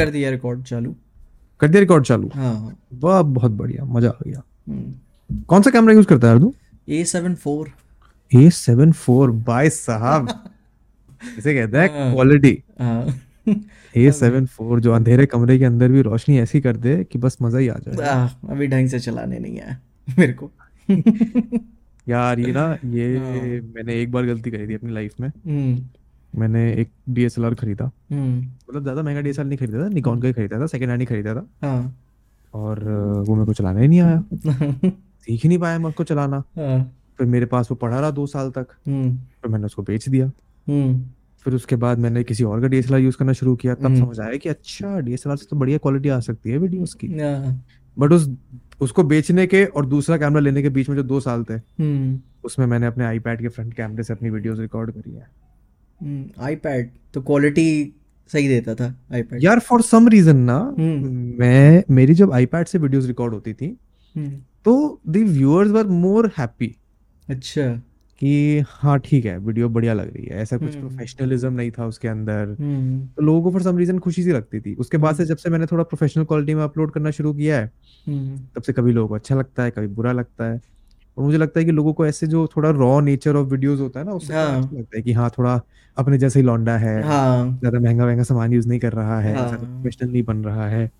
कर दिया रिकॉर्ड चालू। कर दिया रिकॉर्ड चालू? हाँ हाँ। वाह बहुत बढ़िया मज़ा आ गया। हम्म। कौन सा कैमरा यूज़ करता है तू A seven four A seven four by साहब। इसे कहते हैं। क्वालिटी ए सेवन फोर जो अंधेरे कमरे के अंदर भी रोशनी ऐसी कर दे कि बस मज़ा ही आ जाए। आह, अभी ढंग से चलाने नहीं आया मेरे को। यार ये ना ये हाँ। मैंने एक बार गलती करी थी अपनी लाइफ में। हम्म। मैंने एक डीएसएलआर खरीदा। हम्म। मतलब ज़्यादा महँगा डीएसएलआर नहीं खरीदा था निकॉन का ही खरीदा था सेकंड हैंड ही खरीदा था। हाँ। और वो मेरे को चलाना ही नहीं आया। सीख ही नहीं पाया मैं उसको चलाना। हाँ। फिर मेरे पास वो पड़ा रहा दो साल तक। हम्म। फिर मैंने उसको बेच दिया। हम्म। फिर उसके बाद मैंने किसी और का डीएसएलआर यूज़ करना शुरू किया। तब। समझ आया कि अच्छा डीएसएलआर से तो बढ़िया क्वालिटी आ सकती है वीडियोस की। हाँ, बट उस उसको बेचने के और दूसरा कैमरा लेने के बीच में जो दो साल थे उसमें मैंने अपने आईपैड के फ्रंट कैमरे से अपनी वीडियोस रिकॉर्ड करी है। आईपैड तो क्वालिटी सही देता था आईपैड यार फॉर सम रीजन ना हम्म। मैं मेरी जब आईपैड से वीडियोस रिकॉर्ड होती थी हम्म, तो the viewers were more happy अच्छा। कि हाँ ठीक है वीडियो बढ़िया लग रही है ऐसा कुछ हम्म। प्रोफेशनलिज्म नहीं था उसके अंदर। हम्म। तो लोगों को फॉर सम रीजन खुशी सी लगती थी। उसके बाद से जब से मैंने थोड़ा प्रोफेशनल क्वालिटी में अपलोड करना शुरू किया है हम्म। तब से कभी लोगों को अच्छा लगता है कभी बुरा लगता है। और मुझे लगता है कि लोगों को ऐसे जो थोड़ा रॉ नेचर ऑफ़ वीडियोस होता है ना उससे हाँ। अच्छा लगता है कि हाँ थोड़ा अपने जैसे ही लौंडा है हाँ। ज़्यादा महँगा महँगा सामान यूज़ नहीं कर रहा है हाँ। प्रोफेशनल नहीं बन रहा है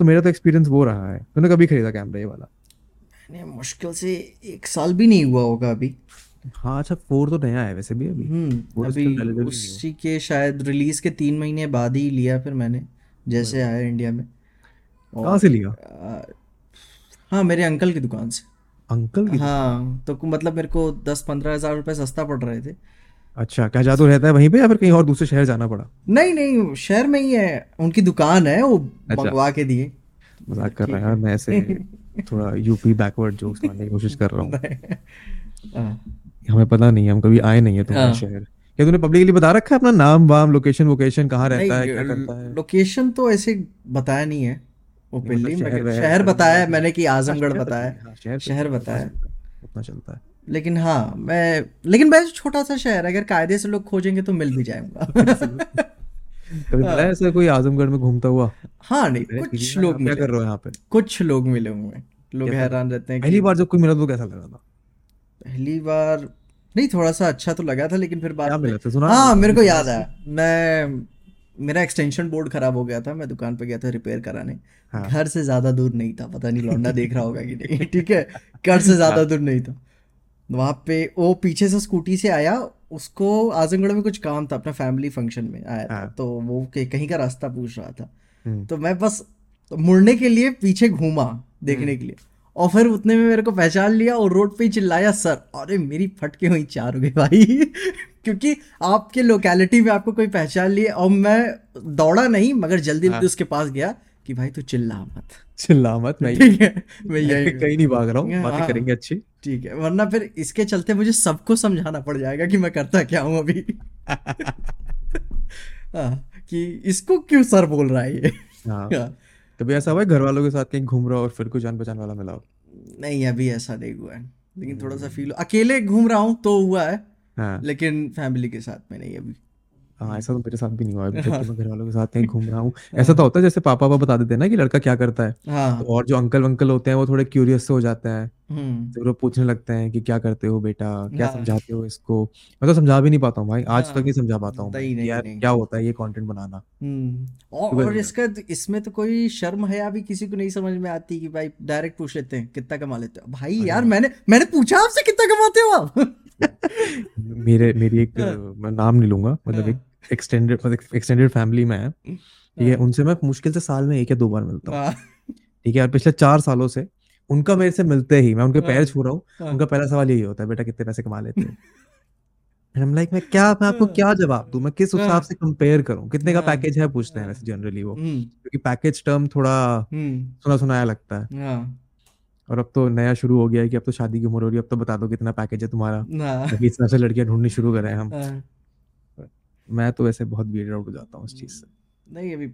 तो मेरा तो एक्सपीरियंस वो रहा है। तूने कभी खरीदा कैमरा ये वाला? मैंने मुश्किल से एक साल भी नहीं हुआ होगा अभी। हाँ अच्छा फोर तो नया है वैसे भी अभी। हम्म अभी। उसी के शायद रिलीज़ के तीन महीने बाद ही लिया फिर मैंने जैसे आया इंडिया में। कहाँ से लिया? हाँ मेरे अंकल की दुकान से। अंकल की हाँ तो मतलब मेरे को दस पंद्रह हज़ार रुपये सस्ता पड़ रहे थे। अच्छा क्या जादू रहता है वहीं पे या फिर कहीं और दूसरे शहर जाना पड़ा? नहीं नहीं शहर में ही है। उनकी दुकान है वो अच्छा। मंगवा के दिए। मज़ाक कर रहा है मैं ऐसे थोड़ा यूपी बैकवर्ड जोक्स मारने की कोशिश कर रहा हूँ। हाँ, हमें पता नहीं है हम कभी आए नहीं है तुम्हारे हाँ। शहर। क्या तूने पब्लिकली बता रखा है अपना नाम वाम लोकेशन वोकेशन कहाँ रहता है क्या करता है? लोकेशन तो ऐसे बताया नहीं है। ओपनली मतलब शहर शहर बताया है मैंने कि आजमगढ़ हाँ, बताया। हाँ, शहर शहर बताया। उतना चलता है। लेकिन हाँ मैं लेकिन मैं छोटा सा शहर अगर कायदे से लोग खोजेंगे तो मिल भी जाएगा। कभी मिला ऐसा कोई आजमगढ़ में घूमता हुआ? हाँ नहीं कुछ लोग क्या मिले। कर रहे हो यहाँ पे? कुछ लोग मिले हुए लोग? हैरान रहते हैं पहली बार जब कोई मिला तो कैसा लगा था? पहली बार नहीं थोड़ा सा अच्छा तो लगा था लेकिन फिर बाद में हाँ। मेरे को याद आया। मैं मेरा एक्सटेंशन बोर्ड खराब हो गया था मैं दुकान पे गया था रिपेयर कराने। हाँ। घर से ज़्यादा दूर नहीं था पता नहीं लौंडा देख रहा होगा कि नहीं ठीक है? घर से ज़्यादा हाँ। दूर नहीं था। वहाँ पे वो पीछे से स्कूटी से आया उसको आजमगढ़ में कुछ काम था अपना फैमिली फ़ंक्शन में आया था। हाँ। तो वो कहीं का रास्ता पूछ रहा था। हम्म, तो मैं बस मुड़ने के लिए पीछे घूमा देखने के लिए। और फिर उतने में मेरे को पहचान लिया और रोड पे ही चिल्लाया सर अरे मेरी फटके हुई चार हो गई भाई क्योंकि आपके लोकेलिटी में आपको कोई पहचान लिया और मैं दौड़ा नहीं मगर जल्दी हाँ। जल्दी उसके पास गया कि भाई तू चिल्ला मत चिल्ला मत मैं ठीक है मैं यही कहीं नहीं भाग रहा हूँ हाँ। बातें करेंगे अच्छी ठीक है वरना फिर इसके चलते मुझे सबको समझाना पड़ जाएगा कि मैं करता क्या हूँ अभी हाँ, कि इसको क्यों सर बोल रहा है ये हाँ हाँ। कभी ऐसा हुआ है घर वालों के साथ कहीं घूम रहा हो और फिर कोई जान पहचान वाला मिला हो? नहीं अभी ऐसा नहीं हुआ है। लेकिन थोड़ा सा फील अकेले घूम रहा हूँ तो हुआ है हाँ। लेकिन फैमिली के साथ में नहीं अभी। हाँ ऐसा तो मेरे साथ भी नहीं हुआ अभी तक कि मैं घर वालों के साथ कहीं घूम रहा हूँ। ऐसा तो होता है जैसे पापा पापा बता देते हैं ना कि लड़का क्या करता है? हाँ। तो और जो अंकल वंकल होते हैं वो थोड़े क्यूरियस से हो जाते हैं। हम्म तो वो पूछने लगते हैं कि क्या करते हो बेटा क्या हाँ। समझाते हो इसको मैं तो समझा भी नहीं पाता हूँ भाई आज तक हाँ। नहीं समझा पाता हूँ नहीं, कि नहीं, यार नहीं। क्या होता है ये कंटेंट बनाना हम्म तो और, और है। इसका इसमें तो कोई शर्म है अभी किसी को नहीं समझ में आती कि भाई डायरेक्ट पूछ लेते हैं कितना कमा लेते हो भाई अरे यार हाँ। मैंने मैंने पूछा आपसे कितना कमाते हो आप मेरे मेरी एक हाँ। मैं नाम नहीं लूँगा मतलब एक एक्सटेंडेड मतलब एक्सटेंडेड फैमिली में है ठीक है हाँ। उनसे मैं मुश्किल से साल में एक या दो बार मिलता हूँ हाँ, ठीक है यार पिछले चार सालों से उनका मेरे से मिलते ही मैं उनके हाँ। पैर छू रहा हूँ हाँ। उनका पहला सवाल यही होता है बेटा कितने पैसे कमा लेते हो And I'm like मैं क्या मैं आपको हाँ। क्या जवाब दूँ मैं किस। हिसाब से कंपेयर करूँ कितने का। पैकेज है पूछते हैं। वैसे जनरली वो हम्म क्योंकि पैकेज टर्म थोड़ा हम्म सुना सुनाया लगता है और अब तो नया शुरू हो गया है कि अब तो शादी की उम्र हो रही है अब तो बता दो कितना पैकेज है तुम्हारा इस तरह से लड़कियाँ ढूंढनी शुरू करें हम। मैं तो वैसे बहुत वियर्ड आउट हो जाता हूँ इस चीज़ से नहीं अभी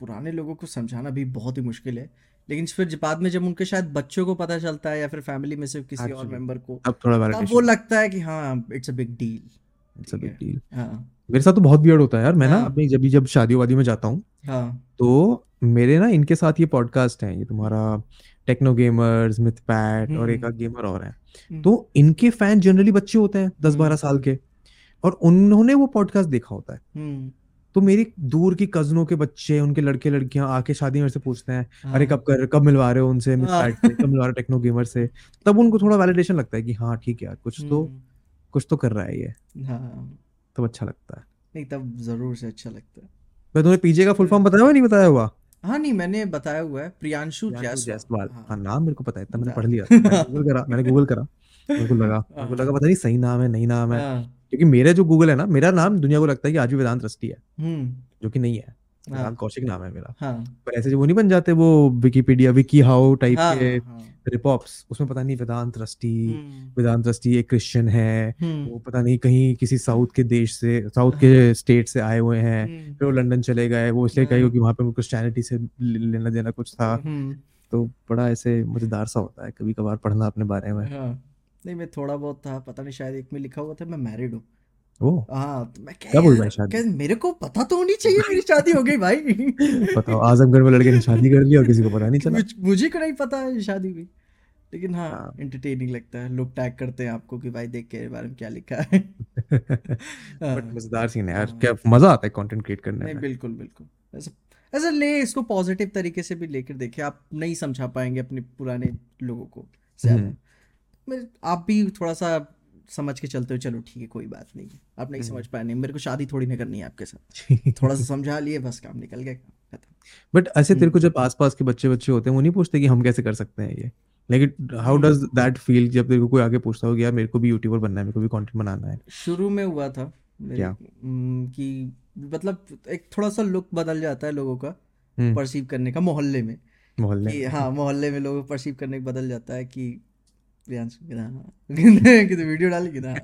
पुराने लोगों को समझाना भी बहुत ही मुश्किल है लेकिन फिर बाद में जब उनके शायद बच्चों को पता चलता है या फिर फैमिली में से किसी और मेंबर को अब थोड़ा तब वो लगता है कि हाँ it's a big deal it's a big deal हाँ? मेरे साथ तो बहुत वियर्ड होता है यार मैं ना हाँ। अपनी जब भी जब शादी वादी में जाता हूँ हाँ। तो मेरे ना इनके साथ ये पॉडकास्ट है ये तुम्हारा टेक्नो गेमर्स मिथ पैट और एक हम्म गेमर और हैं। हम्म। तो इनके फ़ैन जनरली बच्चे होते हैं दस बारह हम्म साल के और उन्होंने वो पॉडकास्ट देखा होता है। तो मेरी दूर की कजनों के बच्चे उनके लड़के लड़कियाँ आके शादी में से पूछते हैं अरे हाँ। कब कर कब मिलवा रहे हो उनसे हाँ। कब मिलवा रहे टेक्नो गेमर से? तब उनको थोड़ा वैलिडेशन लगता है कि हाँ ठीक है यार कुछ तो हम्म। कुछ तो कर रहा है ये। हाँ। तब अच्छा लगता है। नहीं तब ज़रूर से अच्छा लगता है। मैं तुम्हें पीजे का फुल फॉर्म बताया हुआ नहीं बताया हुआ? हाँ नहीं मैंने बताया हुआ है प्रियांशु जायसवाल हाँ। हाँ नाम मेरे को पता है इतना मैंने पढ़ लिया। मैंने गूगल करा मैंने गूगल करा मेरे को लगा मेरे को हाँ लगा पता नहीं सही नाम है नहीं नाम है। हाँ। क्योंकि मेरे जो गूगल है ना मेरा नाम दुनिया को लगता है कि आज भी वेदांत रस्टी है हम्म। जो कि नहीं है। हाँ। कौशिक नाम है मेरा। हाँ। पर ऐसे जो वो नहीं बन जाते वो विकिपीडिया विकी हाउ टाइप हाँ के हाँ हाँ। रिपॉप्स उसमें पता नहीं वेदांत रस्टी हम्म। वेदांत रस्टी एक क्रिश्चियन है वो हम्म पता नहीं कहीं किसी साउथ के देश से साउथ के स्टेट से आए हुए हैं फिर वो लंदन चले गए वो इसलिए कहीं हाँ। क्योंकि वहाँ पे क्रिश्चियनिटी से लेना देना कुछ था। तो बड़ा ऐसे मज़ेदार सा होता है कभी कभार पढ़ना अपने बारे में। हाँ। नहीं मैं थोड़ा बहुत था पता नहीं शायद एक में लिखा हुआ था मैं मैरिड हूँ। हाँ तो मैं क्या क्या बोल रहा शादी? मेरे को पता तो होनी चाहिए मेरी शादी हो गई भाई। बताओ आजमगढ़ में लड़के ने शादी कर ली और किसी को पता नहीं चला। मुझे को नहीं पता है शादी हुई लेकिन हाँ हाँ। एंटरटेनिंग लगता है लोग टैग करते हैं आपको कि भाई देख के बारे में क्या लिखा है। बट मज़ेदार सीन यार क्या मज़ा आता कंटेंट क्रिएट करने में। बिल्कुल बिल्कुल। ऐसा ऐसा ले इसको पॉजिटिव तरीके से भी लेकर देखे आप नहीं समझा पाएँगे अपने पुराने लोगों को ज़्यादा हम्म। मैं- आप भी थोड़ा सा समझ के चलते हो चलो ठीक है कोई बात नहीं। आप नहीं हम्म। समझ पाए नहीं मेरे को शादी थोड़ी ना करनी है आपके साथ। थोड़ा सा समझा लिए बस काम निकल गया बट ऐसे तेरे हम्म। को जब आसपास के बच्चे बच्चे होते हैं वो नहीं पूछते कि हम कैसे कर सकते हैं ये? लेकिन how does hmm. That feel जब तेरे को कोई आगे पूछता हो यार मेरे को भी यूट्यूबर बनना है मेरे को भी कंटेंट बनाना है? शुरू में हुआ था क्या? हम्म, कि मतलब एक थोड़ा सा लुक बदल जाता है लोगों का हम्म। परसीव करने का मोहल्ले में। मोहल्ले हाँ मोहल्ले में लोगों परसीव करने का बदल जाता है कि प्रियांशु कि तो वीडियो डालेगी ना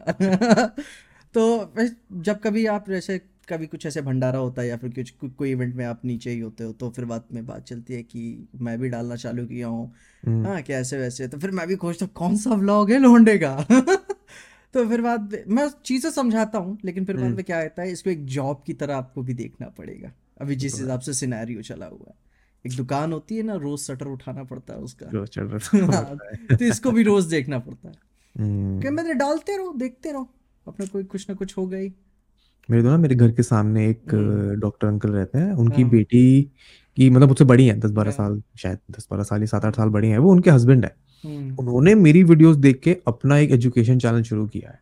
तो जब कभी आप जैसे कभी कुछ ऐसे भंडारा होता है या फिर कुछ को, कोई इवेंट में आप नीचे ही होते हो तो फिर बात में बात चलती है कि मैं भी डालना चालू किया हूँ। हम्म। हाँ कैसे वैसे। तो फिर मैं भी खोजता हूँ कौन सा व्लॉग है लोंडे का? तो फिर बाद मैं चीज़ें समझाता हूँ लेकिन फिर बाद हम्म। में क्या रहता है इसको एक जॉब की तरह आपको भी देखना पड़ेगा। अभी जिस तो हिसाब से सिनेरियो चला हुआ है। एक दुकान होती है ना रोज शटर उठाना पड़ता है उसका। जो चल रहा हाँ, तो इसको भी रोज देखना पड़ता है। कि हम्म मैंने डालते रहो देखते रहो। अपना कोई कुछ ना कुछ हो। गई मेरे तो ना मेरे घर के सामने एक हम्म। डॉक्टर अंकल रहते हैं। उनकी हाँ। बेटी की मतलब मुझसे बड़ी है दस बारह हाँ। साल शायद दस बारह साल या सात आठ साल बड़ी है। वो उनके हस्बैंड है। हम्म। उन्होंने मेरी वीडियोस देख के अपना एक एजुकेशन चैनल शुरू किया है।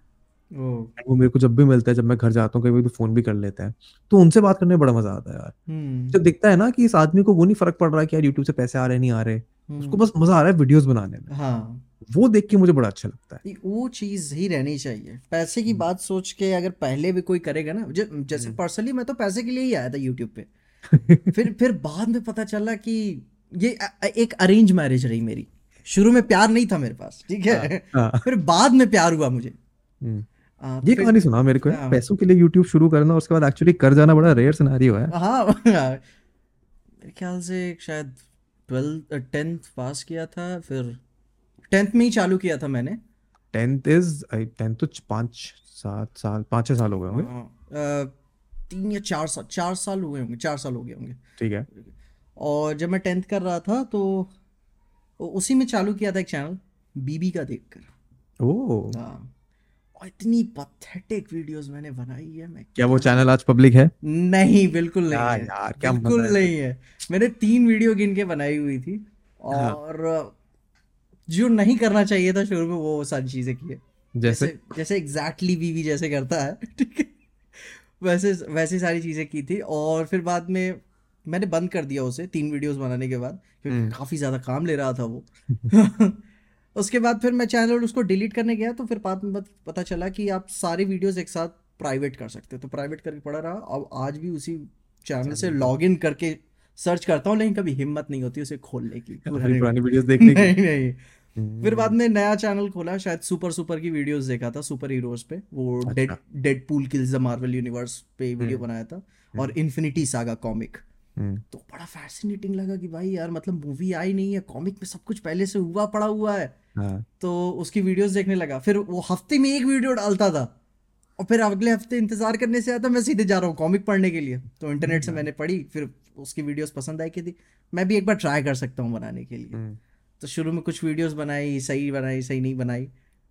वो मेरे को जब भी मिलता है जब मैं घर जाता हूँ कभी तो फ़ोन भी कर लेते हैं। तो उनसे बात करने में बड़ा मज़ा आता है यार। हम्म। जब दिखता है ना कि इस आदमी को वो नहीं फ़र्क पड़ रहा है कि यार यूट्यूब से पैसे आ रहे नहीं आ रहे उसको हम्म। बस मज़ा आ रहा है वीडियोस बनाने में। हाँ। वो देख के मुझे बड़ा अच्छा लगता है। ये- वो चीज़ ही रहनी चाहिए। पैसे की हम्म। बात सोच के अगर पहले भी कोई करेगा ना ज- जैसे हम्म। पर्सनली मैं तो पैसे के लिए ही आया था यूट्यूब पे। फिर फिर बाद में पता चला कि ये अ- अ- एक अरेंज मैरिज रही मेरी। शुरू में प्यार नहीं था मेरे पास ठीक हाँ? है हाँ। फिर बाद में प्यार हुआ मुझे। हम्म। ये कहानी सुना मेरे को यार। हाँ। पैसों के लिए यूट्यूब शुरू करना और उसके बाद एक्चुअली कर जाना बड़ा रेयर सिनेरियो है। हाँ मेरे ख्याल से शायद ट्वेल्थ टेंथ पास किया था फिर टेंथ में ही चालू किया था मैंने। टेंथ इज़ टेंथ तो पाँच सात साल पाँच छह साल हो गए होंगे। हाँ, तीन या चार साल चार साल हुए होंगे चार साल हो गए होंगे। ठीक है। और जब मैं टेंथ कर रहा था तो उसी में चालू किया था एक चैनल बीबी का देखकर। ओ हाँ। इतनी पथेटिक वीडियोस मैंने बनाई है मैं क्या वो चैनल आज पब्लिक है? नहीं बिल्कुल नहीं यार है। यार क्या बिल्कुल मज़ा है। नहीं है। मैंने तीन वीडियो गिन के बनाई हुई थी हाँ। और जो नहीं करना चाहिए था शुरू में वो सारी चीज़ें की है। जैसे? जैसे जैसे एग्जैक्टली बीवी जैसे करता है ठीक है? वैसे वैसे सारी चीज़ें की थी और फिर बाद में मैंने बंद कर दिया उसे तीन वीडियोस बनाने के बाद क्योंकि हम्म। काफ़ी ज़्यादा काम ले रहा था वो। उसके बाद फिर मैं चैनल उसको डिलीट करने गया तो फिर बाद में पता चला कि आप सारे वीडियोस एक साथ प्राइवेट कर सकते हो। तो प्राइवेट करके पड़ा रहा। अब आज भी उसी चैनल से लॉग इन करके सर्च करता हूँ लेकिन कभी हिम्मत नहीं होती उसे खोलने की। पुरानी वीडियोस देखने की। नहीं नहीं। फिर बाद हम्म में नया चैनल खोला। शायद सुपर सुपर की वीडियोस देखा था सुपर हीरोज पे। वो Dead Deadpool kills the Marvel universe पे वीडियो हम्म। बनाया था। और हम्म। इन्फिनिटी सागा कॉमिक हम्म तो बड़ा फैसिनेटिंग लगा कि भाई यार मतलब मूवी आई नहीं है कॉमिक में सब कुछ पहले से हुआ पड़ा हुआ है। हाँ। तो उसकी वीडियोस देखने लगा। फिर वो हफ़्ते में एक वीडियो डालता था। और फिर अगले हफ़्ते इंतज़ार करने से आता मैं सीधे जा रहा हूँ कॉमिक पढ़ने के लिए। तो इंटरनेट से मैंने पढ़ी फिर उसकी वीडियोस पसंद आई कि थी मैं भी एक बार ट्राई कर सकता हूँ बनाने के लिए। हम्म, तो शुरू में कुछ वीडियोस बनाई सही बनाई सही नहीं बनाई।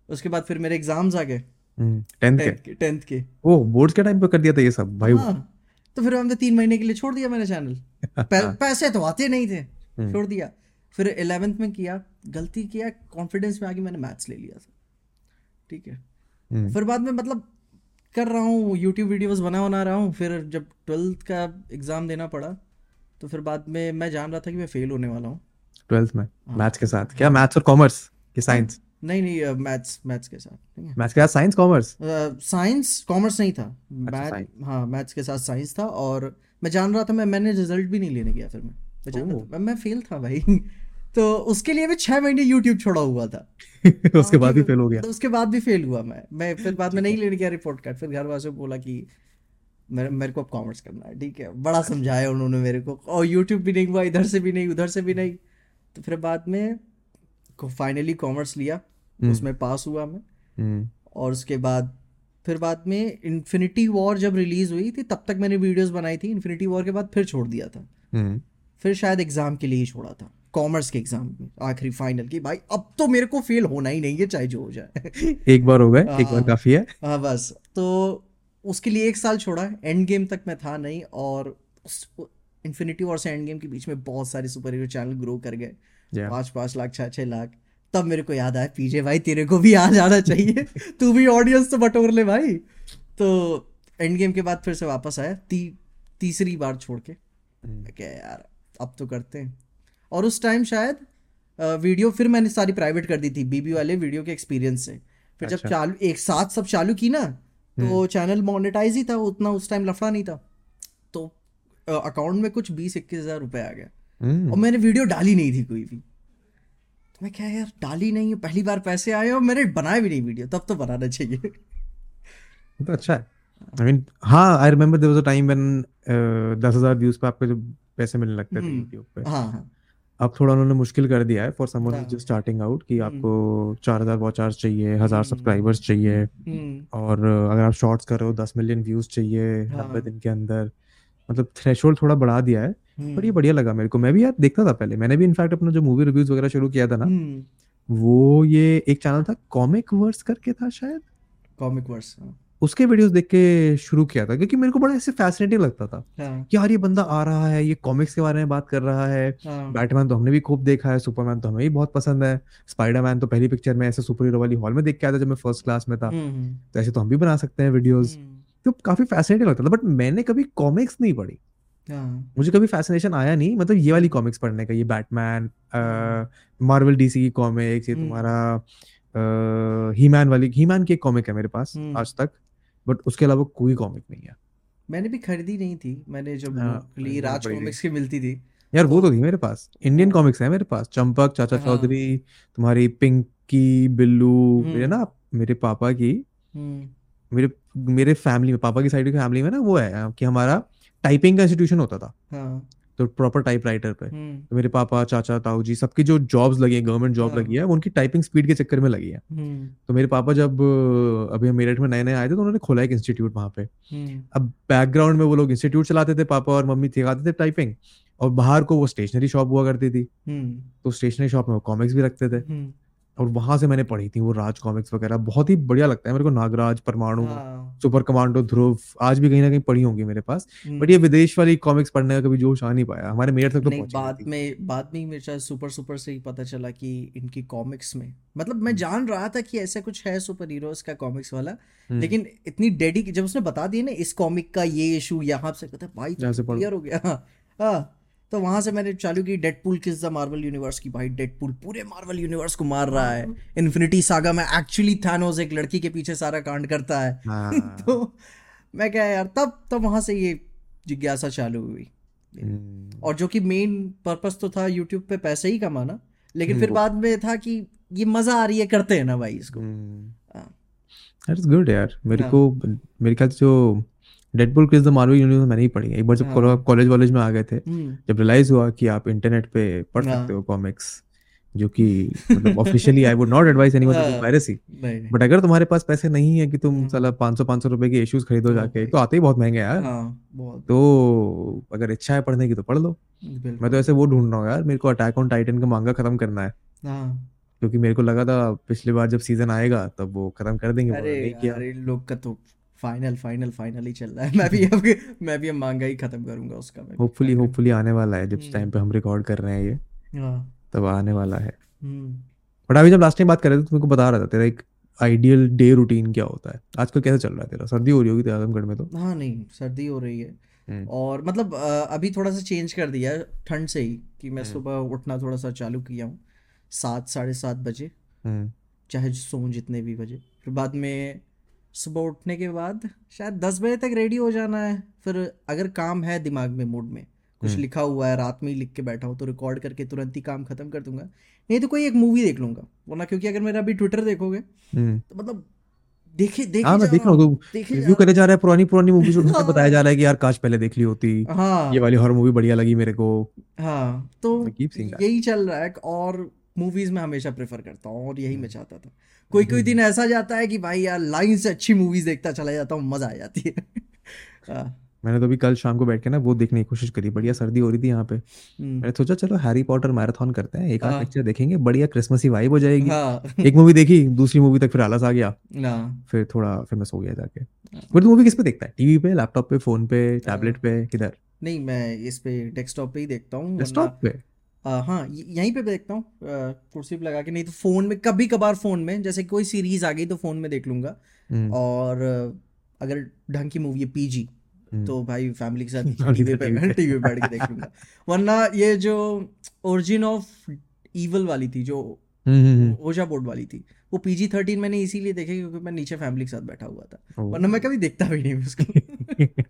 उसके बाद फिर मेरे एग्ज़ाम्स आ गए। हम्म, टेंथ के? टेंथ के टेंथ के। ओ बोर्ड्स के टाइम पे कर दिया था ये सब? भाई हाँ। तो फिर हमने तीन महीने के लिए छोड़ दिया मैंने चैनल पैसे तो आते नहीं थे। हम्म। छोड़ दिया। फिर इलेवेंथ में किया गलती किया कॉन्फिडेंस में आके मैंने मैथ्स ले लिया था। ठीक है। हम्म, फिर बाद में मतलब कर रहा हूँ यूट्यूब वीडियोस बना बना रहा हूँ। फिर जब ट्वेल्थ का एग्ज़ाम देना पड़ा तो फिर बाद में मैं जान रहा था कि मैं फेल होने वाला हूँ। ट्वेल्थ में हाँ। मैथ्स के साथ। क्या? मैथ्स और कॉमर्स कि साइंस नहीं नहीं मैथ्स मैथ्स के साथ मैथ्स के साथ साइंस कॉमर्स साइंस कॉमर्स नहीं था। Math science। हाँ मैथ्स के साथ साइंस था और मैं जान रहा था मैं मैंने रिज़ल्ट भी नहीं लेने गया फिर मैं। मैं जान रहा था मैं, फेल था भाई। तो उसके लिए भी छह महीने यूट्यूब छोड़ा हुआ था। उसके हाँ, बाद भी फेल हो गया। तो उसके बाद भी फेल हुआ मैं। मैं फिर बाद में नहीं लेने गया रिपोर्ट कार्ड फिर घर वालों से बोला कि मेरे मेरे को अब कॉमर्स करना है ठीक है। बड़ा समझाया उन्होंने मेरे को। और यूट्यूब भी नहीं हुआ इधर से भी नहीं उधर से भी नहीं। तो फिर बाद में फाइनली कॉमर्स लिया हम्म। उसमें पास हुआ मैं। हम्म, और उसके बाद फिर बाद में इन्फिनिटी वॉर जब रिलीज़ हुई थी तब तक मैंने वीडियोस बनाई थी। इन्फिनिटी वॉर के बाद फिर छोड़ दिया था। हम्म, फिर शायद एग्ज़ाम के लिए ही छोड़ा था। कॉमर्स के एग्ज़ाम में आखिरी फाइनल की। भाई अब तो मेरे को फेल होना ही नहीं है चाहे जो हो जाए। एक बार हो गए एक बार हाँ। काफ़ी है। हाँ बस। तो उसके लिए एक साल छोड़ा। एंड गेम तक मैं था नहीं और इन्फिनिटी वॉर से एंड गेम के बीच में बहुत सारे सुपर हीरो चैनल ग्रो कर गए। Yeah. पाँच पाँच लाख छः छः लाख तब मेरे को याद आया पीजे भाई तेरे को भी आ जाना चाहिए तू भी ऑडियंस तो बटोर ले भाई तो एंड गेम के बाद फिर से वापस आया ती, तीसरी बार छोड़ के हम्म। क्या यार अब तो करते हैं और उस टाइम शायद वीडियो फिर मैंने सारी प्राइवेट कर दी थी बीबी वाले वीडियो के एक्सपीरियंस से फिर अच्छा। जब। चालू एक साथ सब चालू की ना तो चैनल मोनेटाइज ही था उतना उस टाइम लफड़ा नहीं था तो अकाउंट में कुछ बीस इक्कीस हज़ार रुपए आ गया हम्म, और मैंने वीडियो डाली नहीं थी कोई भी तो मैं क्या यार डाली नहीं है पहली बार पैसे आए और मैंने बनाया भी नहीं वीडियो तब तो बनाना चाहिए तो अच्छा है आई मीन हाँ I remember there was a time when दस हज़ार व्यूज़ पे आपको जो पैसे मिलने लगते थे हम्म। यूट्यूब पे हाँ हाँ अब थोड़ा उन्होंने मुश्किल कर दिया है फॉर समवन हाँ। जस्ट स्टार्टिंग आउट कि हम्म। आपको चार हज़ार वॉच आवर्स चाहिए हज़ार। सब्सक्राइबर्स चाहिए हम्म और uh, अगर आप शॉर्ट्स कर रहे हो दस मिलियन व्यूज़ चाहिए हाँ। नब्बे दिन के अंदर मतलब थ्रेशोल्ड थोड़ा बढ़ा दिया है पर ये हम्म। बढ़िया लगा मेरे को। मैं भी यार देखता था पहले। मैंने भी इनफैक्ट अपना जो मूवी रिव्यूज़ वगैरह शुरू किया था ना हम्म। वो ये एक चैनल था कॉमिक वर्स करके था शायद? कॉमिक वर्स हाँ। उसके वीडियोस देख के शुरू किया था क्योंकि मेरे को बड़ा ऐसे फैसिनेटिंग लगता था। हाँ। कि यार ये बंदा आ रहा है ये कॉमिक्स के बारे में बात कर रहा है। हाँ। बैटमैन तो हमने भी खूब देखा है सुपरमैन तो हमें भी बहुत पसंद है। स्पाइडरमैन तो पहली पिक्चर में ऐसे सुपर हीरो वाली हॉल में देख के आया था जब मैं फ़र्स्ट क्लास में था। हम्म तो ऐसे तो हम भी बना सकते हैं वीडियोस तो काफ़ी फैसिनेटिंग लगता था बट मैंने कभी कॉमिक्स नहीं पढ़ी हाँ मुझे कभी फैसिनेशन आया नहीं मतलब ये वाली कॉमिक्स पढ़ने का ये बैटमैन मार्वल डीसी की कॉमिक्स ये हम्म। तुम्हारा ही मैन वाली ही मैन की एक कॉमिक है मेरे पास हम्म। आज तक बट उसके अलावा कोई कॉमिक नहीं है मैंने भी खरीदी नहीं थी मैंने जब हाँ, ली राज। कॉमिक्स की मिलती थी यार वो तो थी मेरे पास इंडियन हाँ। कॉमिक्स है मेरे पास चंपक चाचा हाँ। चौधरी तुम्हारी पिंकी बिल्लू हम्म। ना मेरे पापा की मेरे मेरे फैमिली में पापा की साइड की फैमिली में ना वो है कि हमारा टाइपिंग का इंस्टीट्यूशन होता था। हाँ। तो प्रॉपर टाइपराइटर पे। हम्म। तो मेरे पापा चाचा ताऊ जी सबकी जो जॉब्स लगी है गवर्नमेंट जॉब हाँ। लगी है वो उनकी टाइपिंग स्पीड के चक्कर में लगी है। हम्म। तो मेरे पापा जब अभी मेरठ में नए नए आए थे तो उन्होंने खोला एक इंस्टीट्यूट वहाँ पे। हम्म। अब बैकग्राउंड में वो लोग इंस्टीट्यूट चलाते थे पापा और मम्मी सिखाते थे टाइपिंग और बाहर को वो स्टेशनरी शॉप हुआ करती थी। तो स्टेशनरी शॉप में वो कॉमिक्स भी रखते थे। और वहाँ से मैंने पढ़ी थी वो राज कॉमिक्स वगैरह। बहुत ही बढ़िया लगता है मेरे को। नागराज परमाणु हाँ। सुपर कमांडो ध्रुव आज भी कहीं ना कहीं पढ़ी होंगी मेरे पास। हम्म। बट ये विदेश वाली कॉमिक्स पढ़ने का कभी जोश आ नहीं पाया। हमारे मेरठ तक तो नहीं बाद में बाद में ही मेरे शायद सुपर सुपर से ही पता चला कि इनकी कॉमिक्स में मतलब हम्म। मैं जान रहा था कि ऐसा कुछ है सुपर हीरोज का कॉमिक्स वाला हम्म। लेकिन इतनी डेडी जब उसने बता दिया ना इस कॉमिक का ये इशू यहाँ से कहते भाई हो गया। हाँ हाँ। तो वहाँ से मैंने चालू की डेडपूल किस द मार्वल यूनिवर्स की। भाई डेडपूल पूरे मार्वल यूनिवर्स को मार रहा है। इन्फिनिटी सागा में एक्चुअली थानोस एक लड़की के पीछे सारा कांड करता है। हाँ। तो मैं क्या यार तब तब वहाँ से ये जिज्ञासा चालू हुई। हम्म। और जो कि मेन पर्पस तो था यूट्यूब पे पैसे ही कमाना लेकिन फिर बाद में था कि ये मज़ा आ रही है करते हैं ना भाई इसको। हम्म। हाँ। दैट्स गुड यार। मेरे हाँ। को मेरे ख्याल जो Deadpool kills the Marvel universe मैंने ही पढ़ी है। एक बार जब हाँ। कॉलेज वॉलेज में आ गए थे हम्म। जब रियलाइज़ हुआ कि आप इंटरनेट पे पढ़ हाँ। सकते हो कॉमिक्स जो कि मतलब officially I would not advise anyone to piracy but अगर तुम्हारे पास पैसे नहीं है कि तुम हम्म, साला 500 500 रुपए के इश्यूज़ खरीदो जाके तो आते ही बहुत महँगे यार। हाँ तो अगर इच्छा है पढ़ने की तो पढ़ लो। मैं तो ऐसे वो ढूंढ रहा हूँ यार मेरे को अटैक ऑन टाइटन का मांगा खत्म करना है। क्योंकि मेरे को लगा था पिछली बार जब सीज़न आएगा तब वो खत्म कर देंगे अरे यार लोग का तो फाइनल फाइनल फाइनल ही चल रहा है। मैं भी अब मैं भी अब मांगा ही खत्म करूँगा उसका मैं होपफुली होपफुली आने वाला है जब हम्म। टाइम पे हम रिकॉर्ड कर रहे हैं ये हाँ। तब आने वाला है। हम्म। बट अभी जब लास्ट टाइम बात कर रहे थे तो मेरे को बता रहा था तेरा एक आइडियल डे रूटीन क्या होता है? आजकल कैसे चल रहा है तेरा? सर्दी हो रही होगी तेरे आजमगढ़ में तो? हाँ नहीं सर्दी हो रही है। हम्म। और मतलब अभी थोड़ा सा चेंज कर दिया ठंड से ही कि मैं हम्म। सुबह उठना थोड़ा सा चालू किया हूँ सात साढ़े सात बजे। हम्म। चाहे सो जितने भी बजे। फिर बाद में सुबह उठने के बाद शायद दस बजे तक रेडी हो जाना है। फिर अगर काम है दिमाग में मूड में कुछ हम्म। लिखा हुआ है रात में ही लिख के बैठा हूँ तो रिकॉर्ड करके तुरंत ही काम खत्म कर दूँगा। नहीं तो कोई एक मूवी देख लूँगा वरना क्योंकि अगर मेरा अभी ट्विटर देखोगे हम्म। तो मतलब देखे देखे हाँ मैं जा देख रहा हूँ हूँ तू देखे जा रिव्यू करे जा रहा है पुरानी पुरानी मूवीज़ को बताया हाँ जा रहा है कि यार काश पहले देख ली होती। ये हाँ वाली हॉरर मूवी बढ़िया लगी मेरे को। हाँ तो यही चल रहा है और मूवीज़ में हमेशा प्रेफर करता हूँ और यही मैं चाहता था। कोई कोई दिन हम्म ऐसा जाता है कि भाई यार लाइन से अच्छी मूवीज़ देखता चला जाता हूँ मज़ा आ जाती है। हाँ, मैंने तो अभी कल शाम को बैठ के ना वो देखने की कोशिश करी बढ़िया सर्दी हो रही थी यहाँ पे। हम्म, मैंने सोचा चलो हैरी पॉटर मैराथन करते हैं एक आध हाँ। पिक्चर देखेंगे बढ़िया क्रिसमस ही वाइब हो जाएगी। हाँ। एक मूवी देखी दूसरी मूवी तक फिर आलस आ गया। फिर थोड़ा फिर मैं सो गया जाके। हाँ, बट मूवी किस पे देखता है? टीवी पे लैपटॉप पे फ़ोन पे हाँ, टैबलेट पे किधर? नहीं मैं इस पे डेस्कटॉप पे ही देखता हूँ डेस्कटॉप पे? आ, हाँ यहीं पे देखता हूँ कुर्सी पे लगा के नहीं तो फ़ोन में कभी कभार फ़ोन में जैसे कोई सीरीज़ आ गई तो फ़ोन में देख लूँगा। हम्म। और अगर ढंग की मूवी है पीजी हम्म। तो भाई फैमिली के साथ टीवी तो पे टीवी पे। टीवी बैठ के देख लूँगा। वरना ये जो ओरिजिन ऑफ़ ईवल वाली थी जो हम्म ओजा बोर्ड वाली थी वो पीजी थर्टीन मैंने इसीलिए देखे क्योंकि मैं नीचे फैमिली के साथ बैठा हुआ था। वरना मैं कभी देखता भी नहीं उसको।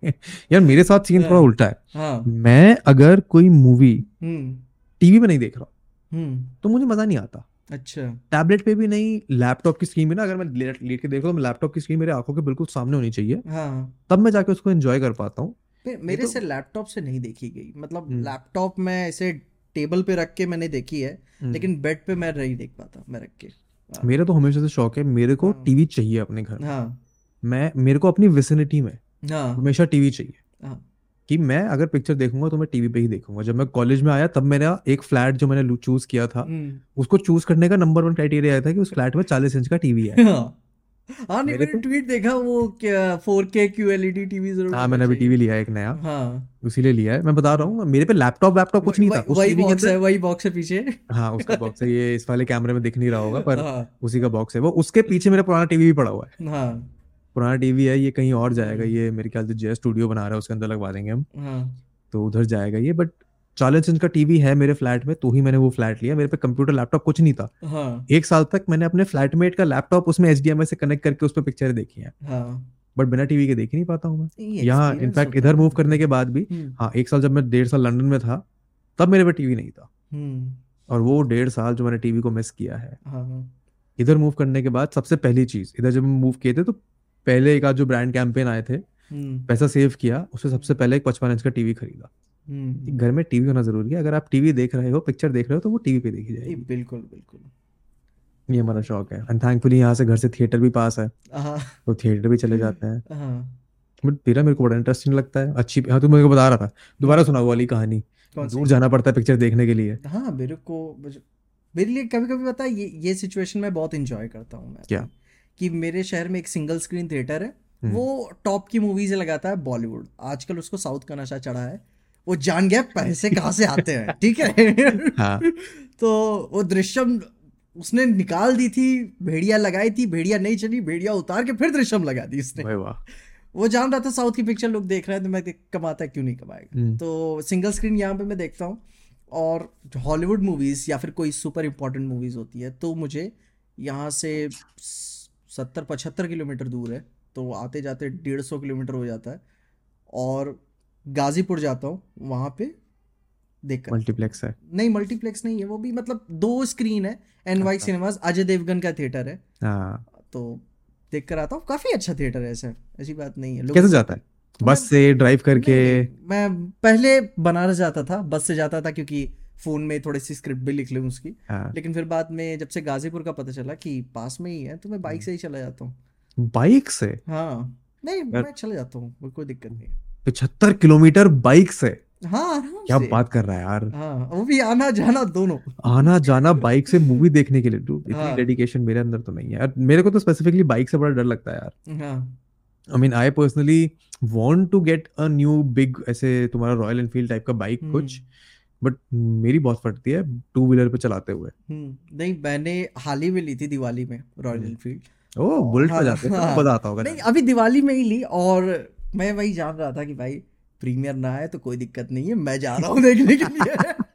यार मेरे साथ सीन थोड़ा हाँ। उल्टा है। हाँ। मैं अगर कोई मूवी हम्म। टीवी में नहीं देख रहा। हम्म। तो मुझे मज़ा नहीं आता। अच्छा। टैबलेट पे भी नहीं लैपटॉप की स्क्रीन में ना अगर मैं लेट लेट के देख रहा हूँ तो लैपटॉप की स्क्रीन मेरे आँखों के बिल्कुल सामने होनी चाहिए। हाँ। तब मैं जाके उसको एंजॉय कर पाता हूँ। मेरे तो से लैपटॉप से नहीं देखी गई। मतलब हम्म। लैपटॉप में ऐसे टेबल पे रख के मैंने देखी है हम्म। लेकिन बेड पे मैं नहीं देख पाता मैं रख के। हाँ। मेरा तो हमेशा से शौक है मेरे को हाँ। टीवी चाहिए अपने घर। में हाँ। मैं मेरे को अपनी विसिनिटी में हाँ। हमेशा टीवी चाहिए। हाँ। कि मैं अगर पिक्चर देखूँगा तो मैं टीवी पे ही देखूँगा। जब मैं कॉलेज में आया तब मेरा एक फ्लैट जो मैंने चूज़ किया था हम्म। उसको चूज़ करने का नंबर वन क्राइटेरिया आया था कि उस फ्लैट में चालीस इंच का टीवी है। हाँ। हाँ नहीं मैंने ट्वीट देखा वो क्या फोर के क्यू एल ई टीवी ज़रूर हाँ मैंने अभी टीवी लिया है एक नया। हाँ। उसीलिए लिया है। मैं बता रहा हूँ मेरे पे लैपटॉप वैपटॉप कुछ नहीं था। उस वही बॉक्स है वही बॉक्स है पीछे। हाँ उसका बॉक्स है। ये इस वाले कैमरे में दिख नहीं रहा होगा पर हाँ। उसी का बॉक्स है। वो उसके पीछे मेरा पुराना टीवी भी पड़ा हुआ है। हाँ। पुराना टीवी है ये कहीं और जाएगा हम्म, ये मेरे ख्याल से जे स्टूडियो बना रहा है उसके अंदर लगवा देंगे हम। हाँ। तो उधर जाएगा ये बट चालीस इंच का टीवी है मेरे फ्लैट में तो ही मैंने वो फ्लैट लिया मेरे पे कंप्यूटर लैपटॉप कुछ नहीं था। हाँ। एक साल तक मैंने अपने फ्लैटमेट का लैपटॉप उसमें एच से कनेक्ट करके उस पर पिक्चर देखी है। हाँ। बट बिना टीवी के देख ही नहीं पाता हूँ मैं। यहाँ इनफैक्ट इधर मूव करने के बाद भी हम्म। हाँ एक साल जब मैं डेढ़ साल लंदन में था तब मेरे पे टीवी नहीं था। हम्म। और वो डेढ़ साल जो मैंने टीवी को मिस किया है। हाँ। हाँ इधर मूव करने के बाद सबसे पहली चीज़ इधर जब हम मूव किए थे तो पहले एक आध जो ब्रांड कैंपेन आए थे हम्म। पैसा सेव किया उससे सबसे पहले एक पचपन इंच का टीवी खरीदा। हम्म। घर में टीवी होना ज़रूरी है। अगर आप टीवी देख रहे हो पिक्चर देख रहे हो तो वो टीवी पे देखी जाएगी। बिल्कुल बिल्कुल। ये हमारा शौक है। एंड थैंकफुली यहाँ से घर से थिएटर भी पास है। हाँ। तो थिएटर भी चले जाते हैं। हाँ। बट तेरा मेरे को बड़ा इंटरेस्टिंग लगता है। अच्छी हाँ तू मेरे को बता रहा था। दोबारा सुना वाली कहानी। दूर जाना पड़ता है पिक्चर देखने के लिए। हाँ मेरे को मेरे लिए कभी कभी पता है ये ये सिचुएशन मैं बहुत इंजॉय करता हूँ मैं। क्या? कि मेरे शहर में एक सिंगल स्क्रीन थिएटर है। हम्म। वो टॉप की मूवीज़ लगाता है बॉलीवुड आजकल उसको साउथ का नशा चढ़ा है। वो जान गया पैसे कहाँ से आते हैं? ठीक है? हाँ। तो वो दृश्यम उसने निकाल दी थी भेड़िया लगाई थी भेड़िया नहीं चली भेड़िया उतार के फिर दृश्यम लगा दी उसने। वो जान रहा था साउथ की पिक्चर लोग देख रहे हैं तो मैं कमाता है क्यों नहीं कमाएगा? हम्म। तो सिंगल स्क्रीन यहाँ पे मैं देखता हूँ और हॉलीवुड मूवीज़ या फिर कोई सुपर इम्पोर्टेंट मूवीज़ होती है तो मुझे यहाँ से सत्तर पचहत्तर किलोमीटर दूर है तो आते जाते डेढ़ सौ किलोमीटर हो जाता है। और गाजीपुर जाता हूँ वहाँ पे देख मल्टीप्लेक्स है। नहीं मल्टीप्लेक्स नहीं है वो भी मतलब दो स्क्रीन है एन वाई अच्छा। सिनेमाज अजय देवगन का थिएटर है। हाँ। तो देख कर आता हूँ काफ़ी अच्छा थिएटर है ऐसा ऐसी बात नहीं है। कैसे जाता है? बस से ड्राइव करके? मैं पहले बनारस जाता था बस से जाता था क्योंकि फ़ोन में थोड़ी सी स्क्रिप्ट भी लिख लूँ उसकी। हाँ। लेकिन फिर बाद में जब से गाजीपुर का पता चला कि पास में ही है तो मैं बाइक से ही चला जाता हूँ। बाइक से? हाँ। नहीं मैं चला जाता हूँ कोई- दिक्कत नहीं पिछहत्तर किलोमीटर बाइक से? हाँ क्या से। बात कर रहा है यार। हाँ वो भी आना जाना दोनों। आना जाना बाइक से मूवी देखने के लिए dude, इतनी हाँ। डेडिकेशन मेरे अंदर तो नहीं है। यार मेरे को तो स्पेसिफिकली बाइक से बड़ा डर लगता है यार। हाँ। I mean I personally want to get a new big ऐसे तुम्हारा रॉयल एनफील्ड टाइप का बाइक हम्म। कुछ। बट मेरी बहुत फटती है टू व्हीलर पे चलाते हुए हम्म नहीं मैंने हाल ही में ली थी दिवाली में रॉयल हम्म। एनफील्ड ओ बुलेट पे हाँ, जाते हैं हाँ। तो मज़ा आता होगा नहीं अभी दिवाली में ही ली और मैं वही जान रहा था कि भाई प्रीमियर ना आए तो कोई दिक्कत नहीं है मैं जा रहा हूँ देखने के लिए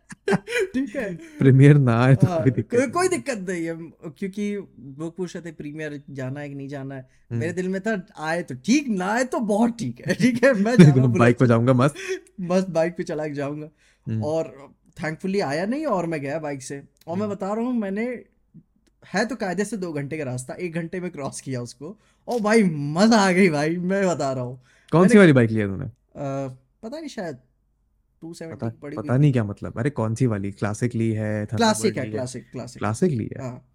ठीक है प्रीमियर ना आए तो हाँ, कोई दिक्कत नहीं। कोई दिक्कत नहीं है क्योंकि लोग पूछ रहे थे प्रीमियर जाना है कि नहीं जाना है हम्म। मेरे दिल में था आए तो ठीक ना आए तो बहुत ठीक है ठीक है मैं हूँ बाइक पे जाऊँगा मस्त बस बाइक पे चला के जाऊँगा हम्म। और थैंकफुली आया नहीं और मैं गया बाइक से। और मैं बता रहा हूँ मैंने है तो कायदे से दो घंटे का रास्ता एक घंटे में क्रॉस किया उसको। और भाई मज़ा आ गई भाई मैं बता रहा हूँ। कौन सी वाली बाइक लिया तूने? अ, पता नहीं शायद टू पता पड़ी पता नहीं क्या मतलब। अरे कौन सी वाली? क्लासिक ली है क्लासिक है क्लासिक क्लासिक क्लासिक ली है? हाँ।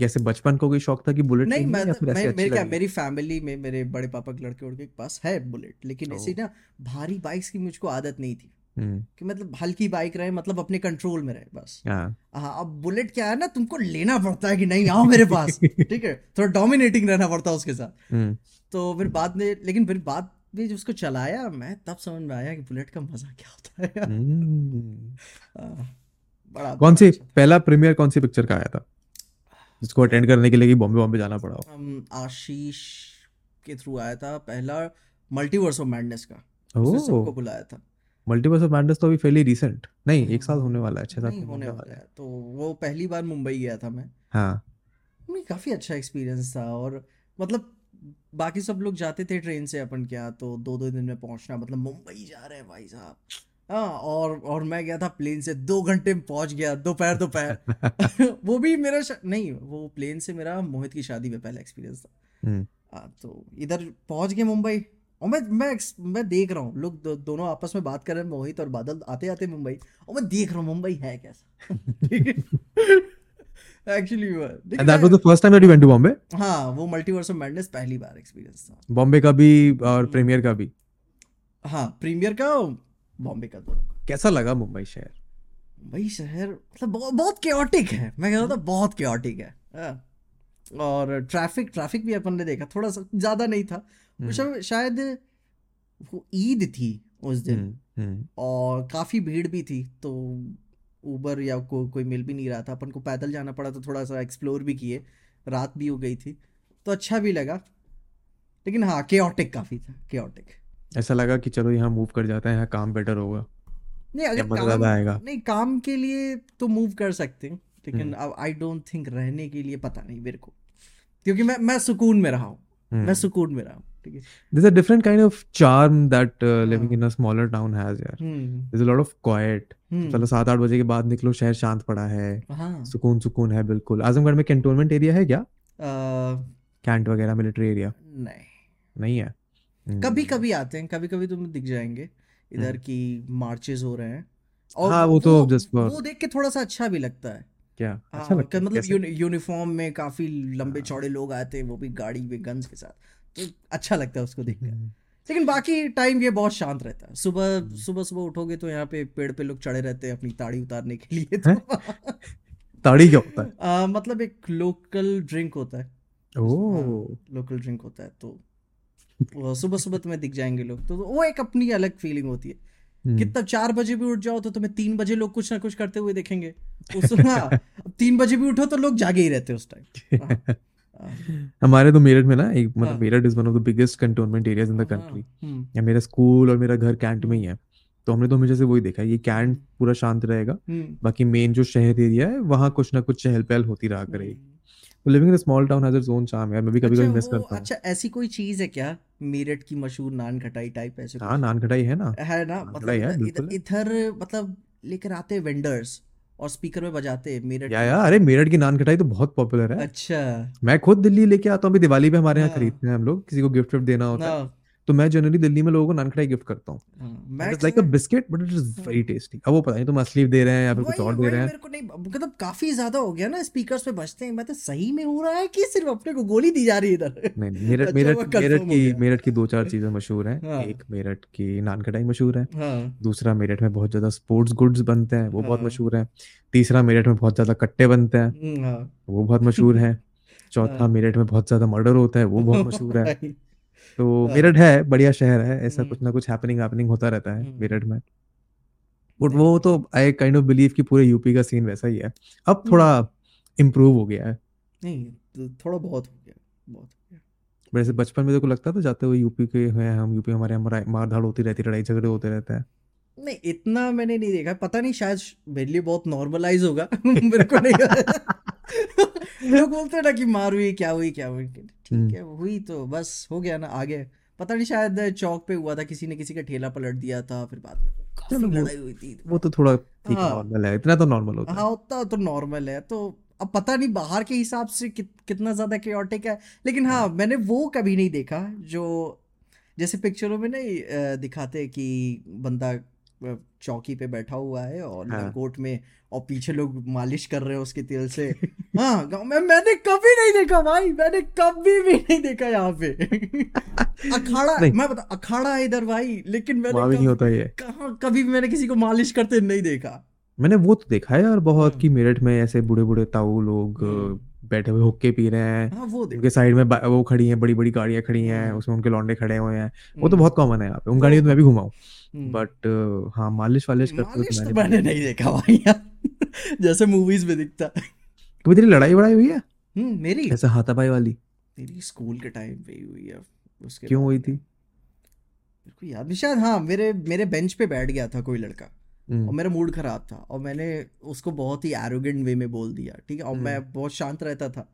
जैसे बचपन को कोई शौक था कि बुलेट नहीं मैं ऐसे मैं मेरे क्या मेरी फैमिली में मेरे बड़े पापा के लड़के उड़के के पास है बुलेट लेकिन ऐसी ना भारी बाइक्स की मुझको आदत नहीं थी। हम्म, कि मतलब हल्की बाइक रहे मतलब अपने कंट्रोल में रहे बस। हाँ। अब बुलेट क्या है ना तुमको लेना पड़ता है कि नहीं आओ मेरे पास। ठीक है? थोड़ा डोमिनेटिंग रहना पड़ता है उसके साथ। हम्म, तो फिर बाद में लेकिन फिर बाद में जब उसको चलाया मैं तब समझ में आया कि बुलेट का मज़ा क्या होता है। हम्म। बड़ा कौन सी अच्छा। पहला प्रीमियर कौन सी पिक्चर का आया था? जिसको अटेंड करने के लिए कि बॉम्बे बॉम्बे जाना पड़ा आशीष के थ्रू आया था पहला मल्टीवर्स ऑफ़ मैडनेस का सबको बुलाया था। मल्टीवर्स ऑफ़ मैडनेस तो अभी फेली रिसेंट नहीं एक साल हाँ, होने वाला है छह सात नहीं होने वाला है। तो वो पहली बार मुंबई गया था मैं। हाँ। नहीं काफ़ी अच्छा एक्सपीरियंस था और मतलब बाकी सब लोग जाते थे ट्रेन से अपन क्या तो दो दो दिन में पहुँचना मतलब मुंबई जा रहे हैं भाई साहब। हाँ और और मैं गया था प्लेन से दो घंटे में पहुँच गया दोपहर दोपहर। वो भी मेरा. नहीं वो प्लेन से मेरा मोहित की शादी में पहला एक्सपीरियंस था। हम्म, हाँ तो इधर पहुँच गए मुंबई। और मैं मैं मैं देख रहा हूँ लोग दो, दोनों आपस में बात कर रहे हैं मोहित और बादल आते आते मुंबई और मैं देख रहा हूँ मुंबई है कैसा? Actually and that was the first time that you went to Bombay? हाँ वो मल्टीवर्स ऑफ़ मैडनेस पहली बार एक्सपीरियंस था। बॉम्बे का भी और हम्म। प्रीमियर का भी? हाँ प्रीमियर का बॉम्बे का दोनों कैसा लगा मुंबई शहर? मुंबई शहर मतलब बहुत बहुत केओटिक है। मैं कह रहा था बहुत केओटिक है। हाँ। और ट्रैफ़िक ट्रैफ़िक भी अपन ने देखा थोड़ा सा ज़्यादा नहीं था हम्म, शायद वो ईद थी उस दिन। हम्म, हम्म, और काफ़ी भीड़ भी थी तो उबर या को, कोई मिल भी नहीं रहा था। अपन को पैदल जाना पड़ा तो थोड़ा सा एक्सप्लोर भी किए। रात भी हो गई थी तो अच्छा भी लगा। लेकिन हाँ केओटिक काफ़ी था केओटिक ऐसा लगा कि चलो यहाँ मूव कर जाते हैं यहाँ काम बेटर होगा। नहीं अगर काम आएगा। नहीं काम के लिए तो मूव कर सकते हैं लेकिन। अब आई डोंट थिंक रहने के लिए पता नहीं मेरे को। क्योंकि मैं मैं सुकून में रहा हूँ। मैं सुकून में रहा है। There's a different kind of charm that uh, living हाँ। in a smaller town has यार। हम्म। There's a lot of quiet. हम्म। चलो सात आठ बजे के बाद निकलो शहर शांत पड़ा है। हाँ। सुकून सुकून है बिल्कुल। आजमगढ़ में कैंटोनमेंट एरिया है क्या? कैंट वगैरह मिलिट्री एरिया नहीं। नहीं है? हम्म, कभी कभी आते हैं कभी कभी तुम्हें दिख जाएँगे। इधर। की मार्चेस हो रहे हैं। और हाँ, वो तो just for- वो देख के थोड़ा सा अच्छा भी लगता है। क्या? हाँ, अच्छा लगता है मतलब? यूनिफॉर्म में काफ़ी लंबे हाँ। चौड़े लोग आते हैं वो भी गाड़ी में गन्स के साथ। तो अच्छा लगता है उसको देख कर हम्म, लेकिन बाकी टाइम ये बहुत शांत रहता है। सुबह। सुबह सुबह उठोगे तो यहाँ पे पेड़ पे लोग चढ़े रहते हैं अपनी ताड़ी उतारने के लिए तो। ताड़ी क्या होता है? आ, मतलब एक लोकल ड्रिंक होता है। ओह। लोकल ड्रिंक होता है तो सुबह सुबह तुम्हें दिख जाएँगे लोग। तो वो एक अपनी अलग फीलिंग होती है। हम्म, कितना चार बजे भी उठ जाओ तो तुम्हें तीन बजे लोग कुछ ना कुछ करते हुए देखेंगे। उस हाँ तीन बजे भी उठो तो लोग जागे ही रहते उस टाइम हमारे तो मेरठ में ना एक हाँ। मतलब Meerut is one of the biggest cantonment areas in the country हम्म। या मेरा स्कूल और मेरा घर कैंट में ही है। तो हमने तो हमेशा से वही देखा है ये कैंट पूरा शांत रहेगा। हम्म। बाकी मेन जो शहर एरिया है वहाँ कुछ ना कुछ चहल पहल होती रहा करेगी। तो living in small town has its own charm यार मैं भी कभी कभी अच्छा मिस करता हूँ। अच्छा ऐसी कोई चीज़ है क्या? मेरठ की मशहूर नान खटाई टाइप ऐसे हाँ नान खटाई है ना। है ना? मतलब है। इधर मतलब लेकर आते वेंडर्स और स्पीकर में बजाते मेरठ या या यार अरे मेरठ की नान खटाई तो बहुत पॉपुलर है। अच्छा। मैं खुद दिल्ली लेके आता हूँ दिवाली पे हमारे यहाँ हाँ। खरीदते हैं हम लोग किसी को गिफ्ट विफ्ट देना होता है। हाँ। तो मैं जनरली दिल्ली में लोगों को नानखटाई गिफ्ट करता हूँ। Like a biscuit but it is very tasty अब वो पता नहीं तुम असली दे रहे हैं या फिर कुछ और दे रहे हैं। मेरे को नहीं मतलब काफ़ी ज़्यादा हो गया ना स्पीकर्स पे बजते हैं। मैं तो सही में हो रहा है कि सिर्फ़ अपने को गोली दी जा रही है इधर? नहीं मेरठ अच्छा मेरठ मेरठ की मेरठ की दो चार चीज़ें मशहूर हैं। हाँ। एक मेरठ की नान खटाई मशहूर है। हाँ। दूसरा मेरठ में बहुत ज़्यादा स्पोर्ट्स गुड्स बनते हैं वो बहुत हाँ। मशहूर है। तीसरा मेरठ में बहुत ज़्यादा कट्टे बनते हैं हम्म, वो बहुत मशहूर है। चौथा मेरठ में बहुत ज़्यादा मर्डर होता है वो बहुत मशहूर है। तो हाँ। मेरठ है बढ़िया शहर है ऐसा कुछ हम्म, ना कुछ हैपनिंग हैपनिंग होता रहता है हम्म, मेरठ में। बट वो तो आई काइंड ऑफ़ बिलीव कि पूरे यूपी का सीन वैसा ही है। अब हम्म, थोड़ा इम्प्रूव हो गया है। नहीं तो थोड़ा बहुत हो गया बहुत हो गया। बट ऐसे बचपन में तो लगता था जाते हुए यूपी के हैं हम यूपी हमारे मार धाड़ होती रहती लड़ाई झगड़े होते रहते हैं। नहीं इतना मैंने नहीं देखा पता नहीं शायद मेरे लिए बहुत नॉर्मलाइज होगा। मेरे को नहीं लोग बोलते हैं ना कि मार हुई क्या हुई क्या हुई? ठीक हम्म। है हुई तो बस हो गया ना आगे। पता नहीं शायद चौक पे हुआ था किसी ने किसी का ठेला पलट दिया था फिर बाद में चलो वो लड़ाई हुई थी। वो तो थोड़ा ठीक हाँ। नॉर्मल है इतना तो नॉर्मल होता है। हाँ उतना तो नॉर्मल है। तो अब पता नहीं बाहर के हिसाब से कित, कितना ज़्यादा केओटिक है। लेकिन हाँ हाँ। मैंने वो कभी नहीं देखा जो जैसे पिक्चरों में नहीं दिखाते कि बंदा चौकी पे बैठा हुआ है और हाँ। लंगोट में और पीछे लोग मालिश कर रहे हैं उसके तेल से। हाँ गाँव में मैंने कभी नहीं देखा भाई मैंने कभी भी नहीं देखा यहाँ पे। अखाड़ा नहीं। मैं बता अखाड़ा है इधर भाई लेकिन मैंने वहाँ भी नहीं होता ये। कहाँ कभी भी मैंने किसी को मालिश करते नहीं देखा। मैंने वो तो देखा है यार बहुत हाँ। कि मेरठ में ऐसे बूढ़े बूढ़े ताऊ लोग हम्म बैठे हुए हुक्के पी रहे हैं। हाँ वो उनके साइड में वो खड़ी हैं बड़ी बड़ी गाड़ियाँ खड़ी हैं उसमें उनके लौंडे खड़े हुए हैं। वो तो हम्म। बहुत कॉमन है यहाँ पे उन गाड़ियों में मैं भी घुमा हूँ हम्म बट हाँ मालिश वालिश करते मालिश तो मैंने मैंने नहीं देखा भाई जैसे मूवीज़ में दिखता। कभी तेरी लड़ाई वड़ाई हुई है? हम्म मेरी? ऐसा हाथापाई वाली। मेरी स्कूल के टाइम पे ही हुई है उसके क्यों हुई थी? मेरे को याद नहीं शायद हाँ मेरे मेरे बेंच पे बैठ गया था कोई लड़का। और हम्म मेरा मूड खराब था और मैंने उसको बहुत ही एरोगेंट वे में बोल दिया ठीक है? और मैं हम्म। बहुत शांत रहता था।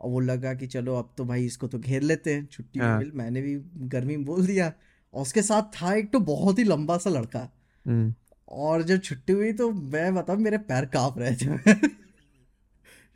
और वो लगा कि चलो अब तो भाई इसको तो घेर लेते हैं छुट्टी हाँ। मिल मैंने भी गर्मी में बोल दिया। और उसके साथ था एक तो बहुत ही लंबा सा लड़का। हम्म। और जब छुट्टी हुई तो मैं बताऊँ मेरे पैर काँप रहे थे।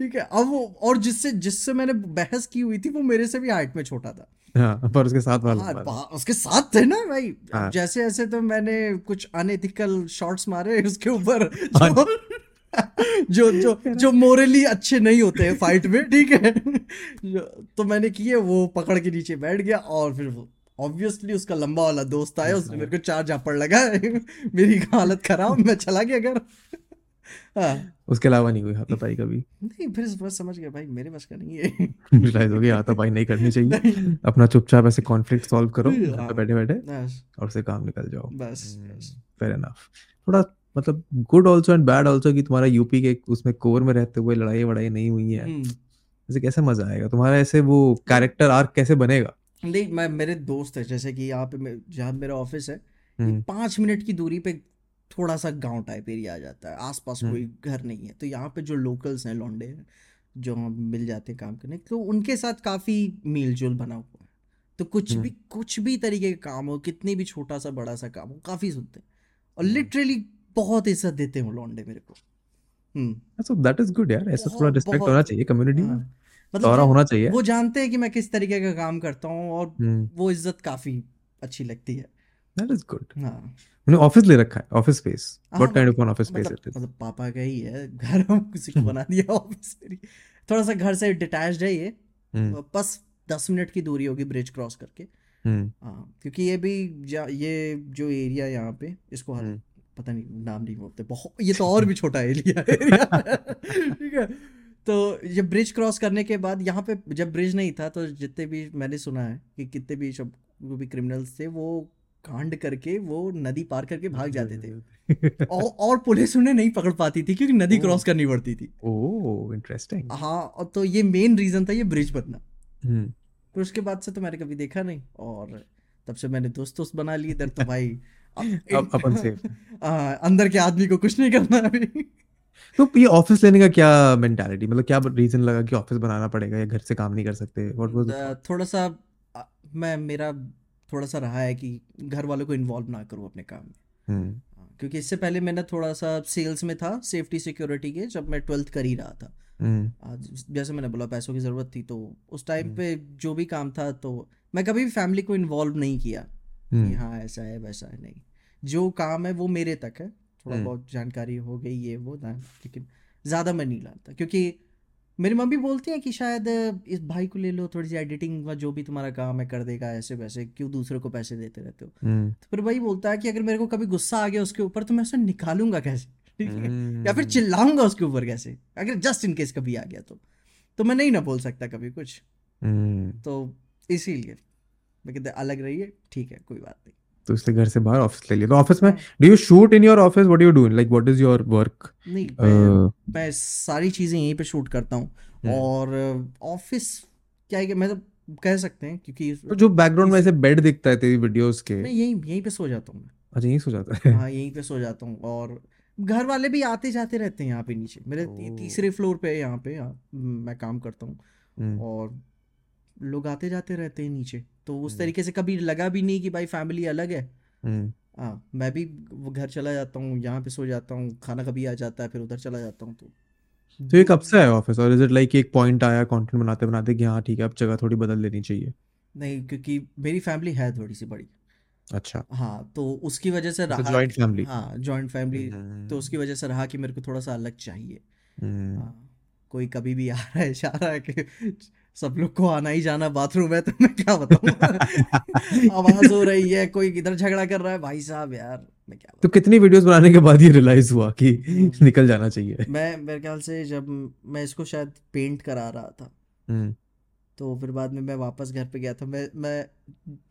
ठीक है अब वो और जिससे जिससे मैंने बहस की हुई थी वो मेरे से भी हाइट में छोटा था। हाँ पर उसके साथ वाला हाँ उसके साथ थे ना भाई। हाँ। जैसे ऐसे तो मैंने कुछ अनएथिकल शॉट्स मारे उसके ऊपर। जो जो जो जो मोरली अच्छे नहीं होते हैं फाइट में ठीक है। तो मैंने किए वो पकड़ के नीचे बैठ गया और फिर वो ऑब्वियसली उसका लंबा वाला दोस्त आया उसने मेरे को चार झापड़ लगा मेरी हालत खराब मैं चला गया घर। हाँ। उसके अलावा नहीं हुई हाथापाई कभी? नहीं फिर बस समझ गया भाई मेरे बस का नहीं है। रियलाइज़ हो गया हाथापाई नहीं करनी चाहिए। अपना चुपचाप ऐसे कॉन्फ्लिक्ट सॉल्व करो हाँ। बैठे बैठे और उससे काम निकल जाओ। बस फेयर इनफ थोड़ा मतलब good also and bad also कि तुम्हारा यूपी के उसमें कोर में रहते हुए लड़ाई वड़ाई नहीं हुई है। हम्म ऐसे कैसे मज़ा आएगा? तुम्हारा ऐसे वो कैरेक्टर आर्क कैसे बनेगा? नहीं मैं मेरे दोस्त है जैसे कि यहाँ पे जहाँ मेरा ऑफ़िस है ये हम्म। पाँच मिनट की दूरी पे थोड़ा सा गाँव टाइप एरिया आ जाता है आसपास हम्म। कोई घर नहीं है। तो यहाँ पे जो लोकल्स हैं लौंडे हैं जो मिल जाते हैं काम करने तो उनके साथ काफ़ी मेल जोल बना हुआ है। तो कुछ भी हम्म कुछ भी तरीके का काम हो कितनी भी छोटा सा बड़ा सा काम हो काफ़ी सुनते हैं। और लिटरली बहुत इज़्ज़त देते हैं वो लौंडे मेरे को। हम्म। सो दैट इज़ गुड यार ऐसा थोड़ा रिस्पेक्ट होना चाहिए कम्युनिटी हाँ। में मतलब होना चाहिए। वो जानते हैं कि मैं किस तरीके का काम करता हूँ और हम्म। वो इज़्ज़त काफ़ी अच्छी लगती है। दैट इज़ गुड हाँ। मैंने ऑफ़िस ले रखा है office space what kind of office space it is मतलब पापा का ही है घर हम किसी को बना दिया ऑफ़िस थोड़ा सा घर से डिटैच्ड है ये। हम्म। बस दस मिनट की दूरी होगी ब्रिज क्रॉस करके। हम्म। हाँ क्योंकि ये भी ये जो एरिया यहाँ पे इसको हम्म। पता नहीं नाम नहीं बोलते। बहुत ये तो और भी छोटा एरिया एरिया ठीक है? तो ये ब्रिज क्रॉस करने के बाद यहाँ पे जब ब्रिज नहीं था तो जितने भी मैंने सुना है कि कितने भी सब जो भी क्रिमिनल्स थे वो कांड करके वो नदी पार करके भाग जाते थे। और और पुलिस उन्हें नहीं पकड़ पाती थी क्योंकि नदी क्रॉस करनी पड़ती थी। ओह इंटरेस्टिंग हाँ तो ये मेन रीजन था ये ब्रिज बनना। हम्म। फिर उसके बाद से तो मैंने कभी देखा नहीं और तब से मैंने दोस्त दोस्त बना लिए इधर तो भाई अब अब अपन से अंदर के आदमी को कुछ नहीं करना अभी। तो ये ऑफ़िस लेने का क्या मेंटालिटी मतलब क्या रीजन लगा कि ऑफ़िस बनाना पड़ेगा या घर से काम नहीं कर सकते? व्हाट वाज थोड़ा सा मैं मेरा थोड़ा सा रहा है कि घर वालों को इन्वॉल्व ना करूँ अपने काम में। हम्म। हाँ, क्योंकि इससे पहले मैंने थोड़ा सा सेल्स में था सेफ्टी सिक्योरिटी के जब मैं ट्वेल्थ कर ही रहा था। हम्म। आज जैसे मैंने बोला पैसों की ज़रूरत थी तो उस टाइम हम्म। पे जो भी काम था तो मैं कभी भी फैमिली को इन्वॉल्व नहीं किया कि हाँ ऐसा है वैसा है नहीं। जो काम है वो मेरे तक है। थोड़ा हम्म। बहुत जानकारी हो गई ये वो ना लेकिन ज़्यादा मैं नहीं लाता क्योंकि मेरी मम्मी बोलती है कि शायद इस भाई को ले लो थोड़ी सी एडिटिंग का जो भी तुम्हारा काम है कर देगा ऐसे वैसे क्यों दूसरे को पैसे देते रहते हो? हम्म। तो फिर वही बोलता है कि अगर मेरे को कभी गुस्सा आ गया उसके ऊपर तो मैं उसे निकालूँगा कैसे? ठीक है? या फिर हम्म। चिल्लाऊँगा उसके ऊपर कैसे? अगर जस्ट इन केस कभी आ गया तो। तो मैं नहीं ना बोल सकता कभी कुछ। तो इसीलिए मैं कहते अलग रहिए ठीक है कोई बात नहीं। तो इसलिए घर से बाहर ऑफ़िस ले लिया। तो ऑफ़िस में do you shoot in your office what you doing like what is your work नहीं मैं uh मैं सारी चीज़ें यहीं पे शूट करता हूँ। हम्म। और ऑफ़िस क्या है कि मैं तो कह सकते हैं क्योंकि तो जो बैकग्राउंड में ऐसे बेड दिखता है तेरी वीडियोस के। मैं यहीं यहीं पे सो जाता हूँ मैं। अच्छा यहीं सो जाता है। हाँ यहीं पे सो जाता हूँ। और घर वाले भी आते जाते रहते हैं यहाँ पे नीचे। मेरे तीसरे फ्लोर पे यहाँ पे मैं काम करता हूँ। हम्म। और लोग आते जाते रहते हैं नीचे। तो उस हम्म। तरीके से कभी लगा भी नहीं कि भाई फैमिली अलग है। हम्म। हाँ मैं भी घर चला जाता हूँ यहाँ पे सो जाता हूँ खाना कभी आ जाता है फिर उधर चला जाता हूँ तो। तो ये कब से है ऑफ़िस और इज़ इट लाइक एक पॉइंट आया कंटेंट बनाते बनाते कि हाँ ठीक है अब जगह थोड़ी बदल लेनी चाहिए? नहीं क्योंकि मेरी फैमिली है थोड़ी सी बड़ी। अच्छा। हाँ तो उसकी वजह से मतलब रहा जॉइंट फैमिली हाँ जॉइंट फैमिली तो हम्म। उसकी वजह से रहा कि मेरे को थोड़ा सा अलग चाहिए। हाँ कोई कभी भी आ रहा है जा रहा है कि सब लोग को आना ही जाना बाथरूम है तो मैं क्या बताऊँ? आवाज़ हो रही है कोई इधर झगड़ा कर रहा है। भाई साहब यार मैं क्या तो कितनी वीडियोस बनाने के बाद ये रियलाइज़ हुआ कि निकल जाना चाहिए। मैं मेरे ख्याल से जब मैं इसको शायद पेंट करा रहा था। हम्म। तो फिर बाद में मैं वापस घर पे गया था। मैं मैं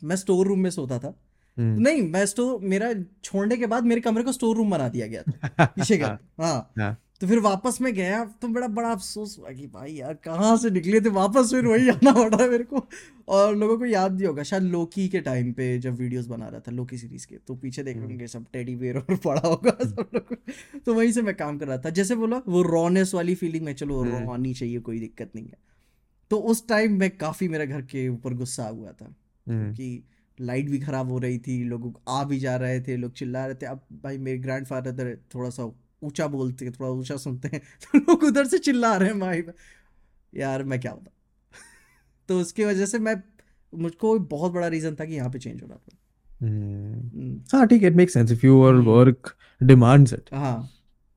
मैं स्टोर रूम में सोता था। हम्म। नहीं मैं स्टोर मेरा छोड़ने के बाद मेरे कमरे को स्टोर रूम बना दिया गया था। पीछे पे हाँ। हाँ। तो फिर वापस में गया तो बड़ा बड़ा अफसोस हुआ कि भाई यार कहाँ से निकले थे वापस? फिर वही आना पड़ है मेरे को। और लोगों को याद नहीं होगा शायद लोकी के टाइम पे जब वीडियोस बना रहा था लोकी सीरीज़ के तो पीछे देख हम्म। होंगे सब टेडी बेयर और पड़ा होगा सब लोग। तो वहीं से मैं काम कर रहा था। जैसे बोला वो रॉनेस वाली फीलिंग में चलो रॉ हम्म चाहिए कोई दिक्कत नहीं है। तो उस टाइम में काफ़ी मेरे घर के ऊपर गुस्सा हुआ था हम्म। क्योंकि लाइट भी खराब हो रही थी लोग आ भी जा रहे थे लोग चिल्ला रहे थे। अब भाई मेरे ग्रैंडफादर थोड़ा सा ऊँचा बोलते हैं थोड़ा ऊँचा सुनते हैं। तो लोग उधर से चिल्ला रहे हैं भाई यार मैं क्या बताऊँ? तो उसकी वजह से मैं मुझको बहुत बड़ा रीजन था कि यहाँ पे चेंज होना पड़ा हम्म। हम्म, हाँ ठीक है it makes sense if your hmm, work demands it हाँ।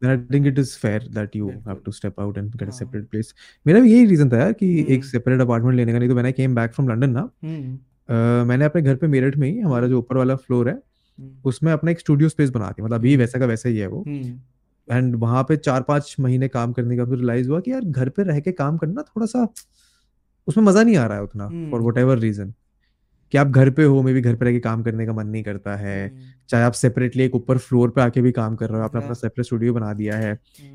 then I think it is fair that you have to step out and get a हाँ। separate place. मेरा भी यही रीजन था यार कि एक हम्म। सेपरेट अपार्टमेंट लेने का नहीं तो मैंने केम बैक फ्रॉम लंदन ना हम्म। मैंने अपने घर पे मेरठ में ही हमारा हम्म। जो ऊपर वाला फ्लोर है हम्म। उसमें अपना एक स्टूडियो स्पेस बना दिया। मतलब अभी हम्म। वैसा का वैसा ही है वो। हम्म। एंड वहाँ पे चार पाँच महीने काम करने का फिर रियलाइज़ हुआ कि यार घर पे रह के काम करना थोड़ा सा उसमें मज़ा नहीं आ रहा है उतना फॉर वट एवर रीजन कि आप घर पे हो मे भी घर पे रह के काम करने का मन नहीं करता है हम्म। चाहे आप सेपरेटली एक ऊपर फ्लोर पे आके भी काम कर रहे हो आपने अपना सेपरेट स्टूडियो बना दिया है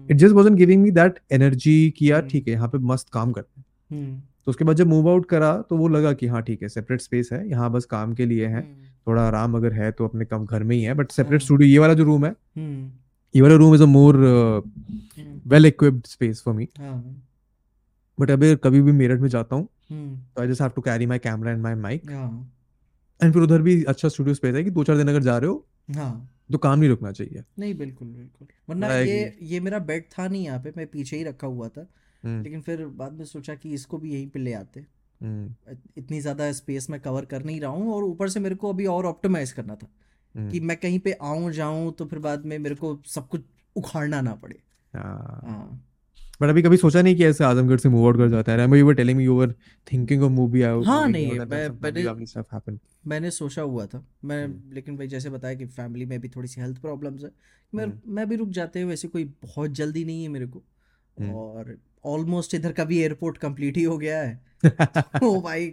it just wasn't giving me that energy कि यार हम्म। ठीक है यहाँ पे मस्त काम करते हैं। हम्म। तो उसके बाद जब मूव आउट करा तो वो लगा कि हाँ ठीक है सेपरेट स्पेस है यहाँ बस काम के लिए है थोड़ा आराम अगर है तो अपने कम घर में ही है बट सेपरेट स्टूडियो ये वाला जो रूम है ये वाला room is a more hmm. Well equipped space for me हाँ। बट अभी कभी भी मेरठ में जाता हूँ हम्म। तो I just have to carry my camera and my mic and फिर उधर भी अच्छा स्टूडियो स्पेस है कि दो चार दिन अगर जा रहे हो हाँ। तो काम नहीं रुकना चाहिए। नहीं बिल्कुल बिल्कुल। वरना ये ये मेरा बेड था नहीं यहाँ पे मैं पीछे ही रखा हुआ था। हम्म। लेकिन फिर बाद में सोचा कि इसको भी यहीं पे ले आते। हम्म। इतनी ज़्यादा स्पेस में कवर कर नहीं रहा हूँ और ऊपर से मेरे को अभी और ऑप्टिमाइज करना था। कि हम्म। मैं कहीं पे आऊँ जाऊँ तो फिर बाद में मेरे को सब कुछ उखाड़ना ना पड़े। हाँ। हाँ। बट अभी कभी सोचा नहीं कि ऐसे आजमगढ़ से मूव आउट कर जाता है? I you were telling me you were thinking of movie out हाँ नहीं मैं मैंने फैमिली स्टफ़ हैपेंड मैंने सोचा हुआ था। मैं हम्म। लेकिन भाई जैसे बताया कि फैमिली में भी थोड़ी सी हेल्थ प्रॉब्लम्स है मैं हम्म। मैं भी रुक जाते हैं वैसे कोई बहुत जल्दी नहीं है मेरे को। और ऑलमोस्ट इधर का भी एयरपोर्ट कंप्लीट ही हो गया है। ओ भाई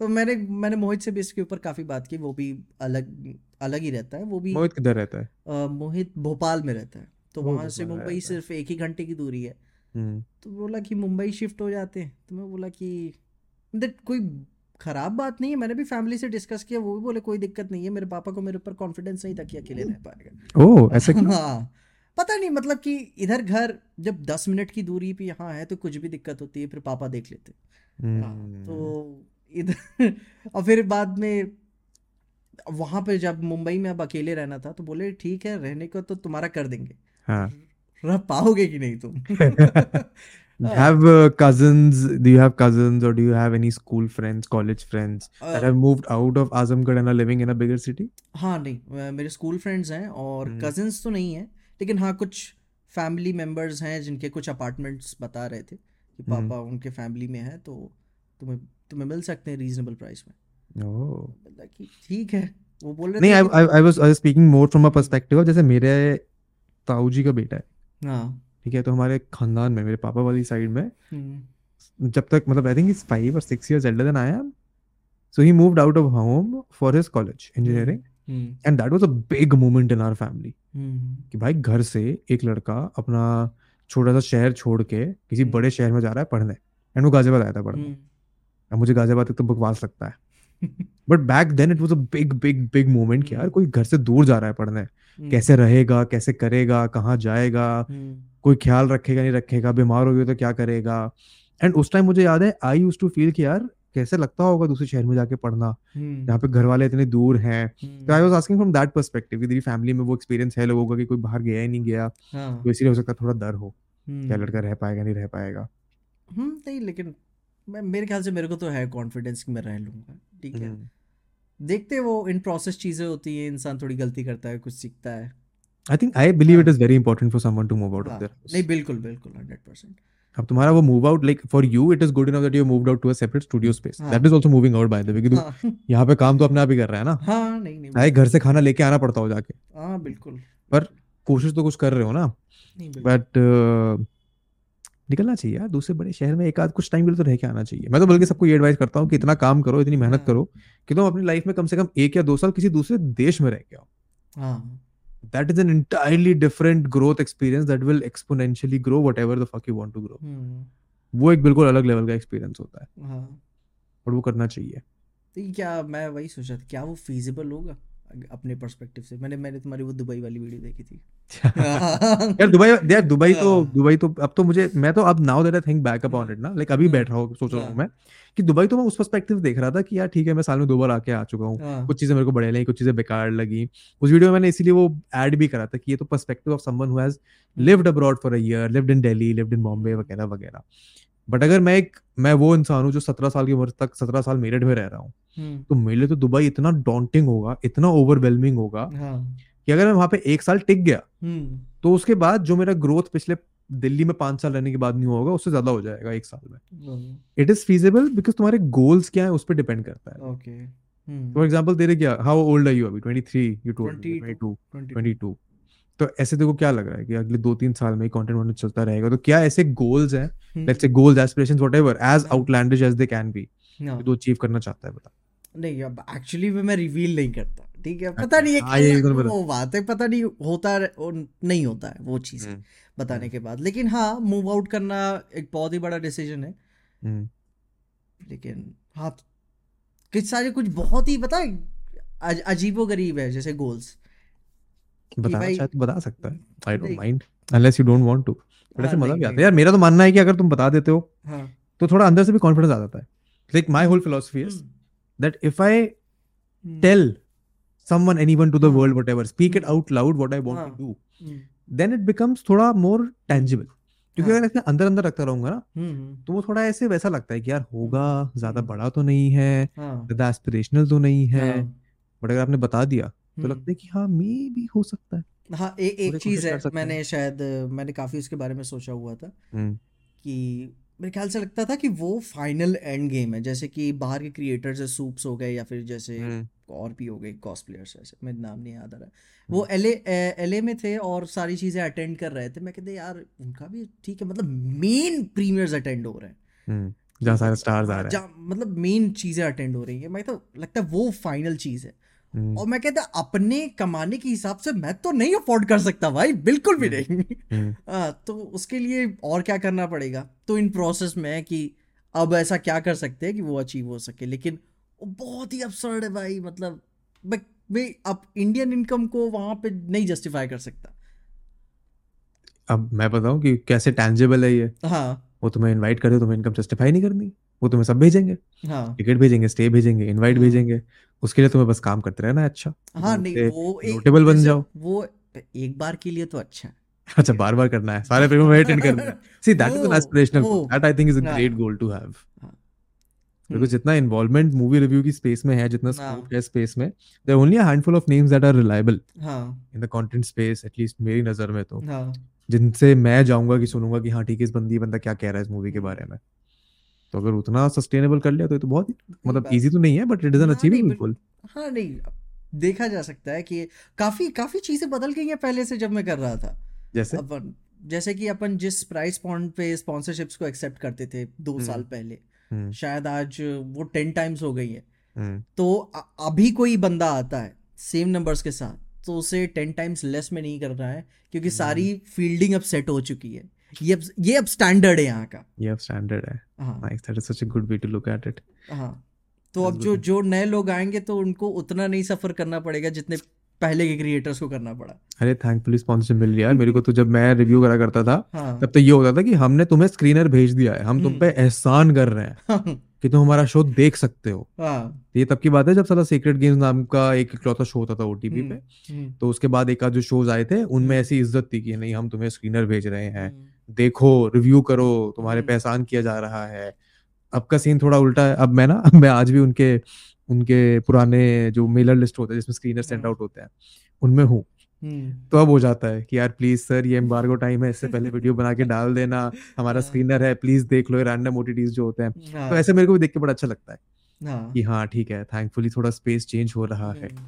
तो मैंने मैंने मोहित से भी इसके ऊपर काफ़ी बात की वो भी अलग अलग ही रहता है वो भी मोहित किधर रहता है? मोहित भोपाल में रहता है। तो वहाँ से मुंबई सिर्फ़ एक ही घंटे की दूरी है। हम्म। तो बोला कि मुंबई शिफ्ट हो जाते हैं। तो मैं बोला कि दैट कोई खराब बात नहीं है मैंने भी फैमिली से डिस्कस किया वो भी बोले कोई दिक्कत नहीं है मेरे पापा को मेरे ऊपर कॉन्फिडेंस नहीं था कि अकेले रह पाएगा। ओह ऐसा क्यों? हाँ पता नहीं मतलब कि इधर घर जब दस मिनट की दूरी पे यहाँ है तो कुछ भी दिक्कत होती है फिर पापा देख लेते हैं। हाँ हम्म। तो इधर और फिर बाद में वहाँ पे जब मुंबई में अब अकेले रहना था तो बोले ठीक है रहने को तो तुम्हारा कर देंगे। हाँ। रह पाओगे कि नहीं तुम? Have uh, cousins do you have cousins or do you have any school friends college friends that Uh, have moved out of Azamgarh and are living in a bigger city? हाँ नहीं मेरे स्कूल फ्रेंड्स हैं और। Cousins तो नहीं हैं लेकिन हाँ कुछ फैमिली मेंबर्स हैं जिनके कुछ अपार्टमेंट्स बता रहे थे कि हम्म। पापा उनके फैमिली में है तो तुम्हें तुम्हें मिल सकते हैं रीजनेबल प्राइस में। ठीक है वो बोल रहे नहीं I was speaking more from a perspective of जैसे मेरे ताऊ जी का बेटा है। हाँ। ठीक है तो हमारे खानदान में मेरे पापा वाली साइड में हम्म, जब तक मतलब आई थिंक इज़ फाइव और six years elder than I am so he moved out of home for his college engineering and that was a big moment in our family कि भाई घर से एक लड़का अपना छोटा सा शहर छोड़ के किसी हम्म। बड़े शहर में जा रहा है पढ़ने। एंड वो गाजियाबाद आया था पढ़ने। हम्म, अब मुझे गाजियाबाद तक तो बकवास लगता है। But back then it was a big big big moment कि यार। कोई घर से दूर जा रहा है पढ़ने। हम्म, कैसे रहेगा कैसे करेगा कहाँ जाएगा हम्म, कोई ख्याल रखेगा नहीं रखेगा बीमार हो गया तो क्या करेगा? एंड उस टाइम मुझे याद है आई यूज़ टू फील कि यार कैसे लगता होगा दूसरे शहर में जाके पढ़ना? हम्म, यहाँ पे घर वाले इतने दूर हैं। तो I was asking from that perspective कि तेरी फैमिली में वो एक्सपीरियंस है लोगों का कि कोई बाहर गया ही नहीं गया हाँ, तो इसीलिए हो सकता है थोड़ा डर हो। क्या हम्म, लड़का रह पाएगा नहीं रह पाएगा? हम्म नहीं लेकिन मैं मेरे ख्याल से मेरे को तो है कॉन्फिडेंस कि मैं रह लूँगा ठीक है। हम्म। देखते वो इन प्रोसेस चीज़ें होती हैं इंसान थोड़ी गलती करता है कुछ सीखता है। I think I believe it is very important for someone to move out of there नहीं बिल्कुल बिल्कुल हंड्रेड परसेंट अब तुम्हारा वो move out like for you it is good enough that you moved out to a separate studio space that is also moving out by the way कि हाँ। यहाँ पे काम तो अपने आप ही कर रहा है ना? हाँ नहीं नहीं चाहे घर से खाना लेके आना पड़ता हो जाके। हाँ बिल्कुल। पर कोशिश तो कुछ कर रहे हो ना? बट निकलना चाहिए यार दूसरे बड़े शहर में एक आध कुछ टाइम के लिए तो रह के आना चाहिए। मैं तो बल्कि सबको ये एडवाइस करता हूँ कि इतना काम करो इतनी मेहनत हाँ। करो कि तुम अपनी लाइफ में कम से कम एक या दो साल किसी दूसरे देश में रह के आओ। is an entirely different growth experience that will exponentially grow whatever the fuck you want to हम्म। वो एक बिल्कुल अलग लेवल का एक्सपीरियंस होता है। हाँ। और वो करना चाहिए। तो क्या मैं वही सोचा था क्या वो फिजिबल होगा? अपने पर्सपेक्टिव से। मैंने मैंने तुम्हारी वो दुबई वाली वीडियो देखी थी। यार दुबई यार दुबई तो हाँ। दुबई तो अब तो मुझे मैं तो अब now that I think back up on it ना लाइक अभी हम्म, बैठ रहा हूँ सोच रहा हूँ हाँ। मैं कि दुबई तो मैं उस पर्सपेक्टिव देख रहा था कि यार ठीक है मैं साल में दो बार आके आ चुका हूँ। हाँ। कुछ चीज़ें मेरे को बढ़िया लगी कुछ चीज़ें बेकार लगी। उस वीडियो में मैंने इसीलिए वो ऐड भी करा था कि ये तो perspective of someone who has lived abroad for a year lived in Delhi lived in Bombay वगैरह वगैरह। बट अगर मैं एक मैं वो इंसान हूँ जो सत्रह साल की उम्र तक सत्रह साल मेरठ में रह रहा हूँ हम्म, तो मेरे लिए तो दुबई इतना डॉन्टिंग होगा इतना ओवरवेलमिंग होगा हाँ। कि अगर मैं वहाँ पे एक साल टिक गया हम्म। तो उसके बाद जो मेरा ग्रोथ पिछले दिल्ली में पाँच साल रहने के बाद नहीं होगा उससे ज़्यादा हो जाएगा एक साल में। इट इज़ फीजेबल बिकॉज़ तुम्हारे गोल्स क्या है उस पर डिपेंड करता है। ओके फॉर एग्ज़ाम्पल तेरे क्या हाउ ओल्ड आर यू अभी? ट्वेंटी थ्री यू टोल्ड 22, 22 22 22 तो ऐसे देखो क्या लग रहा है कि अगले दो तीन साल में कंटेंट वॉन्टेंट चलता रहेगा? तो क्या ऐसे गोल्स हैं? Let's say goals aspirations whatever age हाँ। Outlandish age they can be हाँ। जो अचीव करना चाहता है बता। नहीं अब एक्चुअली में मैं रिवील नहीं करता ठीक है? पता अच्छा, नहीं हाँ, बता। वो बात। है पता नहीं होता है नहीं होता है वो चीज़ हम्म, बताने हम्म। के बाद। लेकिन हाँ मूव आउट करना एक बहुत ही बड़ा डिसीज़न है। हम्म, लेकिन हाँ कुछ सारे कुछ बहुत ही पता है अजीबो गरीब है जैसे गोल्स बताना चाहे तो बता सकता है। I don't mind unless you don't want to but ऐसे मज़ा भी आता यार मेरा तो मानना है कि अगर तुम बता देते हो हाँ। तो थोड़ा अंदर से भी कॉन्फिडेंस आ जाता है। Like my whole philosophy is hmm, that if I hmm, tell someone, anyone to the world, whatever, speak it hmm. out loud what I want हाँ. to do, hmm, then it becomes थोड़ा more tangible. क्योंकि हाँ. अगर ऐसे अंदर अंदर रखता रहूँगा ना हम्म, तो वो थोड़ा ऐसे वैसा लगता है कि यार होगा ज़्यादा हम्म. बड़ा तो नहीं है ज़्यादा एस्पिरेशनल तो नहीं हाँ, बट अगर आपने बता दिया तो हम्म। लगता है कि हाँ मे भी हो सकता है। हाँ ए, एक चीज़ है मैंने। शायद मैंने काफ़ी उसके बारे में सोचा हुआ था हम्म, कि मेरे ख्याल से लगता था कि वो फाइनल एंड गेम है जैसे कि बाहर के क्रिएटर्स है सूप्स हो गए या फिर जैसे हम्म, और भी हो गए कॉस्ट प्लेयर्स ऐसे मेरे नाम नहीं याद आ रहा वो एल एल में थे और सारी चीज़ें अटेंड कर रहे थे। मैं कहते यार उनका भी ठीक है मतलब मेन प्रीमियर्स अटेंड हो रहे हैं। जहाँ सारे स्टार्स आ हाँ, रहे हैं। मतलब मेन चीज़ें अटेंड हो रही हैं। मैं तो लगता है वो फाइनल चीज़ है। हम्म, और मैं कहता अपने कमाने के हिसाब से मैं तो नहीं अफोर्ड कर सकता भाई बिल्कुल भी नहीं। हम्म, हाँ तो उसके लिए और क्या करना पड़ेगा? तो इन प्रोसेस में है कि अब ऐसा क्या कर सकते हैं कि वो अचीव हो सके लेकिन वो बहुत ही अपसर्ड है भाई मतलब मैं मैं अब इंडियन इनकम को वहाँ पे नहीं जस्टिफाई कर सकता। अब मैं बताऊँ कि कैसे टैंजेबल है ये? हाँ। वो तुम्हें इनवाइट करे तुम्हें इनकम जस्टिफाई नहीं करनी? वो तुम्हें सब भेजेंगे। हाँ। टिकट भेजेंगे स्टे भेजेंगे इनवाइट हाँ। भेजेंगे उसके लिए तुम्हें बस काम करते रहना है अच्छा। हाँ तुम नहीं वो एक notable बन जाओ। वो एक बार के लिए तो अच्छा है। अच्छा बार बार करना है सारे फ़िल्मों में अटेंड करना है। See that is an aspirational that I think is a हाँ। ग्रेट गोल टू हैव हाँ। बिकॉज़ जितना इन्वॉल्वमेंट मूवी रिव्यू की स्पेस में है जितना हाँ। स्कोप है स्पेस में there only a handful of names that are reliable हाँ। In the content space at least मेरी नज़र में तो। हाँ। जिनसे मैं जाऊँगा कि सुनूँगा कि हाँ ठीक है इस बंदी बंदा क्या कह रहा है इस मूवी के बारे में। तो अगर उतना सस्टेनेबल कर लिया तो ये तो बहुत मतलब बात। इजी तो नहीं है but it is an but- goal हाँ नहीं देखा जा सकता है कि काफ़ी काफ़ी चीज़ें बदल गई हैं पहले से जब मैं कर रहा था जैसे अपन जैसे कि अपन जिस प्राइस पॉइंट पे स्पॉन्सरशिप्स को एक्सेप्ट करते थे दो हम्म। साल पहले हम्म, शायद आज वो टेन टाइम्स हो गई है हम्म, तो अभी कोई बंदा आता है सेम नंबर्स के साथ तो उसे टेन टाइम्स लेस में नहीं कर रहा है क्योंकि। सारी फील्डिंग अब सेट हो चुकी है ये अब ये अब स्टैंडर्ड है यहाँ का। ये अब स्टैंडर्ड है। हाँ। Nice that is such a good way to look at it हाँ। तो अब जो जो नए लोग आएँगे तो उनको उतना नहीं सफ़र करना पड़ेगा जितने पहले के क्रिएटर्स को करना पड़ा। अरे थैंकफुली स्पॉन्सरशिप मिल गया यार। मेरे को तो जब मैं रिव्यू करा करता था हाँ। तब तो ये होता था कि हमने तुम्हें स्क्रीनर भेज दिया है। हम तुम हम्म। पे एहसान कर रहे हैं कि तुम हमारा शो देख सकते हो। हाँ। ये तब की बात है जब साला सीक्रेट गेम्स नाम का एक इकलौता शो होता था ओटीपी पे। हम्म, तो उसके बाद एक आध जो शोज़ आए थे उनमें हम्म। ऐसी इज़्ज़त थी कि नहीं हम तुम्हें स्क्रीनर भेज रहे हैं। हम्म, देखो रिव्यू करो तुम्हारे हम्म। पे एहसान किया जा रहा है। अब का सीन थोड़ा उल्टा है। अब मैं ना मैं आज भी उनके उनके पुराने जो मेलर लिस्ट होते हैं जिसमें स्क्रीनर सेंड। आउट होते हैं उनमें हूँ। हम्म, तो अब हो जाता है कि यार प्लीज़ सर ये एम्बार्गो टाइम है इससे पहले वीडियो बना के डाल देना। हमारा हाँ। स्क्रीनर है प्लीज़ देख लो रैंडम ओटीटीज जो होते हैं। हाँ, तो ऐसे मेरे को भी देख के बड़ा अच्छा लगता है हाँ, कि हाँ ठीक है थैंकफुली थोड़ा स्पेस चेंज हो रहा है। हम्म,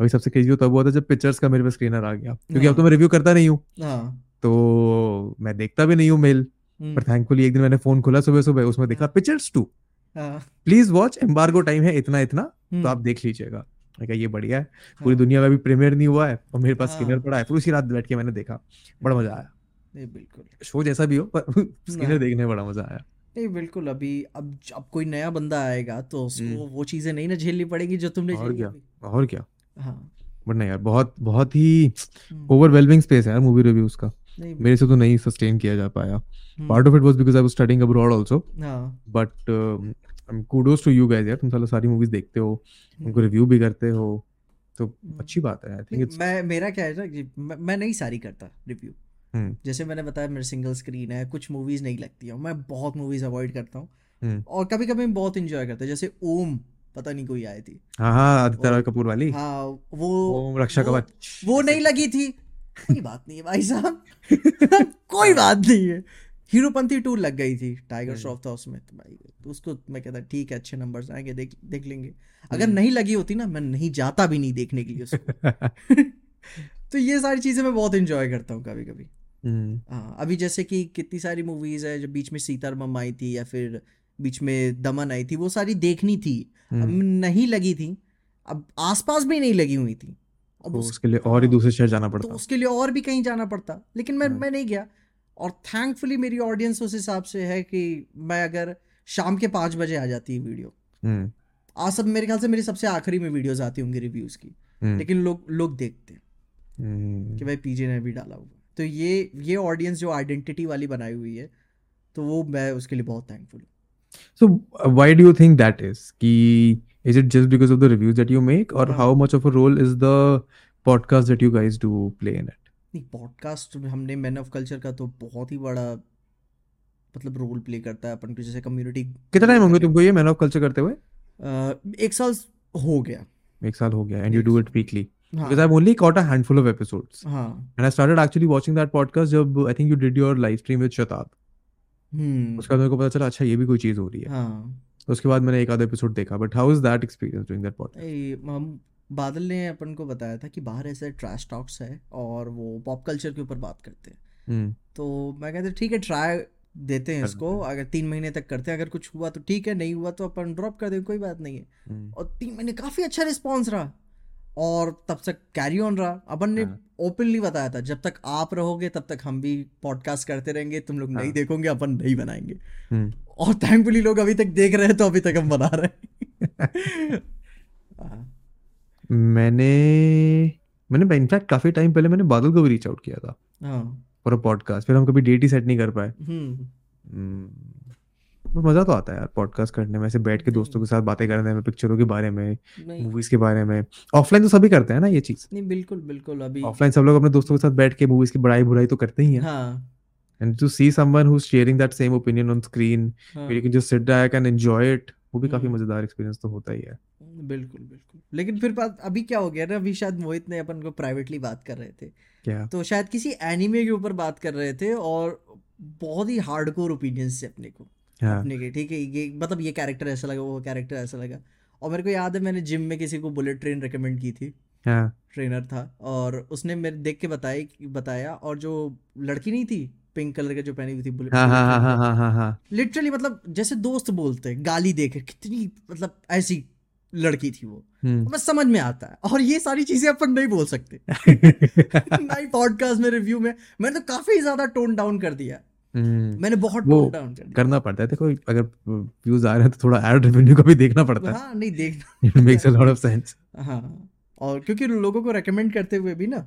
अभी सबसे क्रेजी तब हुआ था जब पिक्चर्स का मेरे पे स्क्रीनर आ गया। क्योंकि अब तो हाँ। मैं रिव्यू करता नहीं हूँ। हाँ, तो मैं देखता भी नहीं हूँ मेल हम्म, पर थैंकफुली एक दिन मैंने फ़ोन खोला सुबह सुबह उसमें देखा हाँ। पिक्चर्स टू हाँ, प्लीज़ वॉच एम्बार्गो टाइम है इतना इतना तो हम्म, आप देख लीजिएगा। मैं कहा ये बढ़िया है पूरी हाँ, दुनिया में अभी प्रीमियर नहीं हुआ है और मेरे पास हाँ। स्क्रीनर पड़ा है। फिर उसी रात बैठ के मैंने देखा बड़ा मज़ा आया। नहीं बिल्कुल। शो जैसा भी हो पर स्क्रीनर हाँ। देखने में बड़ा मज़ा आया। नहीं बिल्कुल अभी अब अब कोई नया बंदा आएगा तो उसको हम्म। वो चीज़ें नहीं ना झेलनी पड़ेगी जो तुमने और क्या? और क्या। हाँ। बट नहीं यार बहुत बहुत ही हम्म, ओवरवेलमिंग स्पेस है यार मूवी रिव्यूज़ का। मेरे से तो नहीं सस्टेन किया जा पाया। हम्म, part of it was because I was studying abroad also but kudos to you guys यार तुम साला सारी मूवीज़ देखते हो उनको रिव्यू भी करते हो। तो अच्छी बात है आई थिंक इट्स मैं मेरा क्या है ना कि मैं, नहीं सारी करता रिव्यू हम्म। जैसे मैंने बताया मेरा सिंगल स्क्रीन है कुछ मूवीज़ नहीं लगती हैं। मैं बहुत मूवीज़ अवॉइड करता हूँ। हम्म। और कभी कभी बहुत इंजॉय करता हूँ जैसे ओम पता नहीं कोई आई थी। हाँ हाँ आदित्य रॉय कपूर वाली। हाँ वो ओम रक्षा कवच। वो नहीं लगी थी। कोई बात नहीं है भाई साहब। कोई बात नहीं है। हीरोपंथी टू लग गई थी टाइगर हम्म। श्रॉफ था उसमें। तो भाई तो उसको मैं कहता ठीक है अच्छे नंबर्स आएँगे देख देख लेंगे। अगर हम्म। नहीं लगी होती ना मैं नहीं जाता भी नहीं देखने के लिए उसको। तो ये सारी चीज़ें मैं बहुत इंजॉय करता हूँ कभी कभी हम्म हाँ अभी जैसे कि कितनी सारी मूवीज़ है जो बीच में सीतारमम आई थी या फिर बीच में दमन आई थी वो सारी देखनी थी। अब हम्म, नहीं लगी थी अब आसपास भी नहीं लगी हुई थी। अब तो उस- उसके लिए और ही हाँ, दूसरे शहर जाना पड़ता। तो उसके लिए और भी कहीं जाना पड़ता। लेकिन मैं हाँ। मैं नहीं गया। और थैंकफुली मेरी ऑडियंस उस हिसाब से है कि मैं अगर शाम के पाँच बजे आ जाती है वीडियो। हम्म। आज सब मेरे ख्याल से मेरी सबसे आखिरी में वीडियोस आती होंगी रिव्यूज़ की। हम्म, लेकिन लोग लोग देखते हैं हम्म, कि भाई पीजे ने भी डाला हुआ। तो ये ये ऑडियंस जो आइडेंटिटी वाली बनाई हुई है तो वो मैं उसके लिए बहुत थैंकफुल हूँ। Uh, why do you think that is? कि is it just because of the reviews that you make, or हाँ। how much of a role is the podcast that you guys do play in it? नहीं podcast हमने man of culture का तो बहुत ही बड़ा मतलब role play करता है अपन को जैसे कम्युनिटी कितना टाइम हो गया तुमको ये मैन ऑफ़ कल्चर करते हुए एक साल हो गया एक साल हो गया and you एक do साल। it weekly हाँ because I've only caught a handful of episodes हाँ and I started actually watching that podcast जब I think you did your live stream with शताब हम्म उसके मेरे को पता चला अच्छा ये भी कोई चीज़ हो रही है हाँ तो उसके बाद मैंने एक आधा एपिसोड देखा but how is that experience doing that podcast Badal ने अपन को बताया था कि बाहर ऐसे ट्रैश टॉक्स है और वो पॉप कल्चर के ऊपर बात करते हैं। हम्म। तो मैं कहते ठीक है ट्राई देते हैं इसको अगर तीन महीने तक करते हैं अगर कुछ हुआ तो ठीक है नहीं हुआ तो अपन ड्रॉप कर देंगे कोई बात नहीं है। हम्म, और तीन महीने काफ़ी अच्छा रिस्पॉन्स रहा और तब तक कैरी ऑन रहा। अपन ने हाँ। ओपनली बताया था जब तक आप रहोगे तब तक हम भी पॉडकास्ट करते रहेंगे तुम लोग नहीं हाँ। देखोगे अपन नहीं बनाएँगे। हम्म, और थैंकफुली लोग अभी तक देख रहे हैं तो अभी तक हम बना रहे हैं। मैंने मैंने इनफैक्ट काफ़ी टाइम पहले मैंने बादल को भी रीच आउट किया था। हाँ। फॉर अ पॉडकास्ट फिर हम कभी डेट ही सेट नहीं कर पाए। हम्म। हम्म, पर मज़ा तो आता है यार पॉडकास्ट करने में ऐसे बैठ के दोस्तों के साथ बातें करने में पिक्चरों के बारे में मूवीज़ के बारे में। ऑफलाइन तो सभी करते हैं ना ये चीज़? नहीं बिल्कुल बिल्कुल अभी ऑफलाइन सब लोग अपने दोस्तों के साथ बैठ के मूवीज़ की बड़ाई बुराई तो करते ही हैं। हाँ। And to see someone who sharing that same opinion on screen हाँ। You can just sit back and enjoy it वो भी काफ़ी हम्म। मज़ेदार एक्सपीरियंस तो होता ही है। बिल्कुल बिल्कुल। लेकिन फिर बात अभी क्या हो गया ना अभी शायद मोहित ने अपन को प्राइवेटली बात कर रहे थे। क्या? तो शायद किसी एनीमे के ऊपर बात कर रहे थे और बहुत ही हार्डकोर ओपिनियंस से अपने को। हाँ। अपने के ठीक है ये मतलब ये कैरेक्टर ऐसा लगा वो कैरेक्टर ऐसा लगा। और मेरे को याद है मैंने जिम में किसी को बुलेट ट्रेन रिकमेंड की थी। हाँ। ट्रेनर था और उसने मेरे देख के बताया बताया और जो लड़की नहीं थी पिंक कलर का जो पहनी हुई थी बुलेट हाँ हाँ हाँ हाँ हाँ हाँ। हाँ लिटरली मतलब जैसे दोस्त बोलते हैं गाली देके कितनी मतलब ऐसी लड़की थी वो। हम्म। बस समझ में आता है। और ये सारी चीज़ें अपन नहीं बोल सकते। ना ही पॉडकास्ट में रिव्यू में मैंने तो काफ़ी ज़्यादा टोन डाउन कर दिया। हम्म, मैंने बहुत टोन डाउन कर दिया। करना पड़ता है। देखो अगर व्यूज़ आ रहे हैं तो थोड़ा एड रेवेन्यू का भी देखना पड़ता है। हाँ नहीं देखना it makes a lot of sense हाँ और क्योंकि लोगों को रेकमेंड करते हुए भी ना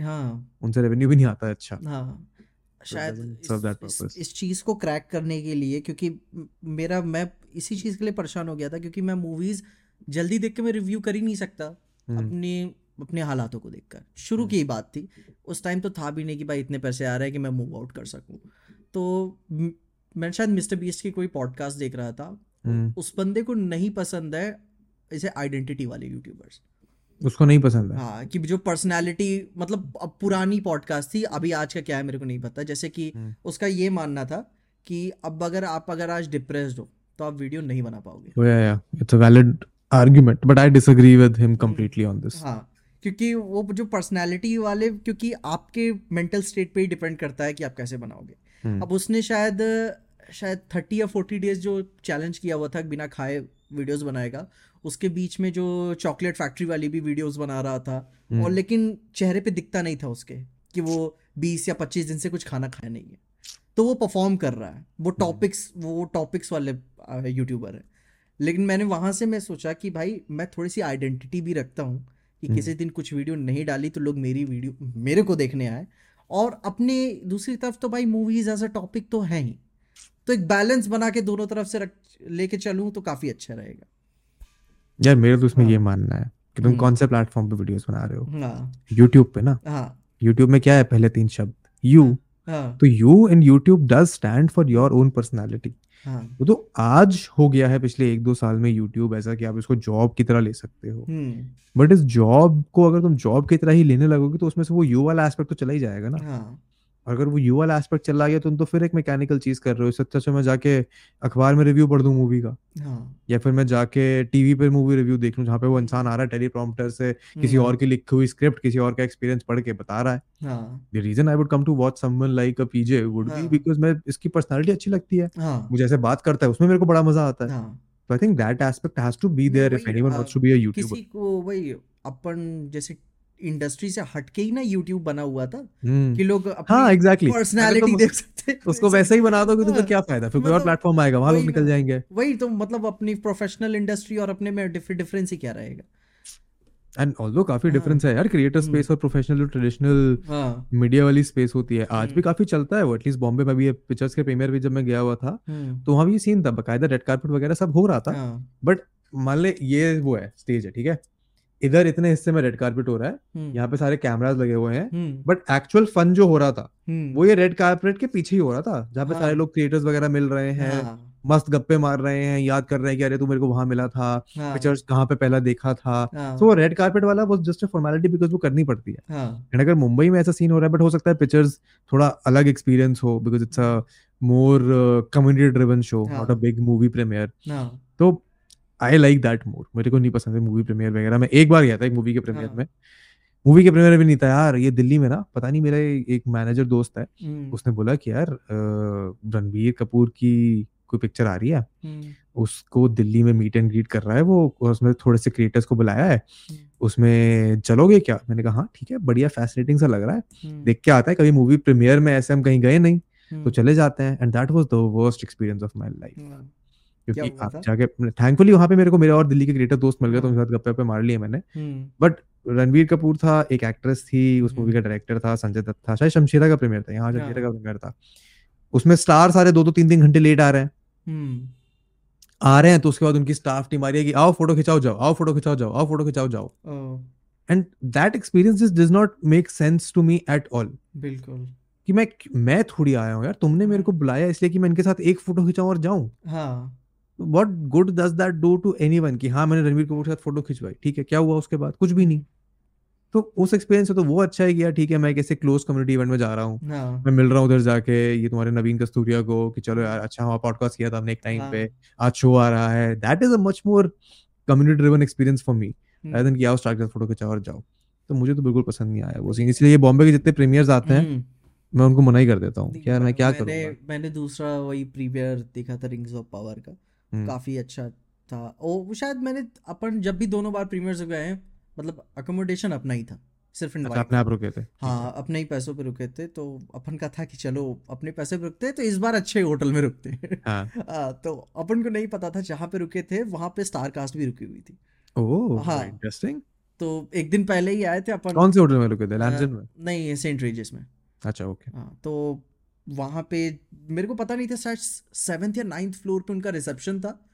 हाँ। उनसे रेवेन्यू भी नहीं आता है अच्छा। हाँ। शायद इस, इस, इस चीज़ को क्रैक करने के लिए क्योंकि मेरा मैं इसी चीज़ के लिए परेशान हो गया था क्योंकि मैं मूवीज़ जल्दी देख के मैं रिव्यू कर ही नहीं सकता हम्म, अपने अपने हालातों को देखकर। शुरू की ही बात थी। उस टाइम तो था भी नहीं कि भाई इतने पैसे आ रहे हैं कि मैं मूव आउट कर सकूँ। तो म- शायद मिस्टर बीस्ट की कोई पॉडकास्ट देख रहा था। हम्म, उस बंदे को नहीं पसंद है इसे आइडेंटिटी वाले यूट्यूबर्स उसको नहीं पसंद है हाँ कि जो पर्सनालिटी मतलब अब पुरानी पॉडकास्ट थी अभी आज का क्या है मेरे को नहीं पता जैसे कि हम्म। उसका ये मानना था कि अब अगर आप अगर आज डिप्रेस्ड हो तो आप वीडियो नहीं बना पाओगे yeah, yeah. It's a valid argument, but I disagree with him completely on this. हाँ क्योंकि वो जो पर्सनालिटी वाले क्योंकि आपके मेंटल स्टेट पे ही डिपेंड करता है कि आप कैसे बनाओगे हम्म, अब उसने शायद शायद थर्टी या फोर्टी डेज़ जो चैलेंज किया हुआ था बिना खाए वीडियोस बनाएगा उसके बीच में जो चॉकलेट फैक्ट्री वाली भी वीडियोस बना रहा था। हम्म। और लेकिन चेहरे पे दिखता नहीं था उसके कि वो बीस या पच्चीस दिन से कुछ खाना खाया नहीं है। तो वो परफॉर्म कर रहा है। वो हम्म। टॉपिक्स वो टॉपिक्स वाले यूट्यूबर है। लेकिन मैंने वहाँ से मैं सोचा कि भाई मैं थोड़ी सी आइडेंटिटी भी रखता हूँ कि हम्म। किसी दिन कुछ वीडियो नहीं डाली तो लोग मेरी वीडियो मेरे को देखने आए। और अपने दूसरी तरफ़ तो भाई मूवीज़ एज अ टॉपिक तो है ही। तो एक बैलेंस बना के दोनों तरफ़ से रख लेके चलूँ तो काफ़ी अच्छा रहेगा। यार मेरा तो उसमें हाँ। ये मानना है कि तुम हम्म। कौन से प्लेटफॉर्म पे वीडियोस बना रहे हो? हाँ। YouTube पे ना। हाँ। YouTube में क्या है पहले तीन शब्द? यू हाँ। तो you in YouTube does stand for your own personality हाँ। वो तो आज हो गया है पिछले एक दो साल में यूट्यूब ऐसा कि आप इसको जॉब की तरह ले सकते हो। हम्म। बट इस जॉब को अगर तुम जॉब की तरह ही लेने लगोगे तो उसमें से वो यू वाला एस्पेक्ट तो चला ही जाएगा ना। हाँ। और अगर वो यू वाला एस्पेक्ट चला गया तो तुम तो फिर एक मैकेनिकल चीज़ कर रहे हो। इससे अच्छा अच्छा मैं जाके अखबार में रिव्यू पढ़ दूँ मूवी का। हाँ। या फिर मैं जाके टीवी पे मूवी रिव्यू देख लूँ जहाँ पे वो इंसान आ रहा है टेलीप्रॉम्प्टर से किसी हम्म, और की लिखी हुई स्क्रिप्ट किसी और का एक्सपीरियंस पढ़ के बता रहा है। हाँ। The reason I would come to watch someone like a PJ would be. Because मैं इसकी पर्सनालिटी अच्छी लगती है। हाँ। मुझे ऐसे बात करता है उसमें मेरे को बड़ा मज़ा आता है। हाँ। तो I think that aspect has to be there if anyone wants to be a YouTuber किसी को वही अपन जैसे इंडस्ट्री से हटके ही ना यूट्यूब बना हुआ था हम्म। कि लोग हाँ अपनी एग्जैक्टली पर्सनालिटी देख सकते उसको वैसे ही बना दोगे तो फिर हाँ, क्या फ़ायदा? फिर कोई और मतलब प्लेटफॉर्म आएगा वहाँ लोग निकल जाएँगे। वही तो मतलब अपनी प्रोफेशनल इंडस्ट्री और अपने में डिफरेंस ही क्या रहेगा? एंड ऑल्दो काफ़ी हाँ। डिफरेंस है यार क्रिएटर हम्म। स्पेस और प्रोफेशनल ट्रेडिशनल हाँ। मीडिया वाली स्पेस होती है आज भी हम्म। काफ़ी चलता है वो एटलीस्ट बॉम्बे में भी पिक्चर्स के प्रीमियर भी जब मैं गया हुआ था तो वहाँ भी सीन था बकायदा रेड कार्पेट वगैरह सब हो रहा था। हाँ। बट मान ले ये वो है स्टेज है ठीक है? इधर इतने हिस्से में रेड कार्पेट हो रहा है हम्म, यहाँ पे सारे कैमराज लगे हुए हैं हम्म, बट एक्चुअल फन जो हो रहा था हम्म, वो ये रेड कार्पेट के पीछे ही हो रहा था जहाँ पे हाँ। सारे लोग क्रिएटर्स वगैरह मिल रहे हैं हाँ। मस्त गप्पे मार रहे हैं याद कर रहे हैं कि अरे तू मेरे को वहाँ मिला था हाँ। पिक्चर्स कहाँ पे पहला देखा था। हाँ। तो वो रेड कार्पेट वाला वो जस्ट अ फॉर्मेलिटी बिकॉज़ वो करनी पड़ती है। हाँ। एंड अगर मुंबई में ऐसा सीन हो रहा है बट हो सकता है पिक्चर्स थोड़ा अलग एक्सपीरियंस हो because it's a more community driven show हाँ। Not a big movie premiere हाँ। तो आई लाइक दैट मोर मेरे को नहीं पसंद है मूवी प्रीमियर वगैरह। मैं एक बार गया था एक मूवी के प्रीमियर हाँ। में। मूवी के प्रीमियर भी नहीं था यार। ये दिल्ली में ना पता नहीं मेरा एक मैनेजर दोस्त है हम्म, उसने बोला कि यार रणबीर कपूर की कोई पिक्चर आ रही है? हम्म, उसको दिल्ली में मीट एंड ग्रीट कर रहा है वो और उसमें थोड़े से क्रिएटर्स को बुलाया है। हम्म, उसमें चलोगे क्या? मैंने कहा हाँ ठीक है बढ़िया फैसिनेटिंग सा लग रहा है। देख के आता है कभी मूवी प्रीमियर में ऐसे हम कहीं गए नहीं तो चले जाते हैं। And that was the worst experience of my life क्योंकि आप जाके थैंकफुली वहाँ पे मेरे को मेरे और दिल्ली के क्रिएटर दोस्त मिल गए तो हाँ। उनके साथ गप्पे मार लिए मैंने। हम्म, बट रणवीर कपूर था एक एक्ट्रेस थी उस हम्म। मूवी का डायरेक्टर था संजय दत्त था शायद शमशीरा का प्रीमियर था यहाँ हाँ। शमशीरा का प्रीमियर था। उसमें स्टार सारे दो दो तीन तीन घंटे लेट आ रहे हैं। हम्म, आ रहे हैं तो उसके बाद उनकी स्टाफ टीम आ रही है कि आओ फ़ोटो खिंचाओ जाओ आओ फ़ोटो खिंचाओ जाओ आओ फ़ोटो खिंचाओ जाओ। And that experience does not make sense to me at all बिल्कुल। कि मैं मैं थोड़ी आया हूँ यार तुमने मेरे हाँ। को बुलाया इसलिए कि मैं इनके साथ एक फ़ोटो खिंचाऊं और जाऊँ। हाँ। What good does that do to anyone कि हाँ मैंने रणवीर कपूर के साथ फ़ोटो खिंचवाई। ठीक है क्या हुआ उसके बाद? कुछ भी नहीं। तो उस एक्सपीरियंस से तो वो अच्छा है कि यार ठीक है मैं कैसे क्लोज कम्युनिटी इवेंट में जा रहा हूँ। हाँ। मैं मिल रहा हूँ उधर जाके ये तुम्हारे नवीन कस्तूरिया को कि चलो यार अच्छा हुआ पॉडकास्ट किया था हमने एक टाइम हाँ। पे आज शो आ रहा है। That is a much more community driven experience for me than कि आओ स्टार्ट कर फ़ोटो खिंचाओ और जाओ। तो मुझे तो बिल्कुल पसंद नहीं आया वो सीन इसलिए ये बॉम्बे के जितने प्रीमियर्स आते हैं हम्म, मैं उनको मना ही कर देता हूँ यार मैं क्या करूँगा। मैंने दूसरा वही प्रीमियर देखा था रिंग्स ऑफ़ पावर का। काफ़ी अच्छा था। ओ वो शायद मैंने अपन जब भी दोनों बार प्रीमियर गए हैं मतलब अकोमोडेशन अपना ही था सिर्फ़ अच्छा अपने आप रुके थे। हाँ अपने ही पैसों पे रुके थे तो अपन का था कि चलो अपने पैसे पे रुकते हैं तो इस बार अच्छे होटल में रुकते हैं। हाँ। हाँ, तो अपन को नहीं पता था जहाँ पे रुके थे वहाँ पे स्टार कास्ट भी रुकी हुई थी। ओह हाँ। इंटरेस्टिंग तो एक दिन पहले ही आए थे अपन। कौन से होटल में रुके थे? लैंडजन में? नहीं सेंट रेजिस में। अच्छा ओके हाँ तो वहाँ पे मेरे को पता नहीं था शायद सेवेंथ या नाइन्थ फ्लोर पे उनका रिसेप्शन था।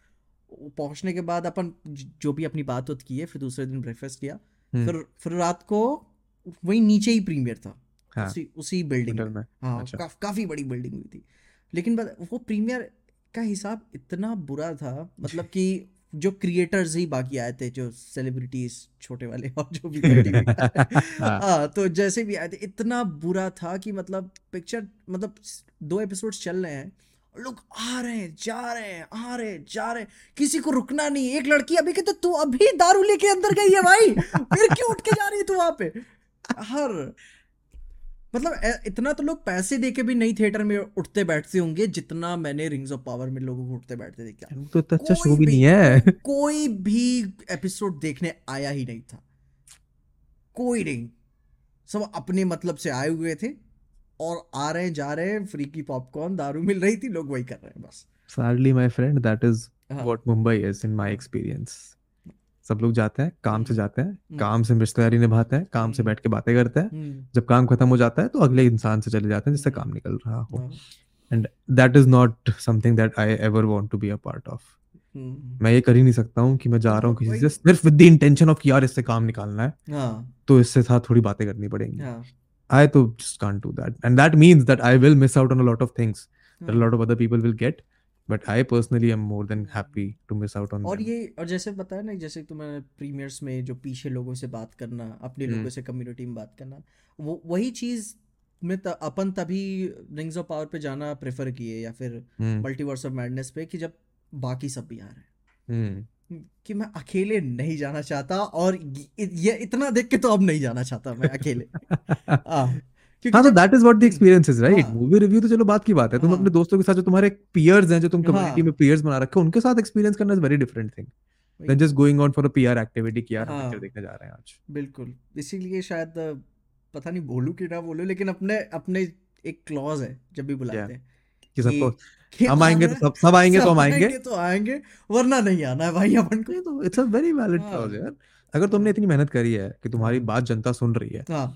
वो पहुँचने के बाद अपन जो भी अपनी बात की है फिर दूसरे दिन ब्रेकफास्ट किया। हम्म। फिर फिर रात को वही नीचे ही प्रीमियर था। हाँ। उसी उसी बिल्डिंग में। हाँ अच्छा। काफ, काफ़ी बड़ी बिल्डिंग हुई थी। लेकिन वो प्रीमियर का हिसाब इतना बुरा था मतलब कि जो क्रिएटर्स ही बाकी आए थे जो सेलिब्रिटीज छोटे वाले और जो भी हुई हाँ। हाँ तो जैसे भी आए थे इतना बुरा था कि मतलब पिक्चर मतलब दो एपिसोड्स चल रहे हैं लोग आ रहे हैं जा रहे हैं आ रहे हैं जा रहे हैं। किसी को रुकना नहीं एक लड़की अभी कहते तू अभी दारू लेके अंदर गई है भाई फिर क्यों उठ के जा रही है तू वहाँ पे? हर मतलब इतना तो लोग पैसे दे के भी नहीं थिएटर में उठते बैठते होंगे जितना मैंने रिंग्स ऑफ़ पावर में लोगों को उठते बैठते देखा। तो इतना अच्छा शो भी नहीं है। कोई भी एपिसोड देखने आया ही नहीं था। कोई नहीं। सब अपने मतलब से आए हुए थे और आ रहे जा रहे हैं फ्री की पॉपकॉर्न दारू मिल रही थी लोग वही कर रहे हैं बस। My friend that is हाँ, what Mumbai is in my experience. सब लोग जाते हैं काम से हम्म, जाते हैं काम से रिश्तेदारी निभाते हैं काम से हम्म। बैठ के बातें करते हैं। हम्म, जब काम खत्म हो जाता है तो अगले इंसान से चले जाते हैं जिससे काम निकल रहा हो। हाँ, and that is not something that I ever want to be a part of hmm, मैं ये कर ही नहीं सकता हूँ कि मैं जा रहा हूँ किसी से सिर्फ़ विद द इंटेंशन ऑफ़ यार इससे काम निकालना है। हाँ। तो इससे साथ थोड़ी बातें करनी पड़ेंगी। आई I तो just can't do that and that means that I will miss out on a lot of things that a हाँ। lot of other people will but I personally am more than happy to miss out on और them. ये और जैसे बताया ना जैसे तुम्हें premiers में जो पीछे लोगों से बात करना अपने हम्म। लोगों से कम्युनिटी में बात करना वो वही चीज़ में त, अपन तभी रिंग्स ऑफ़ पावर पे जाना प्रेफर किए या फिर. मल्टीवर्स ऑफ़ मैडनेस पे कि जब बाकी सब भी आ रहे हैं Hmm. कि मैं अकेले नहीं जाना चाहता और ये ये इतना देख के तो अब नहीं जाना चाहता मैं अकेले हाँ हाँ तो that is what the experience is right हाँ। मूवी रिव्यू तो चलो बात की बात है। तुम हाँ। अपने दोस्तों के साथ जो तुम्हारे पीयर्स हैं जो तुम कम्युनिटी हाँ। में पीयर्स बना रखे हो उनके साथ एक्सपीरियंस करना is very different thing than just going on for a PR activity कि यार हाँ। पिक्चर देखने जा रहे हैं आज। बिल्कुल। इसीलिए शायद पता नहीं बोलूँ कि ना बोलूँ लेकिन अपने अपने एक क्लॉज है जब भी बुलाते हैं कि सबको हम आएँगे तो सब सब आएँगे तो हम आएँगे। तो आएँगे वरना नहीं आना है भाई अपन को। तो इट्स अ वेरी वैलिड हाँ। क्लॉज यार। अगर तुमने इतनी मेहनत करी है कि तुम्हारी बात जनता सुन रही है हाँ।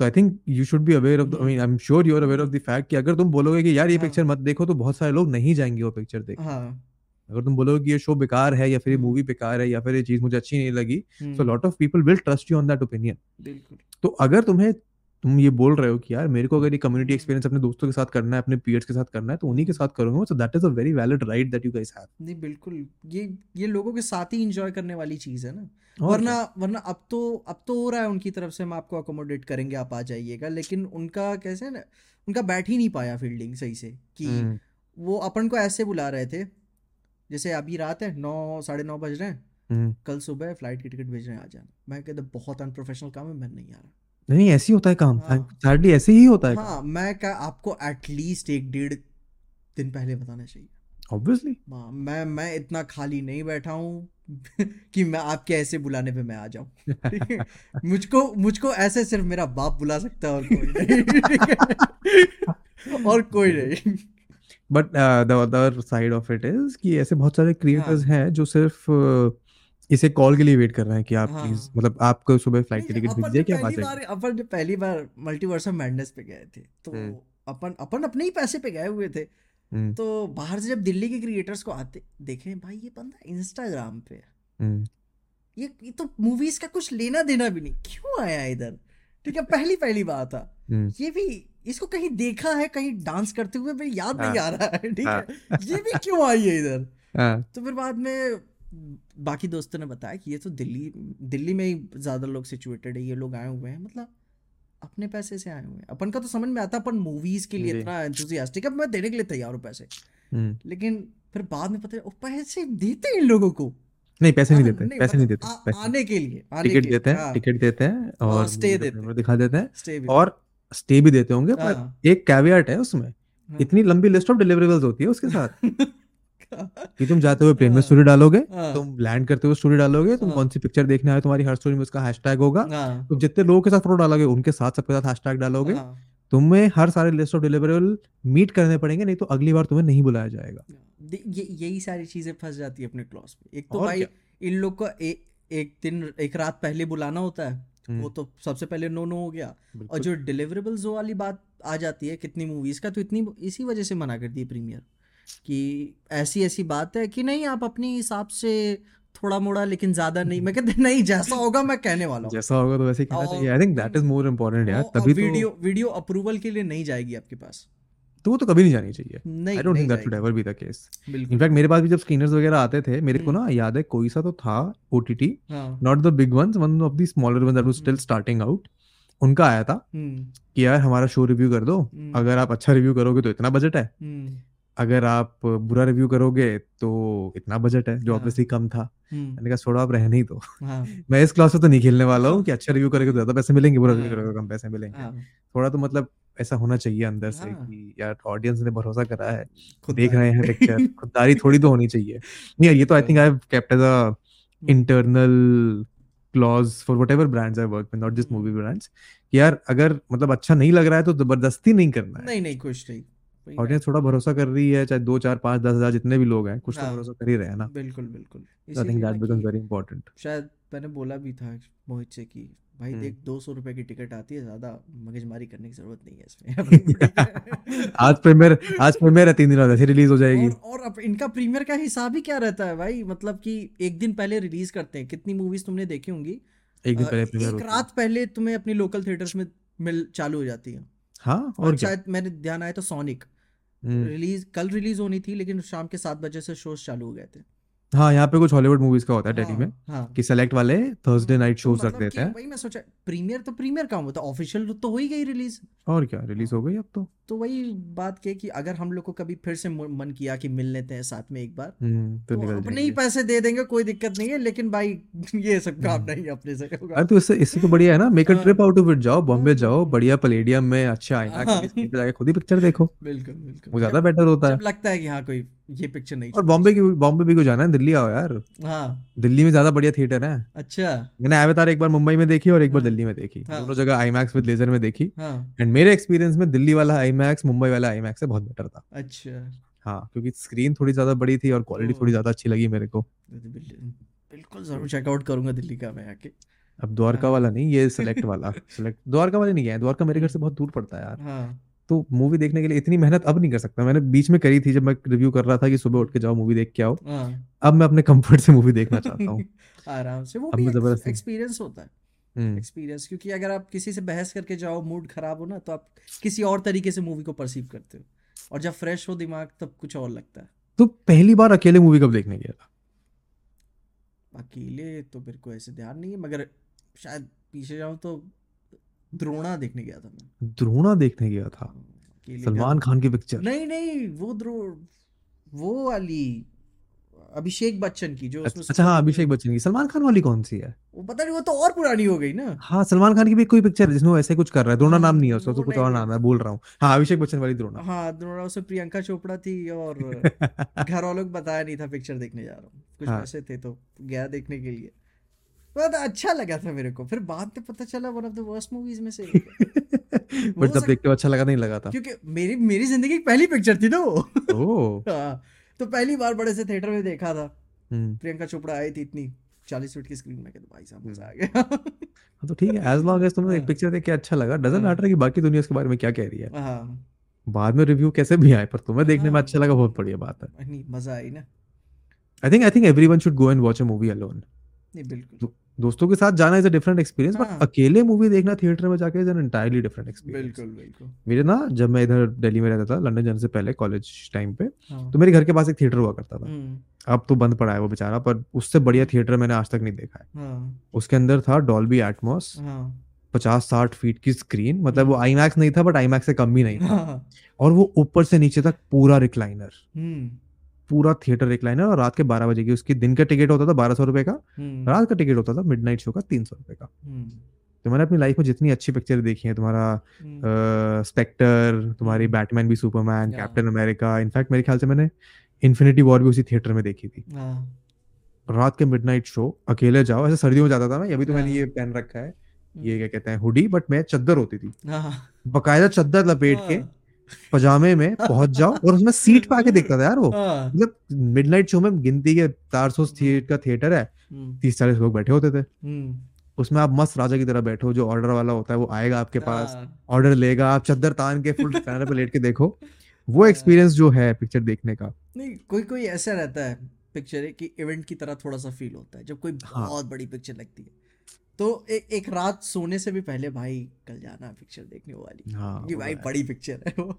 तो I think you should be aware of I mean I am sure you are aware of the fact कि अगर तुम बोलोगे कि यार ये हाँ। पिक्चर मत देखो तो बहुत सारे लोग नहीं जाएँगे वो पिक्चर देख हाँ। अगर तुम बोलोगे कि ये शो बेकार है या फिर ये हम्म। मूवी बेकार है या फिर ये चीज़ मुझे अच्छी नहीं लगी हम्म, so lot of people will trust you on that opinion तो अगर तुम्हें तुम ये बोल रहे हो कि यार मेरे को अगर ये कम्युनिटी। एक्सपीरियंस अपने दोस्तों के साथ करना है अपने पीयर्स के साथ करना है तो उन्हीं के साथ करूँगा। So that is a very valid right that you guys have नहीं बिल्कुल। ये ये लोगों के साथ ही इंजॉय करने वाली चीज़ है ना। और वरना वरना अब तो अब तो हो रहा है उनकी तरफ़ से हम आपको अकोमोडेट करेंगे आप आ जाइएगा। लेकिन उनका कैसे है ना उनका बैठ ही नहीं पाया फील्डिंग सही से कि हम्म, वो अपन को ऐसे बुला रहे थे। जैसे अभी रात है नौ साढ़े नौ बज रहे हैं। हम्म। कल सुबह फ़्लाइट की टिकट भेज रहे हैं आ जाना। मैं कहता बहुत अनप्रोफेशनल काम है मैं नहीं आ रहा। नहीं ऐसे ही होता है काम। हाँ। सैडली ऐसे ही होता है हाँ मैं क्या आपको एटलीस्ट एक डेढ़ दिन पहले बताना चाहिए। ऑब्वियसली हाँ, मैं मैं इतना खाली नहीं बैठा हूँ कि मैं आपके ऐसे बुलाने पे मैं आ जाऊँ। मुझको मुझको ऐसे सिर्फ़ मेरा बाप बुला सकता है और कोई नहीं। और कोई नहीं। But the other side of it is कि ऐसे बहुत सारे क्रिएटर्स हाँ। हैं जो सिर्फ़ uh, इसे कॉल के लिए वेट कर रहे हैं कि आप हाँ। प्लीज़ हाँ मतलब आपको सुबह फ़्लाइट की टिकट मिल जाए जब कि आप आ जाइए अपन जब पहली बार मल्टीवर्स ऑफ़ मैडनेस पे गए थे। तो हम्म। अपन अपन अपने ही पैसे पे गए हुए थे। हम्म। तो बाहर से जब दिल्ली के क्रिएटर्स को आते देखे भाई ये बंदा इंस्टाग्राम पे है। हम्म। ये ये तो मूवीज़ का कुछ लेना देना भी नहीं। क्यों आया इधर? ठीक है पहली पहली बात था। ये भी इसको कहीं देखा है कहीं डांस करते हुए भाई याद नहीं हाँ। आ रहा है ठीक हाँ। है? ये भी क्यों आई है इधर? हाँ। तो फिर बाद में बाकी दोस्तों ने बताया कि ये तो दिल्ली दिल्ली में ही ज़्यादा लोग सिचुएटेड है ये लोग आए हुए हैं मतलब अपने पैसे से आए हुए हैं। अपन का तो समझ में आता अपन मूवीज़ के लिए इतना एंथुसियास्टिक है मैं देने के लिए तैयार हूँ पैसे। हम्म। लेकिन फिर बाद में पता है पैसे देते हैं इन लोगों को? नहीं पैसे नहीं देते नहीं पैसे नहीं मतलब देते आ, पैसे आने के लिए आने टिकट के देते हैं हाँ। टिकट देते हैं हाँ और स्टे देते हैं। दिखा देते हैं और स्टे भी देते होंगे पर हाँ एक कैवियट है उसमें इतनी लंबी लिस्ट ऑफ़ डिलीवरेबल्स होती है उसके साथ। कि। तुम जाते हुए प्लेन में स्टोरी डालोगे हाँ। तुम लैंड करते हुए स्टोरी डालोगे तुम हाँ। कौन सी पिक्चर देखने आए तुम्हारी हर स्टोरी में उसका हैशटैग होगा। हाँ। तुम जितने लोगों के साथ फ़ोटो डालोगे उनके साथ सबके साथ हैशटैग डालोगे। हाँ। तुम्हें हर सारे लिस्ट ऑफ़ डिलीवरेबल मीट करने पड़ेंगे नहीं तो अगली बार तुम्हें नहीं बुलाया जाएगा। ये यही सारी चीज़ें फंस जाती है अपने क्लॉज में। एक तो भाई इन लोग को ए, एक दिन एक रात पहले बुलाना होता है वो हम्म। तो सबसे पहले नो नो हो गया। और जो डिलीवरेबल्स वाली बात आ जाती है कितनी मूवीज़ का तो इतनी इसी वजह से मना कर दी प्रीमियर कि ऐसी ऐसी बात है कि नहीं आप अपने हिसाब से थोड़ा मोड़ा लेकिन ज़्यादा नहीं मैं कहते नहीं जैसा होगा मैं कहने वाला हूँ। जैसा होगा तो वैसे ही कहना चाहिए। I think that is more important यार तभी तो वीडियो वीडियो अप्रूवल के लिए नहीं जाएगी आपके पास। तो वो तो कभी नहीं जानी चाहिए। I don't think that should ever be the case in fact मेरे पास भी जब स्क्रीनर्स वगैरह आते थे मेरे को हम्म। ना याद है कोई सा तो था ओटीटी हाँ। Not the big ones one of the smaller one that was still starting out उनका आया था हम्म। कि यार हमारा शो रिव्यू कर दो। हम्म। अगर आप अच्छा रिव्यू करोगे तो इतना बजट है। अगर आप बुरा रिव्यू करोगे तो इतना बजट है जो हाँ। ऑब्वियसली कम था। मैंने कहा छोड़ो आप रहने ही दो। हाँ। मैं इस क्लास में तो नहीं खेलने वाला हूँ कि अच्छा रिव्यू करेगा तो ज़्यादा पैसे मिलेंगे बुरा रिव्यू हाँ। करेगा तो कम पैसे मिलेंगे। हाँ। थोड़ा तो मतलब ऐसा होना चाहिए अंदर से कि यार ऑडियंस ने भरोसा करा है देख रहे हैं पिक्चर खुददारी थोड़ी तो होनी चाहिए। नहीं यार ये तो I think I have kept as a internal clause for whatever brands I work not just movie brands यार अगर मतलब अच्छा नहीं लग रहा है तो ज़बरदस्ती नहीं करना है। नहीं नहीं कुछ नहीं। ऑडियंस थोड़ा भरोसा कर रही है चाहे दो चार पाँच दस हज़ार जितने भी लोग हैं कुछ तो हाँ। भरोसा कर ही रहे हैं ना। बिल्कुल बिल्कुल। I think that becomes very important शायद मैंने बोला भी था मोहित से कि भाई हम्म। देख दो सौ रुपए की टिकट आती है ज़्यादा मगजमारी करने की ज़रूरत नहीं है इसमें। आज प्रीमियर आज प्रीमियर है तीन दिन बाद रिलीज़ हो जाएगी। और और अब इनका प्रीमियर का हिसाब ही क्या रहता है भाई? मतलब कि एक दिन पहले रिलीज़ करते हैं। कितनी मूवीज़ तुमने देखी होंगी? एक दिन पहले प्रीमियर एक रात पहले तुम्हें अपनी लोकल थिएटर्स में मिल चालू हो जाती है। हाँ और और शायद मेरे ध्यान आया तो सोनिक रिलीज़, कल रिलीज़ होनी थी, लेकिन शाम के सात बजे से शोज़ चालू हो गए थे। हाँ यहाँ पे कुछ हॉलीवुड मूवीज़ का होता है दिल्ली में हाँ। हाँ कि सेलेक्ट वाले थर्सडे नाइट तो शोज़ रख देते हैं। वही मैं सोचा प्रीमियर तो प्रीमियर का होता ऑफिशियल तो हो ही गई रिलीज़ और क्या रिलीज़ हाँ हो गई अब तो। तो वही बात के कि अगर हम लोग को कभी फिर से मन किया कि मिल लेते हैं साथ में एक बार हम्म तो तो अपने ही पैसे दे देंगे कोई दिक्कत नहीं है लेकिन भाई ये सब काम हम्म। नहीं अपने से होगा। तो इससे इससे तो बढ़िया है ना मेक अ हाँ। ट्रिप आउट ऑफ़ इट जाओ बॉम्बे जाओ हाँ बढ़िया पलेडियम में अच्छा आईनॉक्स हाँ। जाके खुद ही पिक्चर देखो। बिल्कुल बिल्कुल। वो ज़्यादा बेटर होता है। लगता है कि हाँ कोई ये पिक्चर नहीं और बॉम्बे की बॉम्बे भी को जाना है दिल्ली आओ यार। हाँ। दिल्ली में ज़्यादा बढ़िया थिएटर है। अच्छा। मैंने अवतार एक बार मुंबई में देखी और एक बार हाँ। दिल्ली में देखी। हाँ। दोनों जगह आईमैक्स विद लेजर में देखी। हाँ। एंड मेरे एक्सपीरियंस में दिल्ली वाला आईमैक्स मुंबई वाला आईमैक्स से बहुत बेटर था। अच्छा। हाँ क्योंकि स्क्रीन थोड़ी ज़्यादा बड़ी थी और क्वालिटी थोड़ी ज़्यादा अच्छी लगी मेरे को। बिल्कुल ज़रूर चेकआउट करूँगा दिल्ली का मैं आके। अब द्वारका हाँ। वाला नहीं ये सेलेक्ट वाला। सेलेक्ट द्वारका वाले नहीं गए द्वारका मेरे घर से बहुत दूर पड़ता है यार। हाँ। तो मूवी देखने के लिए इतनी मेहनत अब नहीं कर सकता। मैंने बीच में करी थी जब मैं रिव्यू कर रहा था कि सुबह उठ के जाओ मूवी देख के आओ। हाँ। अब मैं अपने कंफर्ट से मूवी देखना चाहता हूँ। आराम से। वो भी एक्सपीरियंस होता है। हम्म। एक्सपीरियंस क्योंकि अगर आप किसी से बहस करके जाओ मूड खराब हो ना तो आप किसी और तरीके से मूवी को परसीव करते हो। और जब फ्रेश हो दिमाग तब कुछ और लगता है। तो पहली बार अकेले मूवी कब देखने गया था? अकेले तो मेरे को ऐसे ध्यान नहीं है मगर शायद पीछे जाऊँ तो द्रोणा देखने गया था मैं। द्रोणा देखने गया था? सलमान खान की पिक्चर नहीं नहीं वो द्रो वो वाली अभिषेक बच्चन की जो उसमें अच्छा हाँ अभिषेक बच्चन की। सलमान खान वाली कौन सी है? वो पता नहीं वो तो और पुरानी हो गई ना। हाँ सलमान खान की भी कोई पिक्चर है जिसमें वो ऐसे कुछ कर रहा है। द्रोणा हाँ, नाम नहीं है उसका तो कुछ और नाम है बोल रहा हूँ। हाँ अभिषेक बच्चन वाली द्रोणा। हाँ द्रोणा उसमें प्रियंका चोपड़ा थी और घर वालों को बताया नहीं था पिक्चर देखने जा रहा हूँ। कुछ हाँ। पैसे थे तो गया देखने के लिए। बहुत अच्छा लगा था मेरे को। फिर बाद में पता चला one of the worst movies में से बट तब सक- देख के अच्छा लगा नहीं लगा था। क्योंकि मेरी मेरी ज़िंदगी की पहली पिक्चर थी ना वो। हाँ, तो पहली बार बड़े से थिएटर में देखा था। हम्म। प्रियंका चोपड़ा आई थी इतनी। चालीस फीट की स्क्रीन में कहते भाई साहब मज़ा आ गया। हाँ, तो ठीक है एज लॉन्ग एज तुम्हें एक हाँ। पिक्चर देख के अच्छा लगा डजंट हाँ। मैटर कि बाकी दुनिया उसके बारे में क्या कह रही है। हाँ। बाद में रिव्यू कैसे भी आए पर तुम्हें देखने में हाँ। अच्छा लगा बहुत बढ़िया बात है। नहीं मज़ा आई ना। I think I think everyone should go and watch a movie alone नहीं बिल्कुल। दोस्तों के साथ जाना is a different experience but. अकेले मूवी देखना थिएटर में जाके is an entirely different experience बिल्कुल बिल्कुल। मेरे ना जब मैं इधर दिल्ली में रहता था लंदन जाने से पहले कॉलेज टाइम पे हाँ। तो मेरे घर के पास एक थिएटर हुआ करता था। हम्म, अब तो बंद पड़ा है वो बेचारा पर उससे बढ़िया थिएटर मैंने आज तक नहीं देखा है। हाँ। उसके अंदर था डॉल्बी एटमॉस पचास साठ फीट की स्क्रीन मतलब वो आई नहीं था बट आई से कम भी नहीं था। हाँ। और वो ऊपर से नीचे तक पूरा रिक्लाइनर हम्म। पूरा थिएटर रिक्लाइनर और रात के बारह बजे की उसकी दिन का टिकट होता था बारह सौ रुपए का हम्म, रात का टिकट होता था मिडनाइट शो का तीन सौ रुपए का। हम्म, तो मैंने अपनी लाइफ में जितनी अच्छी पिक्चर देखी है तुम्हारा स्पेक्टर तुम्हारी हम्म। बैटमैन भी Superman Captain America in fact मेरे ख्याल से मैंने इन्फिनिटी वॉर भी उसी थिएटर में देखी थी। हाँ, रात के मिडनाइट शो अकेले जाओ ऐसे सर्दियों में जाता था मैं अभी तो मैंने हाँ। ये पहन रखा है ये क्या कहते हैं हुडी बट मैं चद्दर होती थी। हाँ, बकायदा चद्दर लपेट के हाँ, पजामे में पहुँच जाओ और उसमें सीट पे आके देखता था यार वो। हाँ, मतलब मिडनाइट शो में गिनती के चार सौ सीट का थिएटर है हम्म, तीस चालीस लोग बैठे होते थे। हम्म, उसमें आप मस्त राजा की तरह बैठो जो ऑर्डर वाला होता है वो आएगा आपके पास हाँ, ऑर्डर लेगा आप चद्दर तान के फुल पे लेट के देखो। वो एक्सपीरियंस जो है पिक्चर देखने का। नहीं कोई कोई ऐसा रहता है पिक्चर है कि इवेंट की तरह थोड़ा सा फील होता है जब कोई हाँ। बहुत बड़ी पिक्चर लगती है। तो ए, एक रात सोने से भी पहले भाई कल जाना पिक्चर देखने वाली। हाँ कि भाई बड़ी पिक्चर है वो।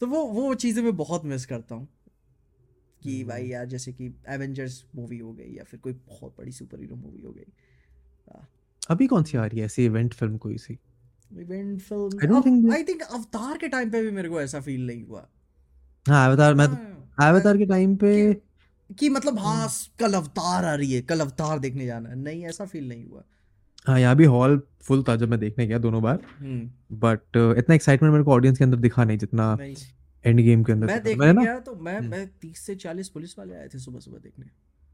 तो वो वो चीज़ें मैं बहुत मिस करता हूँ। कि हम्म। भाई यार जैसे कि एवेंजर्स मूवी हो गई या फिर कोई बहुत बड़ी सुपर हीरो मूवी हो गई। अभी कौन सी आ रही है ऐसी इवेंट फ़िल्म कोई सी? Event I don't think film I think Avatar के टाइम पे भी मेरे को ऐसा फील नहीं हुआ। हाँ अवतार मैं हाँ, अवतार के टाइम पे कि- मतलब हाँ हम्म। कल अवतार आ रही है कल अवतार देखने जाना है। नहीं ऐसा फील नहीं हुआ। हाँ यहाँ भी हॉल फुल था जब मैं देखने गया दोनों बार। बट uh, इतना एक्साइटमेंट मेरे को ऑडियंस के अंदर दिखा नहीं जितना एंड गेम के अंदर मैं देखने गया तो मैं हम्म। मैं तीस से चालीस पुलिस वाले आए थे सुबह सुबह देखने।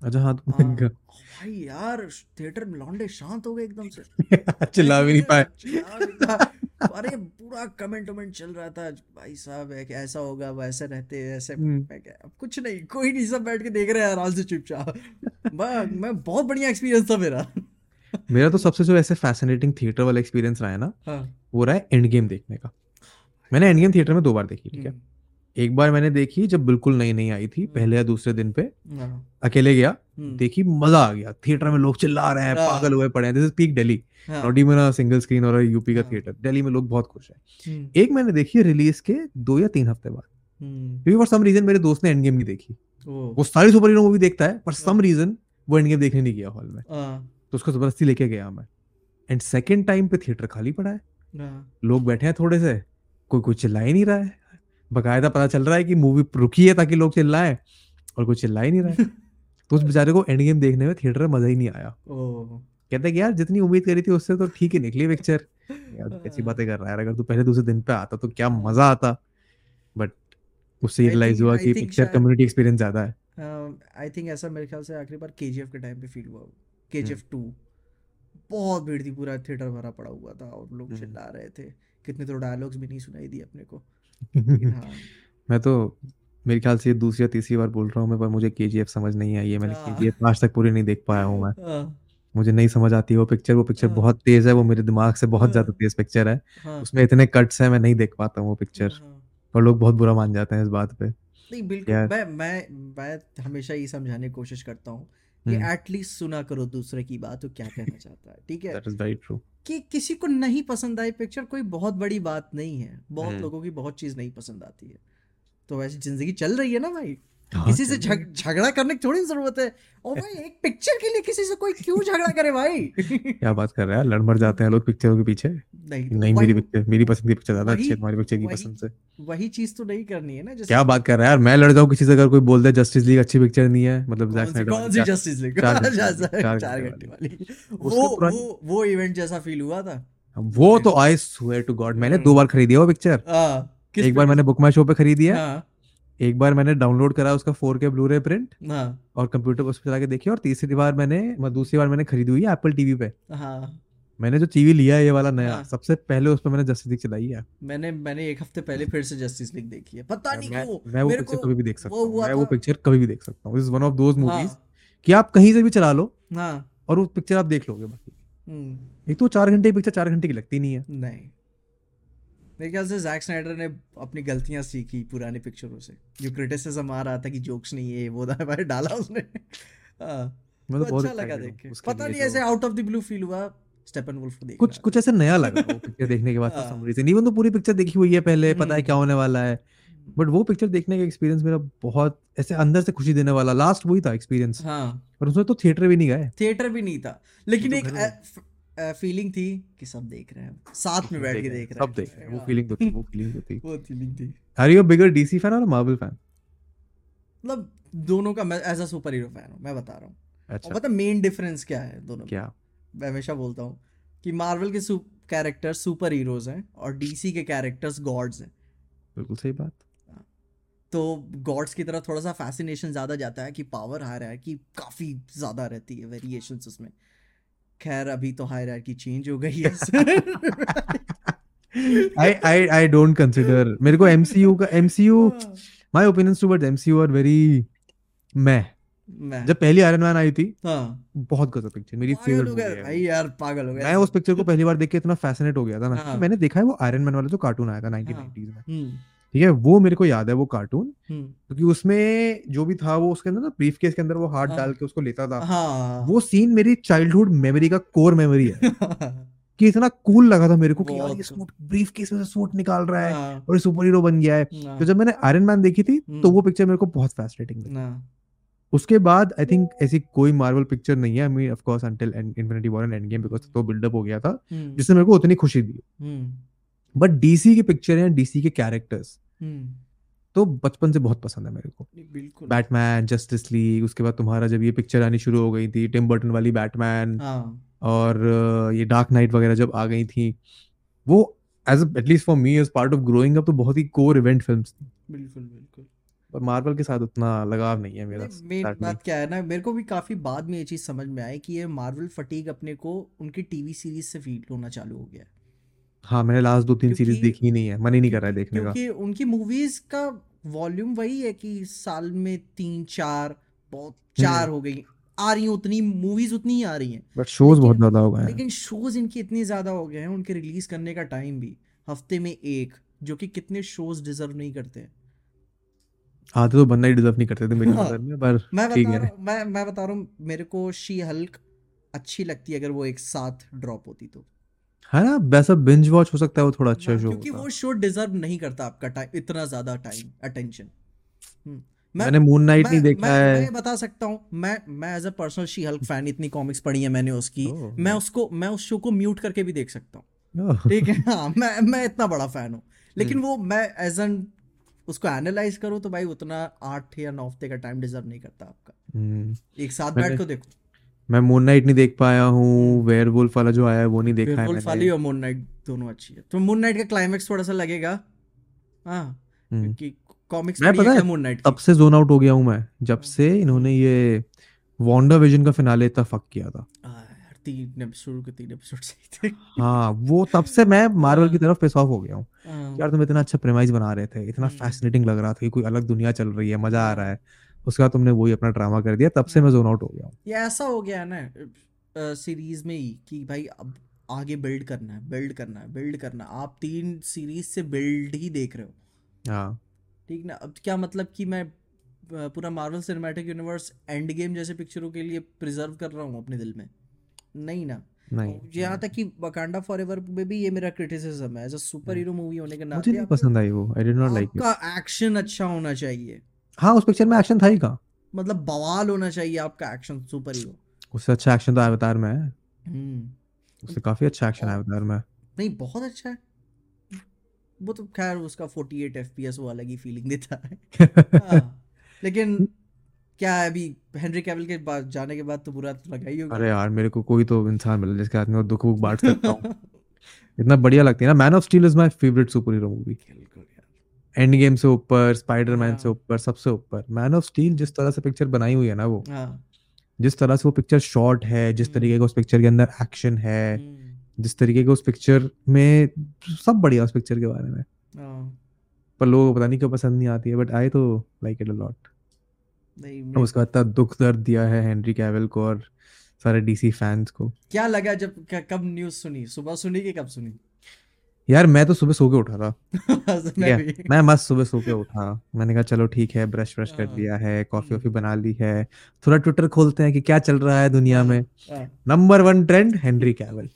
अच्छा हाँ तो हाँ। भाई यार थिएटर में लौंडे शांत हो गए एकदम से। चिल्ला भी नहीं पाए। अरे पूरा कमेंट वमेंट चल रहा था। भाई साहब है कि ऐसा होगा वैसे रहते ऐसे हम्म। मैं क्या अब कुछ नहीं कोई नहीं सब बैठ के देख रहे हैं आराम से चुपचाप। मैं मैं बहुत बढ़िया एक्सपीरियंस था मेरा। मेरा तो सबसे जो ऐसे फैसिनेटिंग थिएटर वाला एक्सपीरियंस रहा है ना हाँ। वो रहा है एंड गेम देखने का। मैंने एंड गेम थिएटर में दो बार देखी ठीक है? हम्म, एक बार मैंने देखी जब बिल्कुल नई नई आई थी पहले या दूसरे दिन पे। हाँ, अकेले गया हम्म, देखी मज़ा आ गया। थिएटर में लोग चिल्ला रहे हैं हाँ। पागल हुए पड़े हैं। This is peak Delhi not even a single screen और यूपी का हाँ। थिएटर। दिल्ली में लोग बहुत खुश हैं। हम्म, एक मैंने देखी रिलीज़ के दो या तीन हफ़्ते बाद। हम्म, क्योंकि फॉर सम रीजन मेरे दोस्त ने एंड गेम नहीं देखी वो सारी सुपर हीरो मूवी देखता है पर सम। रीजन वो एंड गेम देखने नहीं गया हॉल में। तो उसको ज़बरदस्ती लेके गया मैं। एंड सेकेंड टाइम पे थिएटर खाली पड़ा है। हाँ, लोग बैठे हैं थोड़े से। कोई कुछ चिल्ला ही नहीं रहा है। बकायदा पता चल रहा है कि मूवी रुकी है ताकि लोग चिल्लाएँ और कोई चिल्ला ही नहीं रहा है। तो उस बेचारे को एंड गेम देखने में थिएटर में मज़ा ही नहीं आया। कहते कि यार जितनी उम्मीद करी थी उससे तो ठीक ही निकली पिक्चर यार कैसी बातें कर रहा है अगर तू पहले दूसरे दिन पे आता तो क्या मज़ा आता। बट उससे रियलाइज़ हुआ कि पिक्चर कम्युनिटी एक्सपीरियंस ज़्यादा है। आई थिंक ऐसा मेरे ख्याल से आखिरी बार केजीएफ के टाइम पे फील हुआ। K ji hmm. टू बहुत भीड़ थी पूरा थिएटर भरा पड़ा हुआ था और लोग हम्म। चिल्ला रहे थे। कितने तो डायलॉग्स भी नहीं सुनाई दिए अपने को। हाँ मैं तो मेरे ख्याल से ये दूसरी या तीसरी बार बोल रहा हूँ मैं पर मुझे के समझ नहीं आई है मैंने हाँ। के आज तक पूरी नहीं देख पाया हूँ मैं। हाँ, मुझे नहीं समझ आती वो पिक्चर वो पिक्चर हाँ। बहुत तेज है वो मेरे दिमाग से बहुत ज़्यादा हाँ। तेज पिक्चर है। हाँ, उसमें इतने कट्स हैं मैं नहीं देख पाता हूँ वो पिक्चर हाँ। और लोग बहुत बुरा मान जाते हैं इस बात पे। नहीं बिल्कुल मैं मैं मैं हमेशा ये समझाने की कोशिश करता हूँ। कि हम्म। एटलीस्ट सुना करो दूसरे की बात वो क्या कहना चाहता है ठीक है? दैट इज़ वेरी ट्रू कि किसी को नहीं पसंद आई पिक्चर कोई बहुत बड़ी बात नहीं है। बहुत हम्म। लोगों की बहुत चीज़ नहीं पसंद आती है। तो वैसे ज़िंदगी चल रही है ना भाई? किसी से झगड़ा करने की थोड़ी ज़रूरत है। और भाई एक पिक्चर के लिए किसी से कोई क्यों झगड़ा करे भाई? क्या बात कर रहा है लड़ मर जाते हैं लोग पिक्चरों के पीछे। नहीं नहीं मेरी पिक्चर मेरी पसंद की पिक्चर ज़्यादा अच्छी है तुम्हारी पिक्चर की पसंद से। वही चीज़ तो नहीं करनी है ना जैसे क्या बात कर रहा है यार मैं लड़ जाऊँ किसी से अगर कोई बोलता है जस्टिस लीग अच्छी पिक्चर नहीं है मतलब जैक स्नाइडर कौन सी जस्टिस लीग चार घंटे वाली, वो वो वो इवेंट जैसा फील हुआ था। वो तो आई स्वेयर टू गॉड मैंने दो बार खरीदी है वो पिक्चर हाँ, एक बार मैंने बुक माई शो पे खरीदी है। हाँ। एक बार मैंने डाउनलोड करा उसका 4K ब्लूरे प्रिंट हाँ। और कंप्यूटर पर उस पर चला के देखी और तीसरी बार मैंने मतलब दूसरी बार मैंने खरीदी हुई है एप्पल टीवी पे। हाँ। मैंने जो टीवी लिया है ये वाला नया हाँ। सबसे पहले उस पर मैंने जस्टिस लीग चलाई है। मैंने मैंने एक हफ़्ते पहले फिर से जस्टिस लीग देखी है। पता नहीं मैं, क्यों मैं वो मेरे पिक्चर को कभी भी देख सकता हूँ मैं वो पिक्चर कभी भी देख सकता हूँ। Is one of those movies कि आप कहीं से भी चला लो हाँ। और वो पिक्चर आप देख लोगे बाकी। हम्म, एक तो चार घंटे की पिक्चर चार घंटे की लगती नहीं है। नहीं। मेरे ख्याल से जैक स्नाइडर ने अपनी गलतियाँ सीखी पुरानी पिक्चरों से। जो क्रिटिसिज्म आ रहा था कि जोक्स नहीं है वो भाई डाला उसने। हाँ, मैं तो अच्छा लगा देख के। पता नहीं तो। ऐसे out of the blue feel हुआ स्टेपन वुल्फ को देख कुछ कुछ ऐसे नया लगा वो पिक्चर देखने के बाद। सम रीजन इवन तो पूरी पिक्चर देखी हुई है पहले पता है हम्म। क्या होने वाला है। बट वो पिक्चर देखने का एक्सपीरियंस मेरा बहुत ऐसे अंदर से खुशी देने वाला। लास्ट वही था एक्सपीरियंस हाँ। और उसमें तो थिएटर भी नहीं गए। थिएटर भी नहीं था। लेकिन तो एक। फीलिंग थी कि सब देख रहे हैं साथ में बैठ के देख रहे हैं। सब देख रहे हैं। वो हाँ, फीलिंग तो थी वो फीलिंग तो थी। वो फीलिंग थी। Are you a bigger DC fan और मार्वल फ़ैन मतलब दोनों का मैं as a superhero fan हूँ मैं बता रहा हूँ। अच्छा। पता मेन डिफरेंस क्या है दोनों क्या? मैं हमेशा बोलता हूँ कि मार्वल के कैरेक्टर्स सुपर हीरोज हैं और डीसी के कैरेक्टर्स गॉड्स हैं। बिल्कुल सही बात। तो गॉड्स की तरफ़ थोड़ा सा फैसिनेशन ज़्यादा जाता है कि पावर हाई रहा है कि काफ़ी ज़्यादा रहती है वेरिएशंस उसमें। खैर अभी तो हाई की चेंज हो गई है आई आई आई डोंट कंसीडर मेरे को एमसीयू का MCU my opinions towards MCU are very मैं मैं जब पहली आयरन मैन आई थी हाँ। बहुत गजब पिक्चर मेरी फेवरेट हो मूवी है भाई यार पागल हो गए मैं उस पिक्चर को पहली बार देख के इतना फैसिनेट हो गया था ना हाँ। मैंने देखा है वो आयरन मैन वाला जो कार्टून आया था 1990s में। हम्म। ठीक है? वो मेरे को याद है वो कार्टून हम्म। क्योंकि उसमें जो भी था वो उसके अंदर ना ब्रीफ केस के अंदर वो हाथ हाँ। डाल के उसको लेता था। हाँ। वो सीन मेरी चाइल्डहुड मेमोरी का कोर मेमोरी है। कि इतना कूल लगा था मेरे को कि यार ये सूट ब्रीफ केस में से सूट निकाल रहा है हाँ, और सुपर हीरो बन गया है। हाँ, तो जब मैंने आयरन मैन देखी थी तो हम्म। वो पिक्चर मेरे को बहुत फैसिनेटिंग लगी। उसके बाद आई थिंक ऐसी कोई मार्वल पिक्चर नहीं है। I mean of course until Infinity War and Endgame because तो बिल्डअप हो गया था हम्म, जिसने मेरे को उतनी खुशी दी। बट डीसी की पिक्चर है डीसी के कैरेक्टर्स तो बचपन से बहुत पसंद है मेरे को। बिल्कुल। बैटमैन जस्टिस लीग उसके बाद तुम्हारा जब ये पिक्चर आनी शुरू हो गई थी टिम बर्टन वाली बैटमैन हाँ। और ये डार्क नाइट वगैरह जब आ गई थी वो as at least for me as part of growing up तो बहुत ही कोर इवेंट फिल्म्स थी। बिल्कुल बिल्कुल। पर मार्वल के साथ उतना लगाव नहीं है मेरा मेन बात क्या है ना मेरे को भी काफ़ी बाद में ये चीज़ समझ में आई कि ये मार्वल फटीक अपने को उनकी टीवी सीरीज़ से फील होना चालू हो गया है। हाँ मैंने लास्ट दो तीन सीरीज़ क्योंकि- देखी नहीं है मन ही नहीं कर रहा है देखने का। क्योंकि उनकी मूवीज़ का वॉल्यूम वही है कि साल में तीन चार बहुत चार हम्म। हो गई आ रही हैं उतनी मूवीज़ उतनी ही आ रही हैं। बट शोज़ बहुत लेकिन- ज़्यादा हो गए हैं। लेकिन शोज़ इनके इतने ज़्यादा हो गए हैं उनके रिलीज़ करने का टाइम भी हफ़्ते में एक जो कि कितने शोज़ डिजर्व नहीं करते हैं। आधे तो बनना ही डिजर्व नहीं करते थे मेरी हाँ। नज़र में पर मैं ठीक बता है। रहा हूँ मैं मैं बता रहा हूँ मेरे को शी हल्क अच्छी लगती है अगर वो एक साथ ड्रॉप होती तो। है ना? वैसा बिंज वॉच हो सकता है वो थोड़ा अच्छा शो क्योंकि वो शो डिजर्व नहीं करता आपका टाइम इतना ज़्यादा टाइम अटेंशन मैं, मैंने मून नाइट नहीं देखा मैं, है। मैं बता सकता हूँ मैं मैं as a personal She Hulk fan इतनी कॉमिक्स पढ़ी है मैंने उसकी। ओह, मैं उसको मैं उस शो को म्यूट करके भी देख सकता हूँ। ठीक है? हाँ मैं मैं इतना बड़ा फ़ैन हूँ। लेकिन हम्म। वो मैं एज एन उसको एनालाइज करूँ तो भाई उतना आठ या नौ हफ़्ते का टाइम डिजर्व नहीं करता आपका। हम्म, एक साथ बैठ को देखो। मैं मून नाइट नहीं देख पाया हूँ वेयरवुल्फ वाला जो आया है वो नहीं देखा है वेयरवुल्फ वाली और मून नाइट दोनों अच्छी है। तो मून नाइट का क्लाइमेक्स थोड़ा सा लगेगा। हाँ हम्म, क्योंकि कॉमिक्स मैं पता है, मून नाइट तब से जोन आउट हो गया हूँ मैं जब से इन्होंने ये वॉन्डा विजन का फिनाले इतना फक किया था। तीन एपिसोड के तीन एपिसोड सही थे। हाँ वो तब से मैं मार्वल की तरफ़ पेस ऑफ़ हो गया हूँ। हाँ, यार तुम इतना अच्छा प्रेमाइज बना रहे थे इतना हम्म। फैसिनेटिंग लग रहा था कि कोई अलग दुनिया चल रही है मज़ा आ रहा है। उसके तुमने वही अपना ड्रामा कर दिया तब से मैं जोन आउट हो गया हूँ। ये ऐसा हो गया है ना सीरीज़ में ही कि भाई अब आगे बिल्ड करना है बिल्ड करना है बिल्ड करना है। आप तीन सीरीज़ से बिल्ड ही देख रहे हो। हाँ। ठीक ना? अब क्या मतलब कि मैं पूरा Marvel cinematic universe Endgame जैसे पिक्चरों के लिए प्रिजर्व कर रहा हूँ अपने दिल में? नहीं ना? नहीं यहाँ तक कि वकांडा फॉरएवर में भी ये मेरा क्रिटिसिज्म है। As a superhero movie होने के नाते मुझे नहीं पसंद आई वो। I did not like it action अच्छा होना चाहिए। हाँ उस पिक्चर में एक्शन था ही कहाँ? मतलब बवाल होना चाहिए आपका एक्शन सुपर हीरो उससे अच्छा एक्शन तो अवतार में है। हम्म। उससे काफ़ी अच्छा एक्शन है अवतार में नहीं बहुत अच्छा है। वो तो खैर उसका 48 एफपीएस वो अलग ही फीलिंग देता है। हाँ, लेकिन क्या है अभी हेनरी कैविल के बाद जाने के बाद तो बुरा तो लगा ही होगा। अरे यार मेरे को कोई तो इंसान मिला जिसके हाथ में दुख बांट सकता हूँ। इतना बढ़िया लगती है ना। Man of Steel is my favourite superhero movie Endgame से ऊपर स्पाइडरमैन से हाँ। ऊपर सबसे ऊपर। मैन ऑफ़ स्टील जिस तरह से पिक्चर बनाई हुई है ना वो हाँ। जिस तरह से वो पिक्चर शॉट है जिस हम्म। तरीके का उस पिक्चर के अंदर एक्शन है हम्म, जिस तरीके का उस पिक्चर में सब बढ़िया उस पिक्चर के बारे में। हाँ, पर लोगों को पता नहीं क्यों पसंद नहीं आती है बट आई तो लाइक इट अ लॉट नहीं उसका इतना दुख दर्द दिया है हेनरी कैविल को और सारे डीसी फैंस को। क्या लगा जब कब न्यूज़ सुनी? सुबह सुनी कि कब सुनी? यार मैं तो सुबह सो के उठा था। मैं है। मैं मस्त सुबह सो के उठा। मैंने कहा चलो ठीक है ब्रश ब्रश कर हाँ। लिया है कॉफ़ी हम्म। वॉफी बना ली है। थोड़ा ट्विटर खोलते हैं कि क्या चल रहा है दुनिया में। हाँ, number one trend Henry Cavill.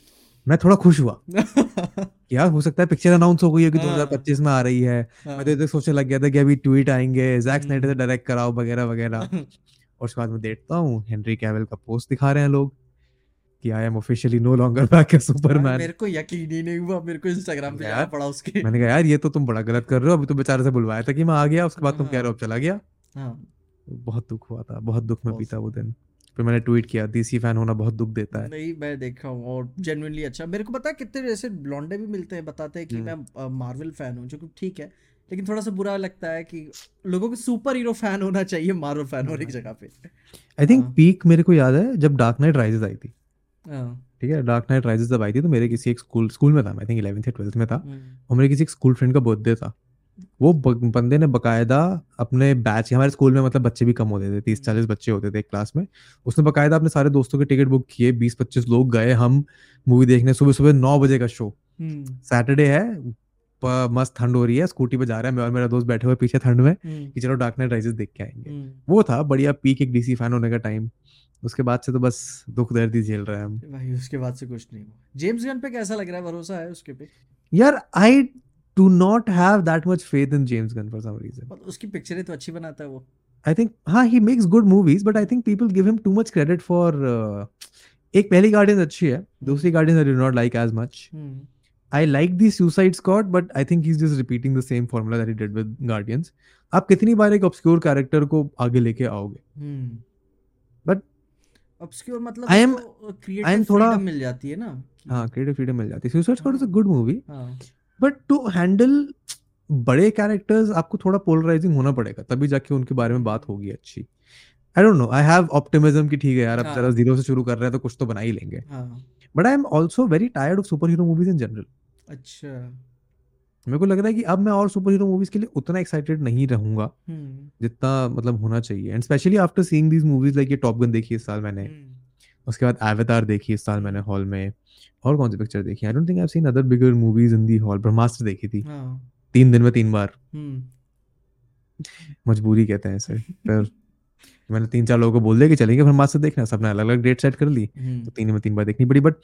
मैं थोड़ा खुश हुआ। हाँ, यार हो सकता है पिक्चर अनाउंस हो गई है कि हाँ। 2025 में आ रही है। हाँ, मैं तो इधर सोचने लग गया था कि अभी ट्वीट आएँगे जैक हम्म। स्नाइडर से डायरेक्ट कराओ वगैरह वगैरह। और उसके बाद मैं देखता हूँ हेनरी कैविल का पोस्ट दिखा रहे हैं लोग। कि I am officially no longer back as Superman मेरे को यकीन ही नहीं हुआ मेरे को इंस्टाग्राम पे जाना पड़ा उसके। मैंने कहा यार ये तो तुम बड़ा गलत कर रहे हो अभी तो बेचारे से बुलवाया था कि मैं आ गया उसके बाद तुम कह रहे हो अब चला गया। हाँ। बहुत दुख हुआ था बहुत दुख में बीता वो दिन। फिर मैंने ट्वीट किया डीसी फ़ैन होना बहुत दुख देता है। नहीं मैं देखा हूँ और जेन्युइनली अच्छा। मेरे को पता है कितने ऐसे ब्लॉन्डे भी मिलते हैं बताते हैं कि हम्म। मैं मार्वल फ़ैन हूँ जो कि ठीक है लेकिन थोड़ा सा बुरा लगता है कि लोगों को सुपर हीरो फ़ैन होना चाहिए मार्वल फ़ैन होने की जगह पे। आई थिंक हाँ। पीक मेरे को याद है जब डार्क नाइट राइजेस आई थी। हाँ, ठीक है डार्क नाइट राइजेस जब आई थी तो मेरे किसी एक स्कूल स्कूल में था मैं थिंक इलेवेंथ या ट्वेल्थ में था हम्म, और मेरे किसी एक स्कूल फ्रेंड का बर्थडे था। वो बंदे ने बकायदा अपने बैच हमारे स्कूल में मतलब बच्चे भी कम होते थे तीस चालीस बच्चे होते थे एक क्लास में। उसने बकायदा अपने सारे दोस्तों के टिकट बुक किए बीस पच्चीस लोग गए हम मूवी देखने। सुबह सुबह नौ बजे का शो हम्म, सैटरडे है मस्त ठंड हो रही है स्कूटी पे जा रहे हैं मैं और मेरा दोस्त बैठे हुए पीछे ठंड में हम्म, कि चलो डार्क नाइट राइजेस देख के आएँगे। हम्म। वो था बढ़िया पीक एक डीसी फ़ैन होने का टाइम उसके बाद से तो बस दुख दर्द ही झेल रहे हैं हम। भाई उसके बाद से कुछ नहीं जेम्स गन पे कैसा लग रहा है? भरोसा है उसके पे? यार I do not have that much faith in James Gunn for some reason उसकी पिक्चरें तो अच्छी बनाता है वो। आई थिंक हाँ he makes good movies but I think people give him too much credit for एक पहली गार्डियंस अच्छी है दूसरी Guardians I do not like as much hmm, I like the Suicide Squad but I think is just repeating the same formula that he did with Guardians आप कितनी बार एक obscure character को आगे लेके आओगे? हम्म। Obscure मतलब am- उसको I am creative थोड़ा- मिल जाती है ना? हाँ क्रिएटिव फ्रीडम मिल जाती है। Suicide Squad is a good movie हाँ। बट टू हैंडल बड़े कैरेक्टर्स आपको थोड़ा पोलराइजिंग होना पड़ेगा तभी जाके उनके बारे में बात होगी अच्छी। I don't know I have optimism की ठीक है यार अब हाँ। जरा ज़ीरो से शुरू कर रहे हैं तो कुछ तो बना ही लेंगे। हाँ। But I am also very tired of superhero movies in general अच्छा। मेरे को लग रहा है कि अब मैं और सुपर हीरो मूवीज़ के लिए उतना एक्साइटेड नहीं रहूँगा हम्म। जितना मतलब होना चाहिए। And specially after seeing these movies like ये टॉप गन देखी इस साल मैंने। हम्म, उसके बाद एवेतार देखी इस साल मैंने हॉल में। और कौन सी पिक्चर देखी? I don't think I have seen other bigger movies in the hall Brahmastra देखी थी। हाँ। तीन दिन में तीन बार। हम्म। मजबूरी कहते हैं इसे। फिर मैंने तीन चार लोगों को बोल दिया कि चलेंगे ब्रह्मास्त्र देखना सबने अलग अलग डेट सेट कर ली। हम्म, तो तीन में तीन बार देखनी पड़ी but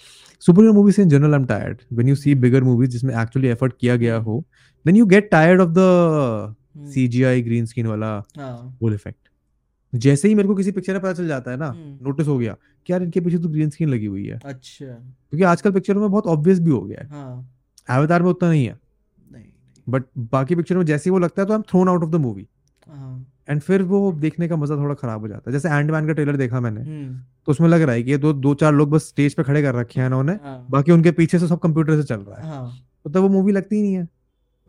super hero movies in general I am tired when you see bigger movies जिसमें एक्चुअली एफर्ट किया गया हो then you get tired of the hmm, CGI green screen वाला हाँ। इफ़ेक्ट जैसे ही मेरे को किसी पिक्चर में पता चल जाता है ना हम्म, नोटिस हो गया कि यार इनके पीछे तो ग्रीन स्क्रीन लगी हुई है। अच्छा। क्योंकि आजकल पिक्चरों में बहुत ऑब्वियस भी हो गया है। हाँ। एवतार में उतना नहीं है। बट बाकी पिक्चर में जैसे ही वो लगता है तो I am thrown out of the movie and फिर वो देखने का मज़ा थोड़ा खराब हो जाता है। जैसे एंडमैन का ट्रेलर देखा मैंने हम्म, तो उसमें लग रहा है कि ये दो दो चार लोग बस स्टेज पे खड़े कर रखे हैं इन्होंने हाँ। बाकी उनके पीछे से सब कंप्यूटर से चल रहा है। हाँ। तो तब वो मूवी लगती ही नहीं है।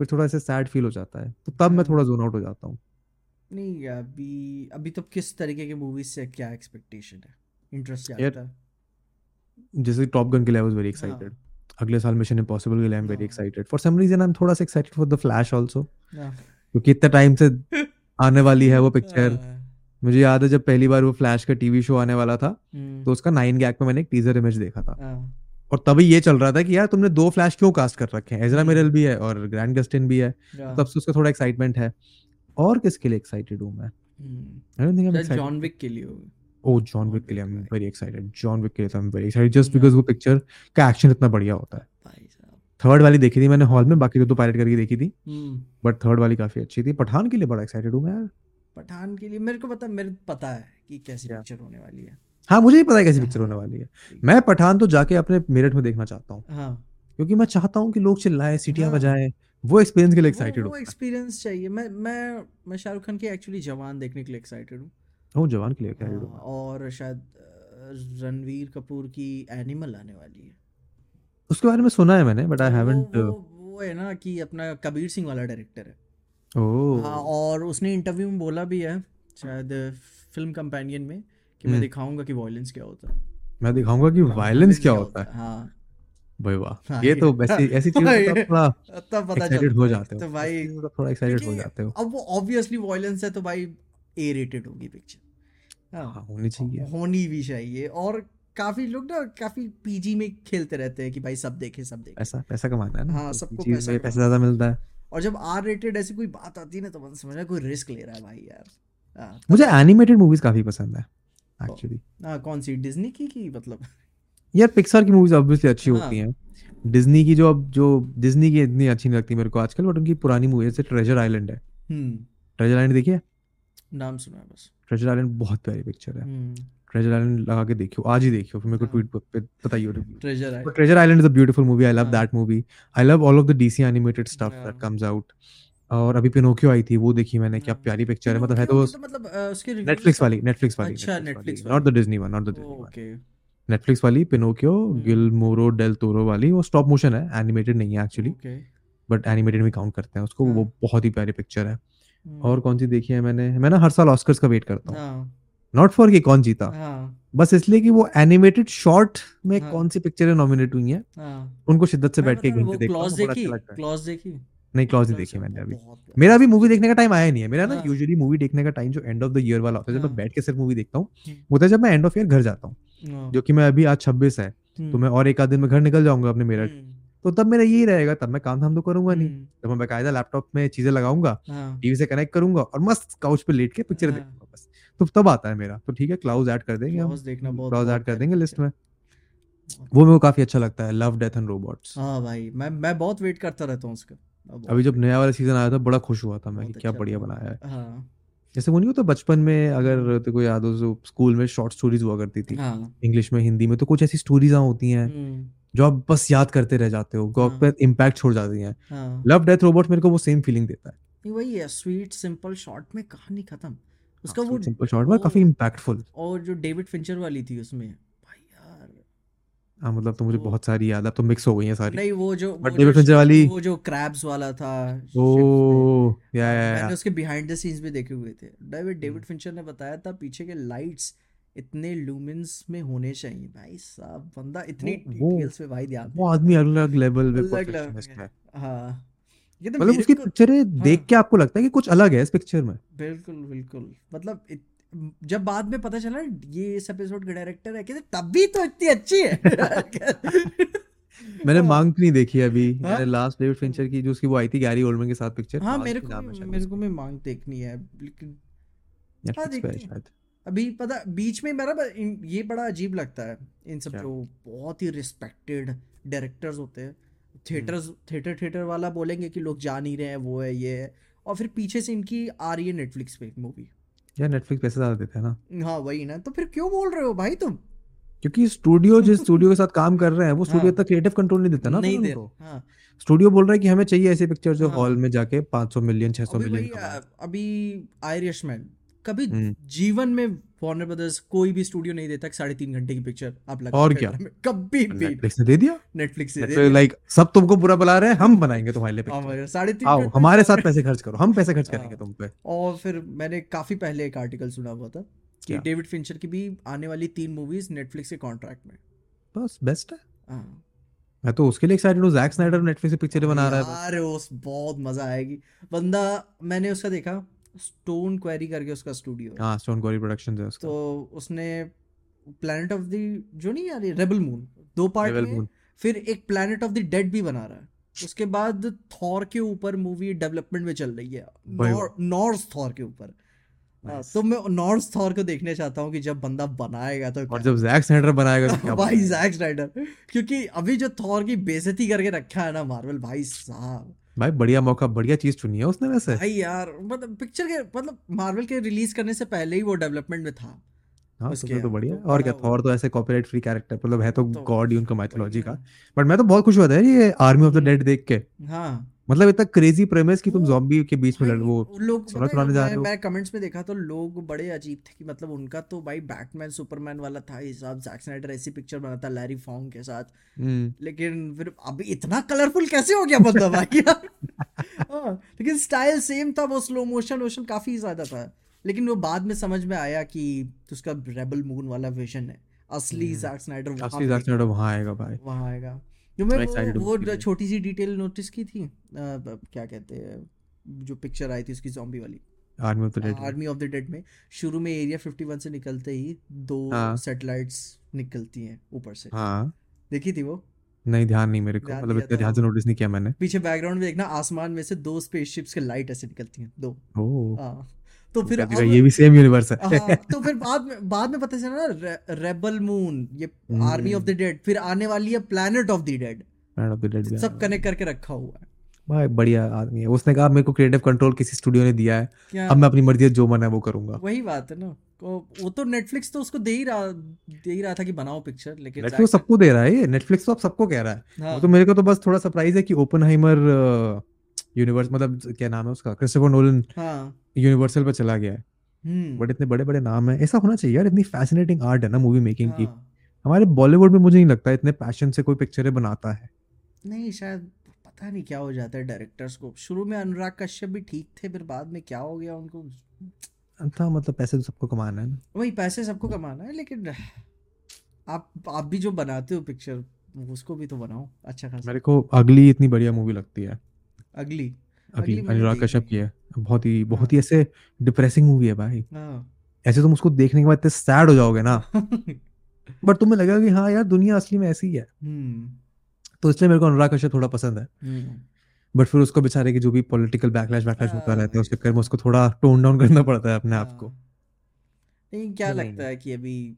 फिर थोड़ा ऐसे सैड फील हो जाता है। तो तब मैं हाँ। थोड़ा जोन आउट हो जाता हूँ। नहीं अभी अभी तो किस तरीके के मूवीज़ से क्या एक्सपेक्टेशन है? इंटरेस्ट आता है जैसे टॉप गन के लिए आई वाज वेरी एक्साइटेड अगले साल मिशन इम्पॉसिबल के लिए I am very. Excited for some reason I am थोड़ा सा excited for the flash also क्योंकि इतने टाइम से आने वाली है वो पिक्चर हाँ, मुझे याद है जब पहली बार वो फ्लैश का टीवी शो आने वाला था हम्म, तो उसका नाइन गैग में मैंने एक टीजर इमेज देखा था। हाँ, और तभी ये चल रहा था कि यार तुमने दो फ्लैश क्यों कास्ट कर रखे हैं? एजरा हम्म। मिरल भी है और ग्रैंड गस्टिन भी है। हाँ, तब से उसका थोड़ा एक्साइटमेंट है। और किसके लिए एक्साइटेड हूँ मैं? हम्म, I don't think I am शायद एक्साइटेड जॉन विक के लिए ओ जॉन विक के लिए I am very excited John Wick के लिए I am very excited just because वो पिक्चर का एक्शन इतना बढ़िया होता है। थर्ड वाली देखी थी मैंने हॉल में बाकी तो, तो पायरेट करके देखी थी। हम्म, बट थर्ड वाली काफ़ी अच्छी थी। पठान के लिए बड़ा एक्साइटेड हूँ मैं यार। पठान के लिए मेरे को पता मेरे पता है कि कैसी पिक्चर होने वाली है। हाँ मुझे ही पता है कैसी पिक्चर होने वाली है। मैं पठान तो जाके अपने मेरठ में देखना चाहता हूँ। हाँ। क्योंकि मैं चाहता हूँ कि लोग चिल्लाएँ सीटियाँ हाँ। बजाएँ। वो एक्सपीरियंस के लिए एक्साइटेड वो हूँ। एक्सपीरियंस चाहिए। मैं मैं मैं शाहरुख खान की एक्चुअली जवान देखने के लिए एक्साइटेड हूँ। हूँ जवान के लिए हाँ, एक्साइटेड हूँ। और शायद रणवीर कपूर की एनिमल आने वाली है। उसके बारे में सुना है मैंने बट आई हैवंट वो वो है ना कि अपना कबीर सिंह वाला डायरेक्टर है। ओह। हाँ और उसने इंटरव्यू में बोला भी है शायद फ़िल्म कंपेनियन में कि मैं हम्म। दिखाऊँगा कि वायलेंस क्या होता है। मैं दिखाऊँगा कि वायलेंस क्या होता है। हाँ। भाई वाह। हाँ, ये तो वैसी ऐसी चीज़ों तो थोड़ा तब पता एक्साइटेड चलता हो जाते हो। तो भाई थोड़ा एक्साइटेड हो जाते हो। अब वो ऑब्वियसली वायलेंस है तो भाई ए रेटेड होगी पिक्चर हाँ होनी चाहिए। होनी भी चाहिए और काफ़ी लोग ना काफ़ी पीजी में खेलते रहते हैं कि भाई सब देखे सब देखे। पैसा पैसा कमाना है ना। हाँ, तो सबको पैसा पैसा ज़्यादा मिलता है। और जब आर रेटेड ऐसी कोई बात आती है ना तो समझ कोई रिस्क ले रहा है भाई यार। हाँ, मुझे एनिमेटेड मूवीज़ काफ़ी पसंद है एक्चुअली हाँ कौन सी? डिज्नी की की मतलब? यार पिक्सर की मूवीज़ ऑब्वियसली अच्छी हाँ। होती हैं। डिज्नी की जो अब जो डिज्नी की इतनी अच्छी नहीं लगती मेरे को आजकल बट उनकी पुरानी मूवी जैसे ट्रेजर आइलैंड है। ट्रेजर आइलैंड देखिए नाम सुना है बस। ट्रेजर आइलैंड बहुत प्यारी पिक्चर है। हम्म। ट्रेजर आइलैंड लगा के देखियो आज ही देखियो फिर मेरे को हाँ। ट्वीट पे बताइए रिव्यू ट्रेजर है Island is a beautiful movie. I love हाँ. that movie. I love all of the DC animated stuff हाँ. that comes out. और अभी पिनोकियो आई थी वो देखी मैंने क्या हाँ. प्यारी पिक्चर है मतलब है तो मतलब अ, उसके नेटफ्लिक्स वाली नेटफ्लिक्स वाली अच्छा, Netflix not the Disney one not the Disney okay Netflix वाली पिनोकियो. गिलमोरो डेल टोरो वाली वो स्टॉप मोशन है एनिमेटेड नहीं है एक्चुअली बट एनिमेटेड में काउंट करते हैं उसको वो हाँ. बहुत ही प्यारी पिक्चर है हम्म, और कौन सी देखी है मैंने मैं ना हर साल ऑस्कर्स का वेट करता हूँ हाँ नॉट फॉर कि कौन जीता। हाँ। बस इसलिए कि वो एनिमेटेड शॉर्ट में हाँ. कौन सी पिक्चरें नॉमिनेट हुई हैं हाँ। उनको शिद्दत से बैठ के वो देखता क्लॉज देखी अच्छा है। क्लॉज देखी? नहीं क्लॉज नहीं देखी मैंने अभी। मेरा अभी मूवी देखने का टाइम आया नहीं है। मेरा ना हाँ। यूजुअली मूवी देखने का टाइम जो एंड ऑफ़ द ईयर वाला होता है जब मैं हाँ। बैठ के सिर्फ़ मूवी देखता हूँ हम्म। वो होता है जब मैं एंड ऑफ़ ईयर घर जाता हूँ हाँ, जो कि मैं अभी आज छब्बीस है तो हम्म, मैं और एक आध दिन में घर निकल जाऊँगा अपने मेरठ। हम्म, तो तब मेरा यही रहेगा तब मैं काम धाम तो करूँगा नहीं। जब मैं बाकायदा लैपटॉप में चीज़ें लगाऊँगा हाँ। टीवी से कनेक्ट करूँगा और मस्त काउच पे लेट के पिक्चर हाँ। देखूँगा। तो तब आता है मेरा। तो ठीक है क्लाउज ऐड कर देंगे हम। देखना बहुत क्लाउज ऐड कर देंगे लिस्ट में। वो मेरे को काफ़ी अच्छा लगता है लव डेथ एंड रोबोट्स हाँ भाई मैं मैं बहुत वेट करता रहता हूँ उसका। अभी जब नया वाला सीज़न आया था बड़ा खुश हुआ था मैं कि क्या अच्छा बढ़िया बनाया है। हाँ। जैसे वो नहीं होता बचपन में अगर हम्म। तेरे को याद हो तो स्कूल में शॉर्ट स्टोरीज हुआ करती थी हाँ। इंग्लिश में हिंदी में तो कुछ ऐसी स्टोरीज होती हैं हम्म, जो आप बस याद करते रह जाते हो आप हाँ। पे इम्पैक्ट छोड़ जाती हैं। हाँ। लव डेथ रोबोट मेरे को वो सेम फीलिंग देता है। वही है स्वीट सिंपल शॉर्ट में कहानी खत्म। उसका वो सिंपल शॉर्ट में काफ़ी इम्पैक्टफुल और जो डेविड फिंचर वाली थी उसमें। भाई यार। हाँ मतलब तो मुझे बहुत सारी याद अब तो मिक्स हो गई है सारी। नहीं वो जो David जो- Fincher वाली- वो जो क्रैब्स वाला था ओ या हाँ, या मैंने उसके बिहाइंड द सीन्स भी देखे हुए थे। David David. फिंचर ने बताया था पीछे के लाइट्स इतने लूमिन्स में होने चाहिए। भाई साहब बंदा इतनी डिटेल्स पे भाई ध्यान वो आदमी अलग लेवल पे परफेक्शनिस्ट है। हाँ। मतलब उसकी पिक्चरें देख हाँ। के आपको लगता है कि कुछ अलग है इस पिक्चर में बिल्कुल बिल्कुल मतलब इत, जब बाद में पता चला ये इस एपिसोड का डायरेक्टर है कहते तब भी तो इतनी अच्छी है मैंने हाँ। मांग नहीं देखी अभी हाँ? मैंने लास्ट डेविड फिंचर की जो उसकी वो आई थी गैरी ओल्डमैन के साथ पिक्चर हाँ मेरे को मेरे को भी मांग देखनी है लेकिन देखते हैं। अभी पता बीच में मेरा ये बड़ा अजीब लगता है इन सब जो बहुत ही रिस्पेक्टेड डायरेक्टर्स होते हैं थिएटर्स थिएटर थिएटर वाला बोलेंगे कि लोग जा नहीं रहे हैं वो है ये है। और फिर पीछे से इनकी आ रही है नेटफ्लिक्स पे मूवी यार नेटफ्लिक्स पैसे ज़्यादा देते हैं ना। हाँ वही ना। तो फिर क्यों बोल रहे हो भाई तुम? क्योंकि स्टूडियो जिस स्टूडियो के साथ काम कर रहे हैं वो स्टूडियो हाँ। तक क्रिएटिव कंट्रोल नहीं देता ना नहीं दे हाँ। स्टूडियो बोल रहा है कि हमें चाहिए ऐसे पिक्चर जो हाँ। हॉल में जाके 500 मिलियन 600 अभी मिलियन अभी आयरिशमैन कभी हम्म। जीवन में वार्नर ब्रदर्स कोई भी स्टूडियो नहीं देता साढ़े तीन घंटे की पिक्चर आप लगा और क्या? कभी भी। नेटफ्लिक्स ने दे दिया? नेटफ्लिक्स से दे लाइक सब तुमको बुरा बुला रहे हैं हम बनाएँगे तुम्हारे लिए साढ़े तीन आओ हमारे साथ पैसे खर्च करो हम पैसे खर्च हाँ। करेंगे तुम पे। और फिर मैंने काफ़ी पहले एक आर्टिकल सुना हुआ था कि डेविड फिंचर की भी आने वाली तीन मूवीज़ नेटफ्लिक्स के कॉन्ट्रैक्ट में। बस बेस्ट है? हाँ। मैं तो उसके लिए एक्साइटेड हूँ जैक स्नाइडर नेटफ्लिक्स से पिक्चर बना रहा है। यार उस बहुत मज़ा आएगी। बंदा मैंने उसका देखा स्टोन क्वेरी करके उसका स्टूडियो है। हाँ स्टोन गॉरी प्रोडक्शंस है उसका। तो उसने प्लैनेट ऑफ़ द जो नहीं यार रेबल मून दो पार्ट में फिर एक प्लैनेट ऑफ़ द डेड भी बना रहा है। उसके बाद थॉर के ऊपर मूवी डेवलपमेंट में चल रही है। नॉर्थ थॉर के ऊपर। हाँ, Nice। तो मैं नॉर्थ थॉर को देखने चाहता हूँ कि जब बंदा बनाएगा तो और जब जैक स्नाइडर बनाएगा तो क्या भाई जैक स्नाइडर क्योंकि अभी जो थॉर की बेइज्जती करके रखा है ना मार्वल भाई साहब। भाई बढ़िया मौका बढ़िया चीज़ चुनी है उसने वैसे। भाई यार मतलब पिक्चर के मतलब मार्वल के रिलीज़ करने से पहले ही वो डेवलपमेंट में था। हाँ तो उसके तो बढ़िया तो और क्या थॉर तो ऐसे कॉपीराइट फ्री कैरेक्टर मतलब है तो तो गॉड ही उनका माइथोलॉजी का। बट मैं तो बहुत खुश हुआ था ये आर्मी ऑफ़ द डेड देख के। हाँ। मतलब इतना क्रेजी प्रेमिस कि तुम जॉम्बी के बीच में लड़ वो लोग सोना चुराने जा रहे हो। मैं कमेंट्स में देखा तो लोग बड़े अजीब थे कि मतलब उनका तो भाई बैटमैन सुपरमैन वाला था हिसाब जैक स्नाइडर ऐसी पिक्चर बनाता लैरी फॉन्ग के साथ। हम्म। लेकिन फिर अभी इतना कलरफुल कैसे हो गया बंदा भाई? हाँ, लेकिन स्टाइल सेम था वो स्लो मोशन वोशन काफ़ी ज़्यादा था। लेकिन वो बाद में समझ में आया कि उसका रेबल मून वाला विजन है। असली जैक स्नाइडर वहाँ असली जैक स्नाइडर वहाँ आएगा भाई। वहाँ आएगा। मैं मैं वो वो छोटी सी डिटेल नोटिस की थी ब- क्या कहते हैं जो पिक्चर आई थी उसकी जॉम्बी वाली। आर्मी ऑफ़ द डेड में। आर्मी ऑफ़ द डेड में शुरू में एरिया 51 से निकलते ही दो हाँ। सैटेलाइट्स निकलती हैं ऊपर से। हाँ। देखी थी वो? नहीं ध्यान नहीं मेरे को मतलब इतने ध्यान से नोटिस नहीं किया मैंने। पीछे बैकग्राउंड में देखना आसमान में से दो स्पेसशिप्स के लाइट ऐसे निकलती हैं दो। ओ हाँ। तो तो फिर अब ये भी सेम यूनिवर्स है। हाँ तो फिर बाद में बाद में पता चला ना रेबल मून ये आर्मी ऑफ़ द डेड फिर आने वाली है planet of the dead man of the dead सब कनेक्ट करके रखा हुआ है। भाई बढ़िया आदमी है। उसने कहा मेरे को क्रिएटिव कंट्रोल किसी स्टूडियो ने दिया है। क्या? अब मैं अपनी मर्ज़ी जो मन है वो करूँगा। वही बात है ना। वो तो नेटफ्लिक्स तो उसको दे ही रहा दे ही रहा था कि बनाओ पिक्चर लेकिन नेटफ्लिक्स सबको दे रहा है ये। नेटफ्लिक्स तो अब सबको कह रहा है। हाँ। तो मेरे को तो बस थोड़ा सरप्राइज़ है कि ओपनहाइमर यूनिवर्स मतलब क्या नाम है उसका? क्रिस्टोफर नोलन हाँ। यूनिवर्सल पे चला गया है। हम्म। बट इतने बड़े बड़े नाम है। ऐसा होना चाहिए यार इतनी फैसिनेटिंग आर्ट है ना मूवी मेकिंग की। हाँ। हमारे बॉलीवुड में मुझे नहीं लगता इतने पैशन से कोई पिक्चरें बनाता है। नहीं शायद पता नहीं क्या हो जाता है डायरेक्टर्स को। शुरू में अनुराग कश्यप भी ठीक थे फिर बाद में क्या हो गया उनको? था मतलब पैसे तो सबको कमाना है ना। वही पैसे सबको कमाना है लेकिन आप आप भी जो बनाते हो पिक्चर उसको भी तो बनाओ अच्छा खासा। मेरे को अगली इतनी बढ़िया मूवी लगती है। अगली। अगली अनुराग कश्यप की है। बहुत ही बहुत हाँ ही। ऐसे डिप्रेसिंग मूवी है भाई। हाँ। ऐसे तुम उसको देखने के बाद इतने सैड हो जाओगे ना। बट तुम्हें लगेगा कि हाँ यार दुनिया असली में ऐसी ही। है हम्म। तो इसलिए मेरे को अनुराग कश्यप थोड़ा पसंद है। हम्म। बट फिर उसको बेचारे की जो भी पॉलिटिकल बैकलैश बैकलैश होता हाँ। रहता है उस भाई चक्कर में उसको थोड़ा टोन डाउन करना पड़ता है अपने आप को। नहीं क्या लगता है कि अभी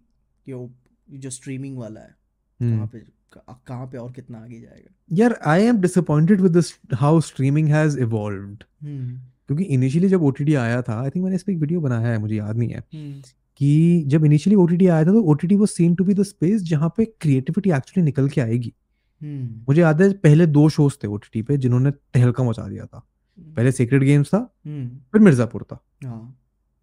जो स्ट्रीमिंग वाला है हम्म। कहाँ पे कहाँ पे और कितना आगे जाएगा? यार I am disappointed with this how streaming has evolved hmm. क्योंकि इनिशियली जब ओटीटी आया था आई थिंक मैंने इस पे एक वीडियो बनाया है मुझे याद नहीं है हम्म। कि जब इनिशियली ओटीटी आया था तो OTT was seen to be the space जहाँ पे क्रिएटिविटी एक्चुअली निकल के आएगी। हम्म। मुझे याद है पहले दो शोज़ थे ओटीटी पे जिन्होंने तहलका मचा दिया था। पहले सीक्रेट गेम्स था हम्म। फिर मिर्जापुर था। हाँ।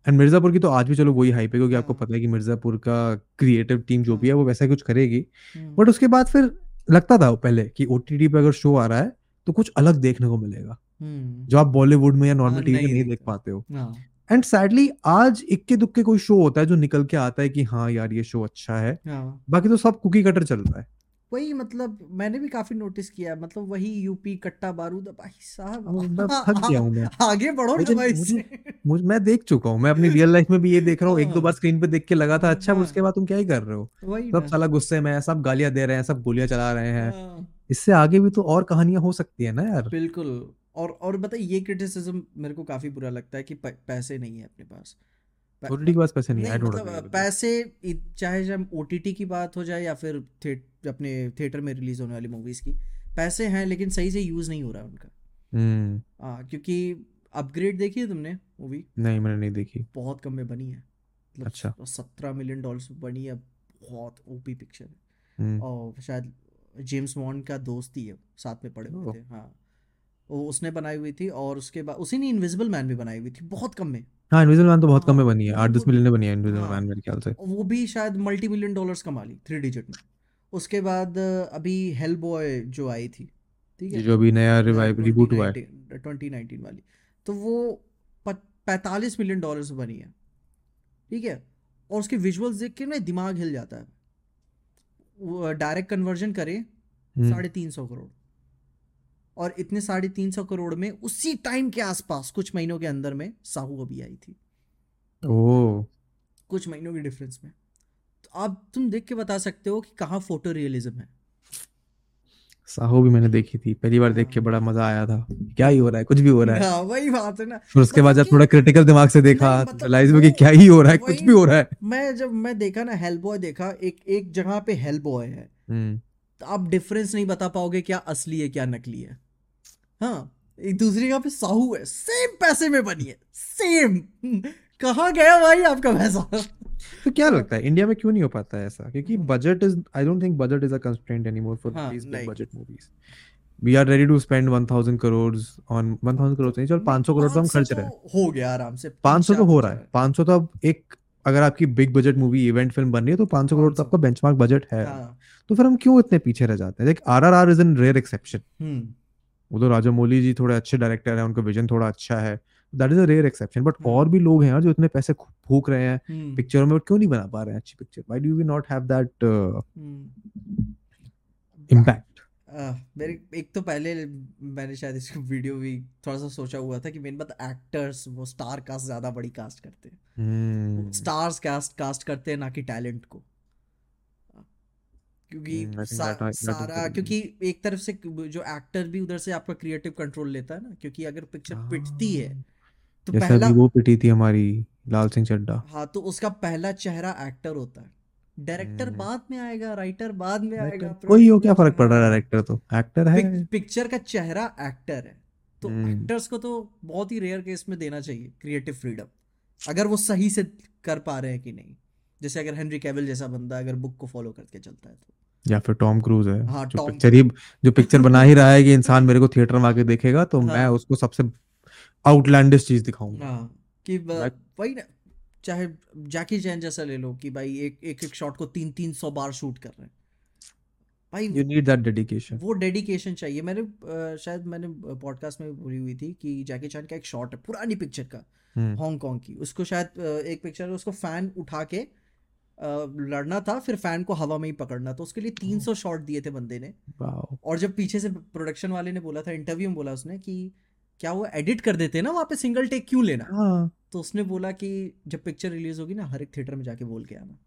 एंड मिर्जापुर की तो आज भी चलो वही हाइप है क्योंकि आपको हाँ। पता है कि मिर्जापुर का क्रिएटिव टीम जो भी है हाँ। वो वैसा कुछ करेगी। हम्म। बट उसके बाद फिर लगता था पहले कि ओटीटी पे अगर शो आ रहा है तो कुछ अलग देखने को मिलेगा। हम्म। जो आप बॉलीवुड में या हाँ नॉर्मल टीवी में नहीं देख पाते हो। हाँ। एंड सैडली आज इक्के दुक्के कोई शो होता है जो निकल के आता है कि हाँ यार ये शो अच्छा है। हाँ। बाकी तो सब कुकी कटर चल रहा है। वही मतलब मैंने भी काफ़ी नोटिस किया है मतलब वही यूपी कट्टा बारूद भाई साहब। मैं थक गया हूँ मैं। आगे बढ़ो ना भाई मुझे मुझे मैं देख चुका हूँ मैं अपनी रियल लाइफ में भी ये देख रहा हूँ एक दो हाँ। बार स्क्रीन पे देख के लगा था अच्छा हाँ। उसके बाद तुम क्या ही कर रहे हो? सब साला गुस्से में है सब गालियाँ दे रहे हैं सब गोलियाँ चला रहे हैं। हाँ। इससे आगे भी तो और कहानियाँ हो सकती है ना यार। बिल्कुल और और बताइए ये क्रिटिसिज्म मेरे को काफ़ी बुरा लगता है कि पैसे नहीं है अपने पास। ओटीटी के पास पैसे नहीं नहीं मतलब पैसे चाहे जब ओटीटी की बात हो जाए या फिर थिएट अपने थिएटर में रिलीज़ होने वाली मूवीज़ की पैसे हैं लेकिन सही से यूज़ नहीं हो रहा है उनका। हम्म। हाँ क्योंकि अपग्रेड देखी है तुमने मूवी नहीं मैंने नहीं देखी। बहुत कम में बनी है। मतलब अच्छा। सत्रह मिलियन डॉलर्स में बनी है बहुत ओपी पिक्चर है। हम्म। और शायद जेम्स बॉन्ड का दोस्त ही है साथ में पड़े हुए थे हाँ। उसने बनाई हुई थी और उसके बाद उसी ने इनविजिबल मैन भी बनाई हुई थी बहुत कम में। हाँ इनविजिबल मैन तो बहुत कम हाँ में बनी है आठ दस मिलियन में बनी है इनविजिबल हाँ मैन मेरे ख्याल से। वो भी शायद मल्टी मिलियन डॉलर्स कमा ली थ्री डिजिट में। उसके बाद अभी हेल बॉय जो आई थी ठीक है? जो अभी नया रिवाइव रिबूट हुआ है। नाइनटीन ट्वेंटी नाइनटीन वाली। तो वो पैंतालीस मिलियन डॉलर्स बनी है ठीक है? और उसके विजुअल्स देख के ना दिमाग हिल जाता है। डायरेक्ट कन्वर्जन करे हम्म। साढ़े तीन सौ करोड़। और इतने साढ़े तीन सौ करोड़ में उसी टाइम के आसपास कुछ महीनों के अंदर में साहू अभी आई थी। ओह। कुछ महीनों के डिफरेंस में। तो अब तुम देख के बता सकते हो कि कहाँ फ़ोटो रियलिज्म है। साहो भी मैंने देखी थी पहली बार देख के हाँ। बड़ा मज़ा आया था। क्या ही हो रहा है कुछ भी हो रहा है। हाँ वही बात है ना। फिर उसके बाद मतलब जब थोड़ा क्रिटिकल दिमाग से देखा तो मतलब रियलाइज़ हुआ कि क्या ही हो रहा है कुछ भी हो रहा है। मैं जब मैं देखा ना हेल बॉय देखा एक एक जगह पे हेल बॉय है। हम्म। तो आप डिफरेंस नहीं बता पाओगे क्या असली है क्या नकली है। हाँ एक दूसरी जगह पे साहू है। सेम पैसे में बनी है। सेम कहाँ गया भाई आपका पैसा? तो क्या लगता है इंडिया में क्यों नहीं हो पाता है ऐसा? क्योंकि budget is I don't think budget is a constraint anymore for these big budget movies we are ready to spend 1000 crore on 1000 crore नहीं चल 500 करोड़ तो हम खर्च रहे हैं। तो हो गया आराम से। 500 तो हो रहा है। 500 तो अब एक अगर आपकी big budget movie event film बन रही है तो 500 करोड़ तो 500 आपका बेंचमार्क बजट है। हाँ। तो फिर हम क्यों इतने पीछे रह जाते हैं? देख RRR is an rare exception hmm वो तो राजामौली जी थोड़े अच्छे डायरेक्टर हैं उनका विजन थोड़ा अच्छा है। That is a rare exception but hmm. और भी लोग हैं यार जो इतने पैसे फूक रहे हैं हम्म, पिक्चरों में क्यों नहीं बना पा रहे हैं अच्छी picture why do we not have that hmm. Impact मेरे एक तो पहले मैंने शायद इसको वीडियो भी थोड़ा सा सोचा हुआ था कि मेन बात एक्टर्स वो स्टार कास्ट ज़्यादा बड़ी कास्ट करते हैं। हम्म। स्टार्स कास्ट कास्ट करते हैं ना कि टैलेंट को। क्योंकि Hmm, सा, that is सारा क्योंकि एक तरफ़ से जो एक्टर भी उधर से आपका क्रिएटिव कंट्रोल लेता है ना क्योंकि अगर पिक्चर पिटती है तो जैसे पहला वो पिटी थी हमारी लाल सिंह चड्ढा। हाँ तो उसका पहला चेहरा एक्टर होता है। Director hmm. बाद में आएगा राइटर बाद में आएगा कोई हो क्या फ़र्क पड़ रहा है। डायरेक्टर तो? एक्टर है। पिक, पिक्चर का चेहरा एक्टर है। तो। एक्टर्स को तो बहुत ही रेयर केस में देना चाहिए क्रिएटिव फ्रीडम अगर वो सही से कर पा रहे हैं कि नहीं। जैसे अगर हेनरी कैविल जैसा बंदा अगर बुक को फॉलो करके चलता है तो। या फिर टॉम क्रूज है हाँ, जो पिक्चर ही जो पिक्चर बना ही रहा है कि इंसान मेरे को थिएटर में आके देखेगा तो मैं हाँ। उसको सबसे आउटलैंडिश चीज़ दिखाऊँगा। हाँ कि वही ना चाहे जैकी चैन जैसा ले लो कि भाई एक एक एक शॉट को तीन तीन सौ बार शूट कर रहे हैं। भाई यू नीड दैट डेडिकेशन वो डेडिकेशन चाहिए। मैंने शायद मैंने पॉडकास्ट में बोली हुई थी कि जैकी चैन का एक शॉट है पुरानी पिक्चर का हम्म। हांगकांग की। उसको शायद एक पिक्चर उसको फ़ैन उठा के लड़ना था फिर फ़ैन को हवा में ही पकड़ना तो उसके लिए 300 शॉट दिए थे बंदे ने। और जब पीछे से प्रोडक्शन वाले ने बोला था इंटरव्यू में बोला उसने कि क्या वो एडिट कर देते ना वहाँ पे सिंगल टेक क्यों लेना? हाँ। तो उसने बोला कि जब पिक्चर रिलीज़ होगी ना हर एक थिएटर में जाके बोल के आना।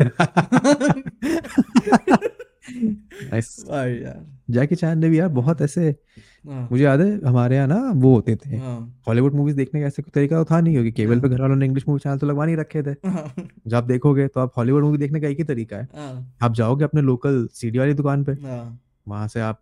नाइस यार। जैकी चैन ने भी यार बहुत ऐसे हाँ। मुझे याद है हमारे यहाँ ना वो होते थे। हाँ। हॉलीवुड मूवीज़ देखने का ऐसे कोई तरीका तो था नहीं क्योंकि केबल पे हाँ। घर वालों ने इंग्लिश मूवी चैनल तो लगवा नहीं रखे थे। हाँ। जब आप देखोगे तो आप हॉलीवुड मूवी देखने का एक ही तरीका है। हाँ। आप जाओगे अपने लोकल सीडी वाली दुकान पे हाँ। वहाँ से आप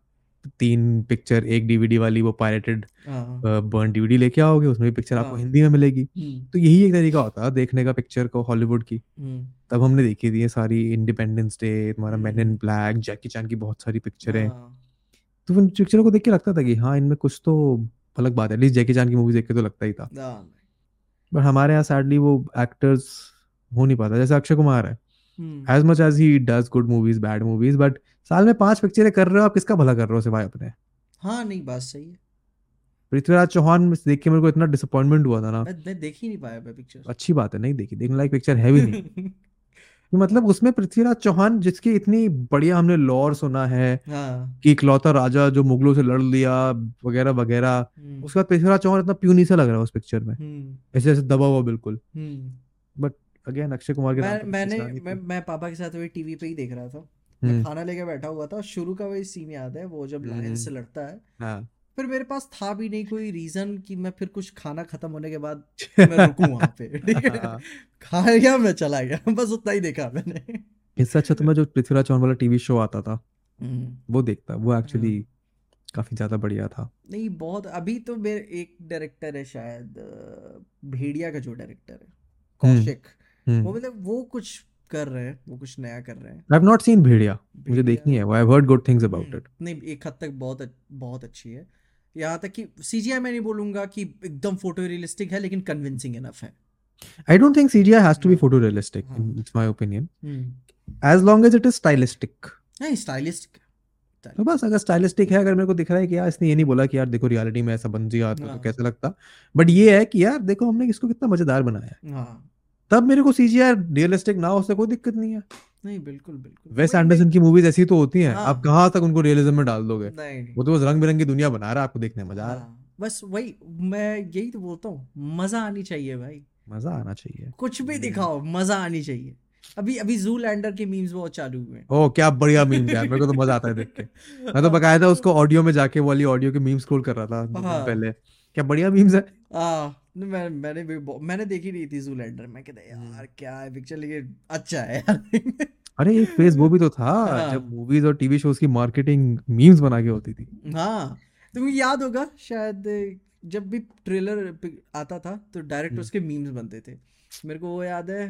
तीन पिक्चर एक डीवीडी वाली वो पायरेटेड हाँ। बर्न डीवीडी लेके आओगे उसमें भी पिक्चर आपको हाँ। हिंदी में मिलेगी। हम्म, तो यही एक तरीका होता है देखने का पिक्चर को हॉलीवुड की। हम्म, तब हमने देखी थी सारी इंडिपेंडेंस डे तुम्हारा men in. Black Jackie Chan की बहुत सारी पिक्चरें हाँ, तो उन पिक्चरों को देख के लगता था कि हाँ इनमें कुछ तो अलग बात है। एटलीस्ट जैकी चैन की मूवी देख के तो लगता ही था। हाँ, बट हमारे यहाँ सैडली वो एक्टर्स हो नहीं पाता। जैसे अक्षय कुमार है। As much as he does good movies bad movies but साल में पाँच पिक्चरें कर रहे हो आप किसका भला कर रहे हो सिवाय अपने? हाँ नहीं बात सही है। पृथ्वीराज चौहान देख के मेरे को इतना डिसअपॉइंटमेंट हुआ था ना। मैं देख ही नहीं पाया मैं पिक्चर अच्छी बात है नहीं देखी देखने लायक पिक्चर है भी नहीं। कि मतलब उसमें पृथ्वीराज चौहान जिसकी इतनी बढ़िया हमने लॉर सुना है हाँ। कि इकलौता राजा जो मुगलों से लड़ लिया वगैरह वगैरह हम्म, उसके बाद पृथ्वीराज चौहान इतना प्यूनी सा लग रहा है उस पिक्चर में। हम्म, ऐसे ऐसे दबा हुआ बिल्कुल। हम्म। अगेन अक्षय कुमार के मैं मैंने मैं मैं पापा के साथ टीवी पे ही देख रहा था। मैं हम्म, खाना लेके बैठा हुआ था शुरू का वही सीन याद है वो जब लायन हम्म। से लड़ता है। हाँ। फिर मेरे पास था भी नहीं कोई रीजन कि मैं फिर कुछ खाना खत्म होने के बाद मैं रुकूं वहाँ पे ठीक है? हाँ। खा गया मैं चला गया बस उतना ही देखा मैंने। इससे अच्छा तो मैं जो पृथ्वीराज चौहान वाला टीवी शो आता था हम्म, वो देखता वो एक्चुअली। काफ़ी ज़्यादा बढ़िया था। नहीं बहुत अभी तो मेरे एक डायरेक्टर है शायद भेड़िया का जो डायरेक्टर है कौशिक वो मतलब वो कुछ कर रहे हैं वो कुछ नया कर रहे हैं। I have not seen Bhediya मुझे देखनी है I have heard good things about it नहीं एक हद तक बहुत बहुत अच्छी है। यहाँ तक कि सीजीआई मैं नहीं बोलूँगा कि एकदम फ़ोटो रियलिस्टिक है लेकिन कन्विंसिंग इनफ है। I don't think CGI has to be हाँ, photorealistic. हाँ। in- It's my opinion. Hmm. As long as it नहीं स्टाइलिस्टिक तो बस अगर stylistic है अगर मेरे को दिख रहा है कि यार इसने ये नहीं बोला कि यार देखो रियलिटी में ऐसा बन जिया तो, हाँ। तो कैसा लगता? बट ये है कि यार देखो हमने इसको कितना मज़ेदार बनाया है। हाँ। तब मेरे को सीजीआई रियलिस्टिक ना हो उससे कोई दिक्कत नहीं है। नहीं बिल्कुल बिल्कुल। वेस एंडरसन की मूवीज़ ऐसी तो होती हैं हाँ। आप कहाँ तक उनको रियलिज्म में डाल दोगे? वो तो बस रंग बिरंगी दुनिया बना रहा है आपको देखने में मज़ा आ रहा है। हाँ, बस वही मैं यही तो बोलता हूँ मज़ा आनी चाहिए भाई। मज़ा आना चाहिए। कुछ भी हम्म। दिखाओ मज़ा आनी चाहिए। अभी अभी जू लैंडर के मीम्स बहुत चालू हुए हैं। ओह क्या बढ़िया मीम यार मेरे को तो मज़ा आता है देख के। मैं तो बकायदा उसको ऑडियो में जाके वाली ऑडियो के मीम स्क्रॉल कर रहा था हाँ। पहले। क्या बढ़िया मीम्स है। आ, मैं मैंने भी मैंने देखी नहीं थी जूलैंडर मैं कहता हम्म। यार क्या है पिक्चर लेकिन अच्छा है यार अरे एक फ़ेज़ वो भी तो था हाँ। जब मूवीज़ और टीवी शोज़ की मार्केटिंग मीम्स बना के होती थी हाँ तुम्हें याद होगा शायद जब भी ट्रेलर आता था तो डायरेक्ट हम्म। उसके मीम्स बनते थे मेरे को वो याद है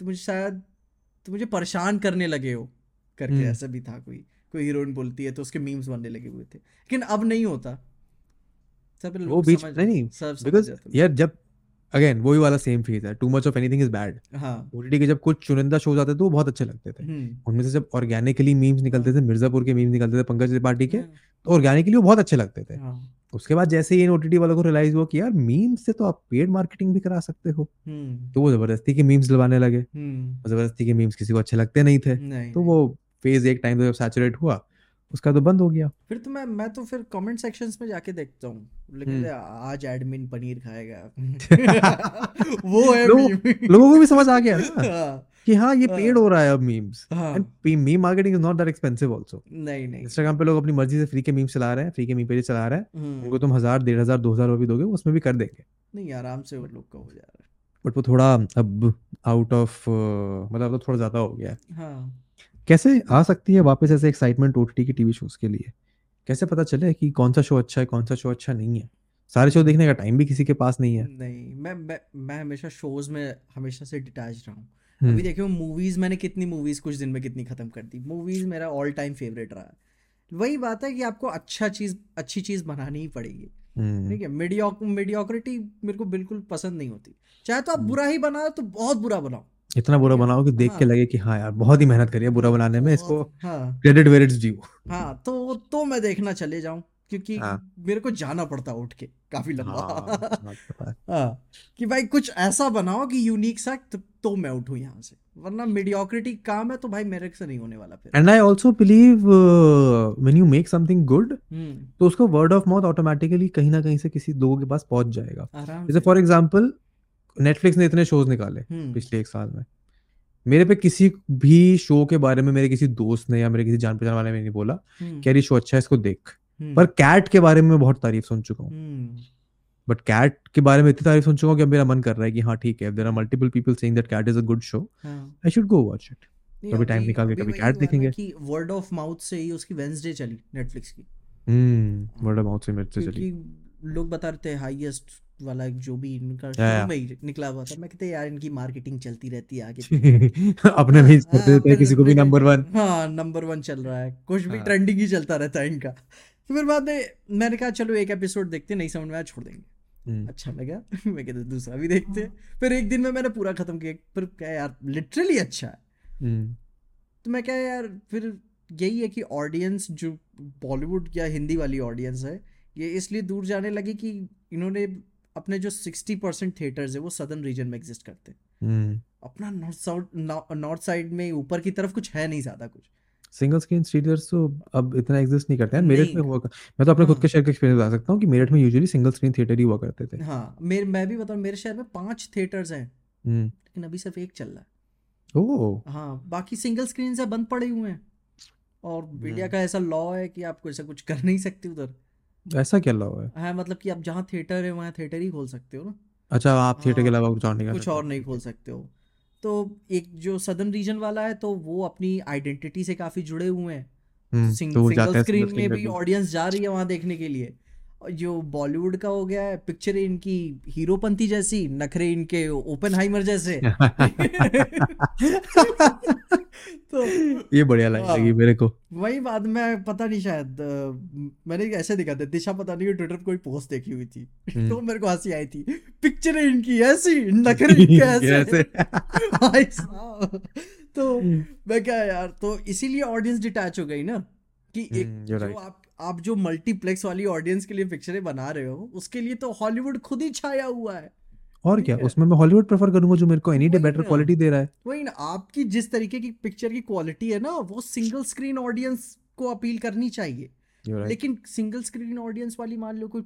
तो मुझे शायद तो मुझे परेशान करने लगे हो करके हम्म। ऐसा भी था कोई कोई हीरोइन बोलती है तो उसके मीम्स बनने लगे हुए थे लेकिन अब नहीं होता सब वो बीच नहीं नहीं बिकॉज़ यार जब अगेन वही वाला सेम फ़ेज़ है। Too much of anything is bad हाँ। ओटीटी के जब कुछ चुनिंदा शोज़ आते थे वो बहुत अच्छे लगते थे। हम्म। उनमें से जब ऑर्गेनिकली मीम्स निकलते थे मिर्जापुर के मीम्स निकलते थे पंकज त्रिपाठी के हाँ, तो ऑर्गेनिकली वो बहुत अच्छे लगते थे। हाँ। उसके बाद जैसे ही इन ओटीटी वालों को रियलाइज़ हुआ कि यार मीम्स से तो आप पेड मार्केटिंग भी करा सकते हो। हम्म। तो वो ज़बरदस्ती के मीम्स लगाने लगे। हम्म। ज़बरदस्ती के मीम्स किसी को अच्छे लगते नहीं थे। तो वो फ़ेज़ एक टाइम जब सैचुरेट हुआ उसका तो बंद हो गया। फिर तो मैं मैं तो फिर कमेंट सेक्शंस में जाके देखता हूँ। लेकिन हम्म। आज एडमिन पनीर खाएगा। वो है meme। लोगों को भी समझ आ गया ना हाँ, कि हाँ ये हाँ। पेड हो। रहा है अब मीम्स हाँ, and meme marketing is not that expensive also नहीं नहीं। इंस्टाग्राम पे लोग अपनी मर्ज़ी से फ्री के मीम्स चला रहे हैं फ्री के मीम पेज चला रहे हैं। हम्म, उनको तुम हज़ार डेढ़ हज़ार दो हज़ार भी दोगे उसमें भी कर देंगे। नहीं आराम से वो लोग का हो जा रहा बट वो थोड़ा अब आउट ऑफ़ मतलब तो थोड़ा ज़्यादा हो गया है है। हाँ। कैसे आ सकती है वापस ऐसे एक्साइटमेंट ओटीटी के टीवी शोज़ के लिए? कैसे पता चले कि कौन सा शो अच्छा है कौन सा शो अच्छा नहीं है? सारे शो देखने का टाइम भी किसी के पास नहीं है। नहीं मैं मैं मैं हमेशा शोज़ में हमेशा से डिटैच रहा हूँ। हम्म, अभी देखियो मूवीज़ मैंने कितनी मूवीज़ कुछ दिन में कितनी खत्म कर दी। मूवीज़ मेरा ऑल टाइम फेवरेट रहा। है वही बात है कि आपको अच्छा चीज़ अच्छी चीज़ बनानी ही पड़ेगी। हम्म, ठीक है मीडियोक मीडियोक्रिटी मेरे को बिल्कुल पसंद नहीं होती। चाहे तो आप हम्म। बुरा ही बनाओ तो बहुत बुरा बनाओ। इतना बुरा बनाओ कि देख के हाँ। लगे कि हाँ यार बहुत ही मेहनत करी है बुरा बनाने में इसको हाँ। क्रेडिट वेयर इट्स ड्यू हाँ तो तो मैं देखना चले जाऊँ क्योंकि हाँ। मेरे को जाना पड़ता उठ के काफ़ी हाँ, लंबा बात पता है। हाँ कि भाई कुछ ऐसा बनाओ कि यूनिक सा तो, तो मैं उठूं यहाँ से वरना मीडियोक्रिटी काम है तो भाई मेरे से नहीं होने वाला फिर। And I also believe when you make something good तो उसको वर्ड ऑफ़ माउथ ऑटोमेटिकली कहीं ना कहीं से किसी लोगों के पास पहुँच जाएगा। जैसे फॉर एग्जांपल नेटफ्लिक्स ने इतने शोज़ निकाले हम्म। पिछले एक साल में। मेरे पे किसी भी शो के बारे में मेरे किसी दोस्त ने या मेरे किसी जान पहचान वाले ने नहीं बोला हम्म, कि ये शो अच्छा है इसको देख। हम्म, पर कैट के बारे में मैं बहुत तारीफ़ सुन चुका हूँ। बट कैट के बारे में इतनी तारीफ़ सुन चुका हूँ कि अब मेरा मन कर रहा है कि हाँ ठीक है there are multiple people saying that Cat is a good show I should go watch it कभी अभी- निकाल के कभी ना देखेंगे। कि वर्ड ऑफ़ माउथ से ही उसकी वेंसडे चली नेटफ्लिक्स की। हम्म वर्ड ऑफ़ माउथ से मेरे से चली। लोग बता रहे थे हाईएस्ट वाला जो भी इनका शुरू। में ही निकला हुआ था मैं कहते यार इनकी मार्केटिंग चलती रहती है आगे अपने भी कर हाँ, देते हैं किसी को भी नंबर वन हाँ नंबर वन चल रहा है। कुछ भी हाँ। ट्रेंडिंग ही चलता रहता है इनका। तो फिर बाद में मैंने कहा चलो एक एपिसोड देखते नहीं समझ में आया छोड़ देंगे। हम्म, अच्छा लगा। मैं कहते दूसरा भी देखते हैं। फिर एक दिन में मैंने पूरा खत्म किया। फिर क्या यार लिटरली अच्छा है। हम्म, तो मैं क्या यार फिर यही है कि ऑडियंस जो बॉलीवुड या हिंदी वाली ऑडियंस है ये इसलिए दूर जाने लगी कि इन्होंने अपने जो सिक्सटी परसेंट थिएटर्स है वो सदर्न रीजन में एग्जिस्ट करते हैं। हम्म। अपना नॉर्थ साउथ नॉर्थ साइड में ऊपर की तरफ़ कुछ है नहीं ज़्यादा कुछ। सिंगल स्क्रीन थिएटर्स तो अब इतना एग्जिस्ट नहीं करते हैं। मेरठ में। हुआ मैं तो अपने खुद हाँ। के शहर का एक्सपीरियंस बता सकता हूँ कि मेरठ में यूजुअली सिंगल स्क्रीन थिएटर ही हुआ करते थे। हाँ मेरे मैं भी बताऊँ मेरे शहर में पाँच थिएटर्स हैं। हम्म। लेकिन अभी सिर्फ़ एक चल रहा है। ओह। हाँ बाकी सिंगल स्क्रीन से बंद पड़े हुए हैं। और इंडिया। का ऐसा लॉ है कि आप ऐसा कुछ कर नहीं सकते उधर। ऐसा क्या हुआ है? हाँ मतलब कि आप जहाँ थिएटर है वहाँ थिएटर ही खोल सकते हो ना। अच्छा आप थिएटर के हाँ, अलावा कुछ और नहीं कुछ और नहीं खोल सकते हो। तो एक जो सदर्न रीजन वाला है तो वो अपनी आइडेंटिटी से काफ़ी जुड़े हुए हैं। हम्म, तो सिंगल स्क्रीन में भी ऑडियंस जा रही है वहाँ देखने के लिए। जो बॉलीवुड का हो गया है पिक्चर इनकी हीरोपंती जैसी नखरे इनके ओपन हाइमर जैसे। तो ये बढ़िया लाइन हाँ। लगी मेरे को। वही बात मैं पता नहीं शायद मैंने ऐसे देखा था दिशा पता नहीं ट्विटर पे कोई पोस्ट देखी हुई थी। हम्म। तो मेरे को हँसी आई थी पिक्चर इनकी ऐसी नखरे इनके ऐसे। तो मैं क्या यार तो इसीलिए ऑडियंस डिटैच हो गई ना कि एक हम्म, जो आप आप जो मल्टीप्लेक्स वाली ऑडियंस के लिए पिक्चरें बना रहे हो उसके लिए तो हॉलीवुड खुद ही छाया हुआ है। और क्या? उसमें मैं हॉलीवुड प्रेफर करूँगा जो मेरे को एनी डे बेटर क्वालिटी दे रहा है। वही ना आपकी जिस तरीके की पिक्चर की क्वालिटी है ना वो सिंगल स्क्रीन ऑडियंस को अपील करनी चाहिए। Right. लेकिन सिंगल स्क्रीन ऑडियंस वाली मान लो कोई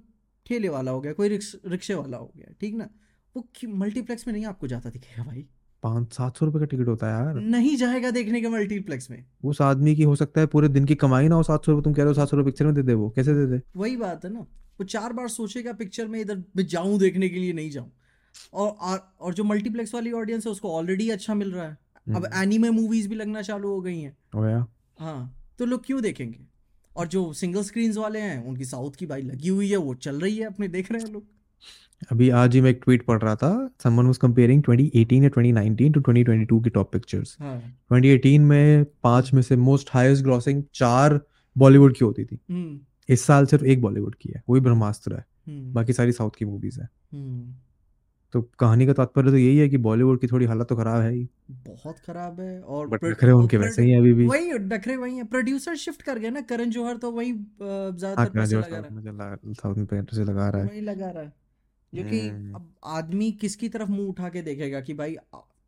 ठेले वाला हो गया कोई रिक्शे वाला हो गया ठीक ना? वो मल्टीप्लेक्स में नहीं आपको जाता दिखेगा भाई। पाँच सात सौ रुपए का टिकट होता है यार। नहीं जाएगा देखने के मल्टीप्लेक्स में। उस आदमी की हो सकता है पूरे दिन की कमाई ना हो सात सौ रुपए तुम कह रहे हो सात सौ रुपए पिक्चर में दे दे वो कैसे दे दे? वही बात है ना। वो चार बार सोचेगा पिक्चर में इधर मैं जाऊँ देखने के लिए नहीं जाऊँ। और और- जो मल्टीप्लेक्स वाली ऑडियंस है उसको ऑलरेडी अच्छा मिल रहा है। अब हम्म, एनीमे मूवीज़ भी लगना चालू हो गई हैं। हाँ तो लोग क्यों देखेंगे? और जो सिंगल स्क्रीन वाले हैं उनकी साउथ की भाई लगी हुई है वो चल रही है अपने देख रहे हैं लोग। अभी आज ही मैं एक ट्वीट पढ़ रहा था। समवन वाज कंपेयरिंग 2018 या 2019 टू 2022 की टॉप पिक्चर्स हाँ। 2018 में पाँच में से मोस्ट हाईएस्ट ग्रॉसिंग चार बॉलीवुड की होती थी। हम्म। इस साल सिर्फ़ एक बॉलीवुड की है। वही ब्रह्मास्त्र है। हम्म। बाकी सारी साउथ की मूवीज़ है। हम्म। तो कहानी का तात्पर्य तो यही है कि बॉलीवुड की थोड़ी हालत तो खराब है ही। बहुत खराब है और बट नखरे उनके वैसे ही हैं अभी भी। वही नखरे वही है। प्रोड्यूसर शिफ्ट कर गए ना। करण जौहर तो वही हाँ ज़्यादातर पैसे लगा रहा चला साउथ में पैसे लगा रहा है है। वही लगा रहा है। जो कि हम्म। अब आदमी किसकी तरफ़ मुँह उठा के देखेगा कि भाई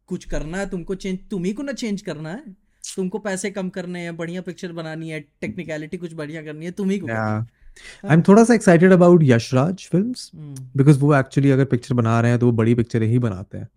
कुछ करना है तुमको चेंज तुम ही को ना चेंज करना है। तुमको पैसे कम करने हैं बढ़िया पिक्चर बनानी है टेक्निकलिटी कुछ बढ़िया करनी है तुम ही को. आई एम थोड़ा सा excited about Yashraj films. Because वो एक्चुअली अगर पिक्चर बना रहे हैं तो वो बड़ी पिक्चरें ही बनाते हैं।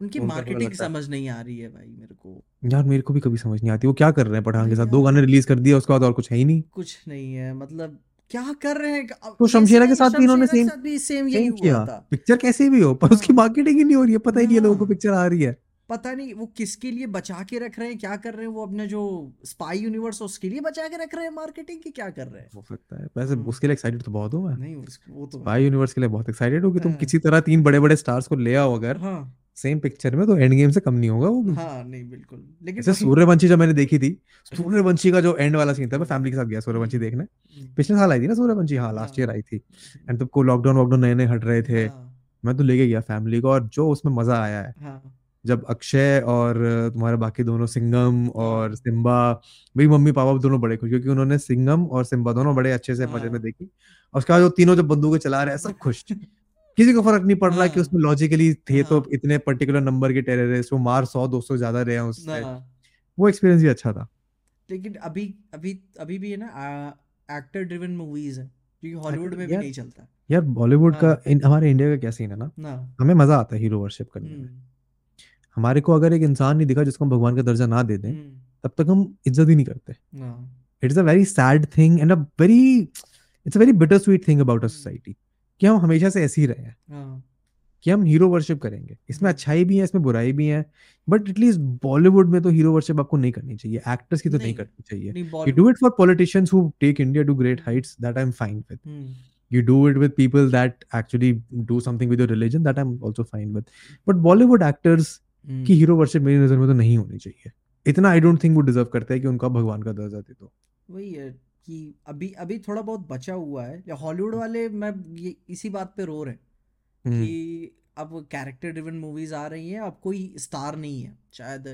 उनकी मार्केटिंग समझ नहीं आ रही है भाई मेरे को। यार मेरे को भी कभी समझ नहीं आती वो क्या कर रहे हैं पठान के साथ? दो गाने रिलीज़ कर दिया उसके बाद और कुछ है ही नहीं। कुछ नहीं है मतलब क्या कर रहे हैं? तो शमशेरा के साथ भी इन्होंने भी सेम यही हुआ किया। था। पिक्चर कैसे भी हो पर उसकी हाँ। मार्केटिंग ही नहीं हो रही है पता ही नहीं है लोगों को हाँ। पिक्चर आ रही है। पता नहीं वो किसके लिए बचा के रख रहे हैं क्या कर रहे हैं वो अपने जो स्पाई यूनिवर्स उसके लिए बचा के रख रहे हैं मार्केटिंग की क्या कर रहे हैं? हो सकता है। वैसे हम्म। उसके लिए एक्साइटेड तो बहुत हूँ मैं। नहीं वो तो भाई यूनिवर्स के लिए बहुत एक्साइटेड हूँ कि तुम हाँ। किसी तरह तीन बड़े बड़े स्टार्स को ले आओ अगर। हाँ। सेम पिक्चर में तो एंड गेम से कम नहीं होगा वो हाँ नहीं बिल्कुल। लेकिन जैसे सूर्यवंशी जब मैंने देखी थी सूर्यवंशी का जो एंड वाला सीन था मैं फैमिली के साथ गया सूर्यवंशी देखने। हम्म, पिछले साल आई थी ना सूर्यवंशी? हाँ लास्ट ईयर आई थी। एंड तब को लॉकडाउन वॉकडाउन नए नए हट रहे थे। हाँ, मैं तो लेके गया फैमिली को और जो उसमें मज़ा आया है। हाँ। जब अक्षय और तुम्हारे बाकी दोनों सिंगम और हाँ। सिम्बा मेरी मम्मी पापा दोनों बड़े खुश क्योंकि उन्होंने सिंगम और सिम्बा दोनों बड़े अच्छे से मज़े में। देखी। और उसके बाद वो तीनों जब बंदूकें चला रहे हैं सब खुश। किसी को फ़र्क नहीं पड़ रहा कि हाँ। उसमें लॉजिकली थे तो हाँ। इतने पर्टिकुलर नंबर के टेररिस्ट वो मार सौ दो सौ ज़्यादा रहे हैं उससे। हाँ, वो एक्सपीरियंस भी अच्छा था। लेकिन अभी अभी अभी भी है ना एक्टर ड्रिवन मूवीज़ है क्योंकि हॉलीवुड में भी नहीं चलता। यार बॉलीवुड का। इन, हमारे इंडिया का क्या सीन है ना? ना हमें मज़ा आता है हीरो वर्शिप करने में। हम्म, हमारे को अगर एक इंसान नहीं दिखा जिसको हम भगवान का दर्जा ना दे दें हम्म, तब तक हम इज़्ज़त ही नहीं करते। ना it is a very sad thing and a very it's a very bitter sweet thing about a society कि हम हमेशा से ऐसे ही रहे हैं। हाँ। कि हम हीरो वर्शिप करेंगे। इसमें हम्म। अच्छाई भी है इसमें बुराई भी है बट एटलीस्ट बॉलीवुड में तो हीरो वर्शिप आपको नहीं करनी चाहिए एक्टर्स की तो नहीं नहीं, करनी चाहिए। नहीं you Bollywood do it for politicians who take india to great heights that i'm fine with. Hmm, you do it with people that actually do something with your religion that i'm also fine with. But bollywood actors हम्म, की hero worship मेरी नज़र में तो नहीं होनी चाहिए। इतना I don't think वो डिजर्व करते हैं कि उनका भगवान का दर्जा दे दो। वही है। कि अभी अभी थोड़ा बहुत बचा हुआ है। या हॉलीवुड वाले मैं ये इसी बात पे रो रहे हैं हम्म, कि अब कैरेक्टर ड्रिवन मूवीज़ आ रही हैं अब कोई स्टार नहीं है। शायद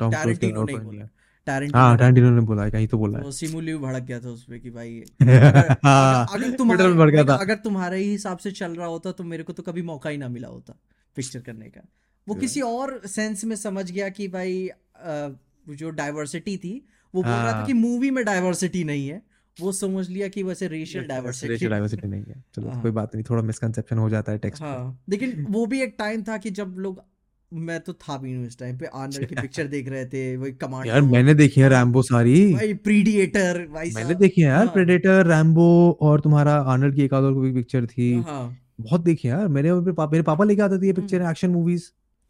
टैरेंटिनो नहीं कर बोला टैरेंटिनो हाँ। ने टैरेंटिनो ने बोला कहीं तो बोला है। तो सिमुलिव भड़क गया था उसपे कि भाई अगर हाँ, अगर तुम्हारे। अगर तुम्हारे ही हिसाब से चल रहा होता तो मेरे को तो कभी मौका ही ना मिला होता पिक्चर करने का। वो किसी और सेंस में समझ गया कि भाई जो डाइवर्सिटी थी वो बोल रहा था हाँ। कि मूवी में डाइवर्सिटी नहीं है। वो समझ लिया कि वैसे रेशियल डाइवर्सिटी रेशियल डाइवर्सिटी नहीं है। चलो हाँ। कोई बात नहीं थोड़ा मिसकंसेप्शन हो जाता है टेक्स्ट हाँ लेकिन वो भी एक टाइम था कि जब लोग मैं तो था भी नहीं उस टाइम पे आर्नल्ड की पिक्चर देख रहे थे वही कमांडो यार मैंने देखी है रैम्बो सारी। भाई प्रीडिएटर भाई मैंने देखी है यार हाँ। प्रेडेटर रैम्बो और तुम्हारा आर्नल्ड की एक और कोई पिक्चर थी। हाँ। बहुत देखी है यार। मेरे मेरे पापा लेके आते थे ये पिक्चर। एक्शन मूवीज़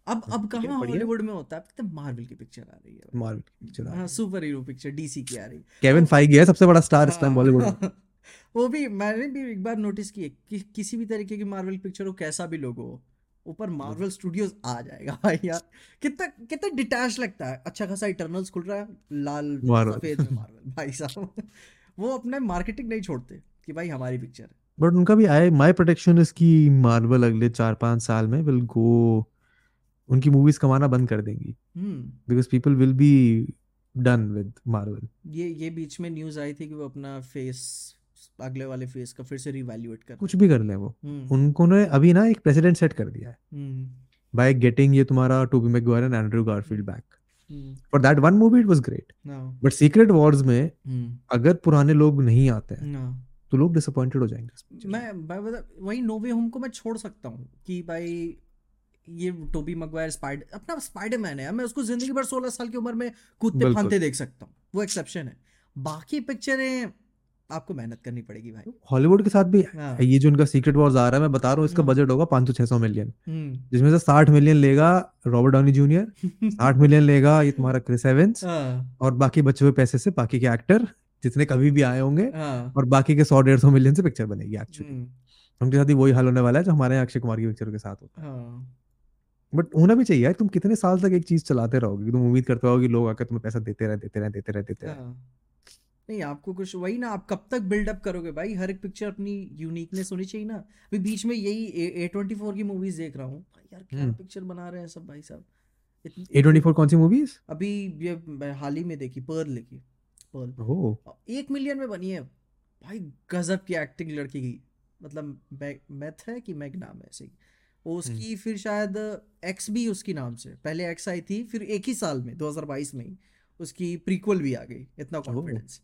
अब अब कहाँ हॉलीवुड में होता है? अब तो मार्वल की पिक्चर आ रही है मार्वल की पिक्चर हाँ सुपर हीरो पिक्चर डीसी की आ रही है। केविन फाइगी है सबसे बड़ा स्टार इस टाइम हाँ, बॉलीवुड में। वो भी मैंने भी एक बार नोटिस की है कि किसी भी तरीके की मार्वल पिक्चर हो कैसा भी लोगो हो ऊपर मार्वल स्टूडियोज आ जाएगा भाई यार। कितना कितना डिटैच लगता है। अच्छा खासा इटर्नल्स खुल रहा है लाल सफ़ेद में मार्वल भाई साहब। वो अपने मार्केटिंग नहीं छोड़ते कि भाई हमारी पिक्चर है। बट उनका भी आए माय प्रोटेक्शन इसकी मार्वल अगले चार पाँच साल में विल गो उनकी मूवीज़ कमाना बंद कर देंगी। हम्म। Because people will be done with Marvel ये ये बीच में न्यूज़ आई थी कि वो अपना फेस अगले वाले फेस का फिर से रिवैल्यूएट कर कुछ भी कर ले वो। हम्म। उनको ने अभी ना एक प्रेसिडेंट सेट कर दिया है। हम्म। बाय गेटिंग ये तुम्हारा Tobey Maguire and Andrew Garfield back hmm. For that one movie it was great but Secret Wars में हम्म। अगर पुराने लोग नहीं आते हैं no. तो लोग डिसअपॉइंटेड हो जाएँगे। मैं मैं बता वही नो वे होम को मैं छोड़ सकता हूँ कि भाई ये टोबी मगवायर स्पाइडर अपना स्पाइडरमैन है। मैं उसको ज़िंदगी भर सोलह साल की उम्र में कूदते। फांदते देख सकता हूँ। वो एक्सेप्शन है। बाकी पिक्चरें आपको मेहनत करनी पड़ेगी भाई। हॉलीवुड के साथ भी हाँ। ये जो उनका सीक्रेट वॉर्स आ रहा है मैं बता रहा हूँ इसका। बजट होगा 500 600 मिलियन हम्म। जिसमें से 60 मिलियन लेगा रॉबर्ट डाउनी जूनियर 60 मिलियन लेगा ये तुम्हारा क्रिस एवेंस हाँ, और बाकी बचे हुए पैसे से बाकी के एक्टर जितने कभी भी आए होंगे हाँ। और बाकी के सौ डेढ़ सौ मिलियन से पिक्चर बनेगी एक्चुअली हम्म, उनके साथ ही वही हाल होने वाला है जो हमारे अक्षय कुमार की पिक्चर के साथ होता है। हाँ। बट होना भी चाहिए यार तुम कितने साल तक एक चीज़ चलाते रहोगे? तुम उम्मीद करते कि लोग आकर तुम्हें पैसा देते रहे देते रहे देते रहे देते रहे। हाँ। नहीं आपको कुछ वही ना आप कब तक बिल्डअप करोगे भाई? हर एक पिक्चर अपनी यूनिकनेस होनी चाहिए ना। अभी बीच में यही ए ट्वेंटी फोर की मूवीज़ देख रहा हूँ। यार क्या हम्म। पिक्चर बना रहे हैं सब भाई साहब? ए ट्वेंटी फोर कौन सी मूवीज़ अभी ये हाल ही में देखी पर्ल की पर्ल एक मिलियन में बनी है। भाई गजब की एक्टिंग लड़की की। मतलब मैथ है कि मैग नाम है ऐसे ही वो हम्म। उसकी फिर शायद एक्स भी उसकी नाम से पहले एक्स आई थी फिर एक ही साल में 2022 में ही उसकी प्रीक्वल भी आ गई इतना कॉन्फिडेंस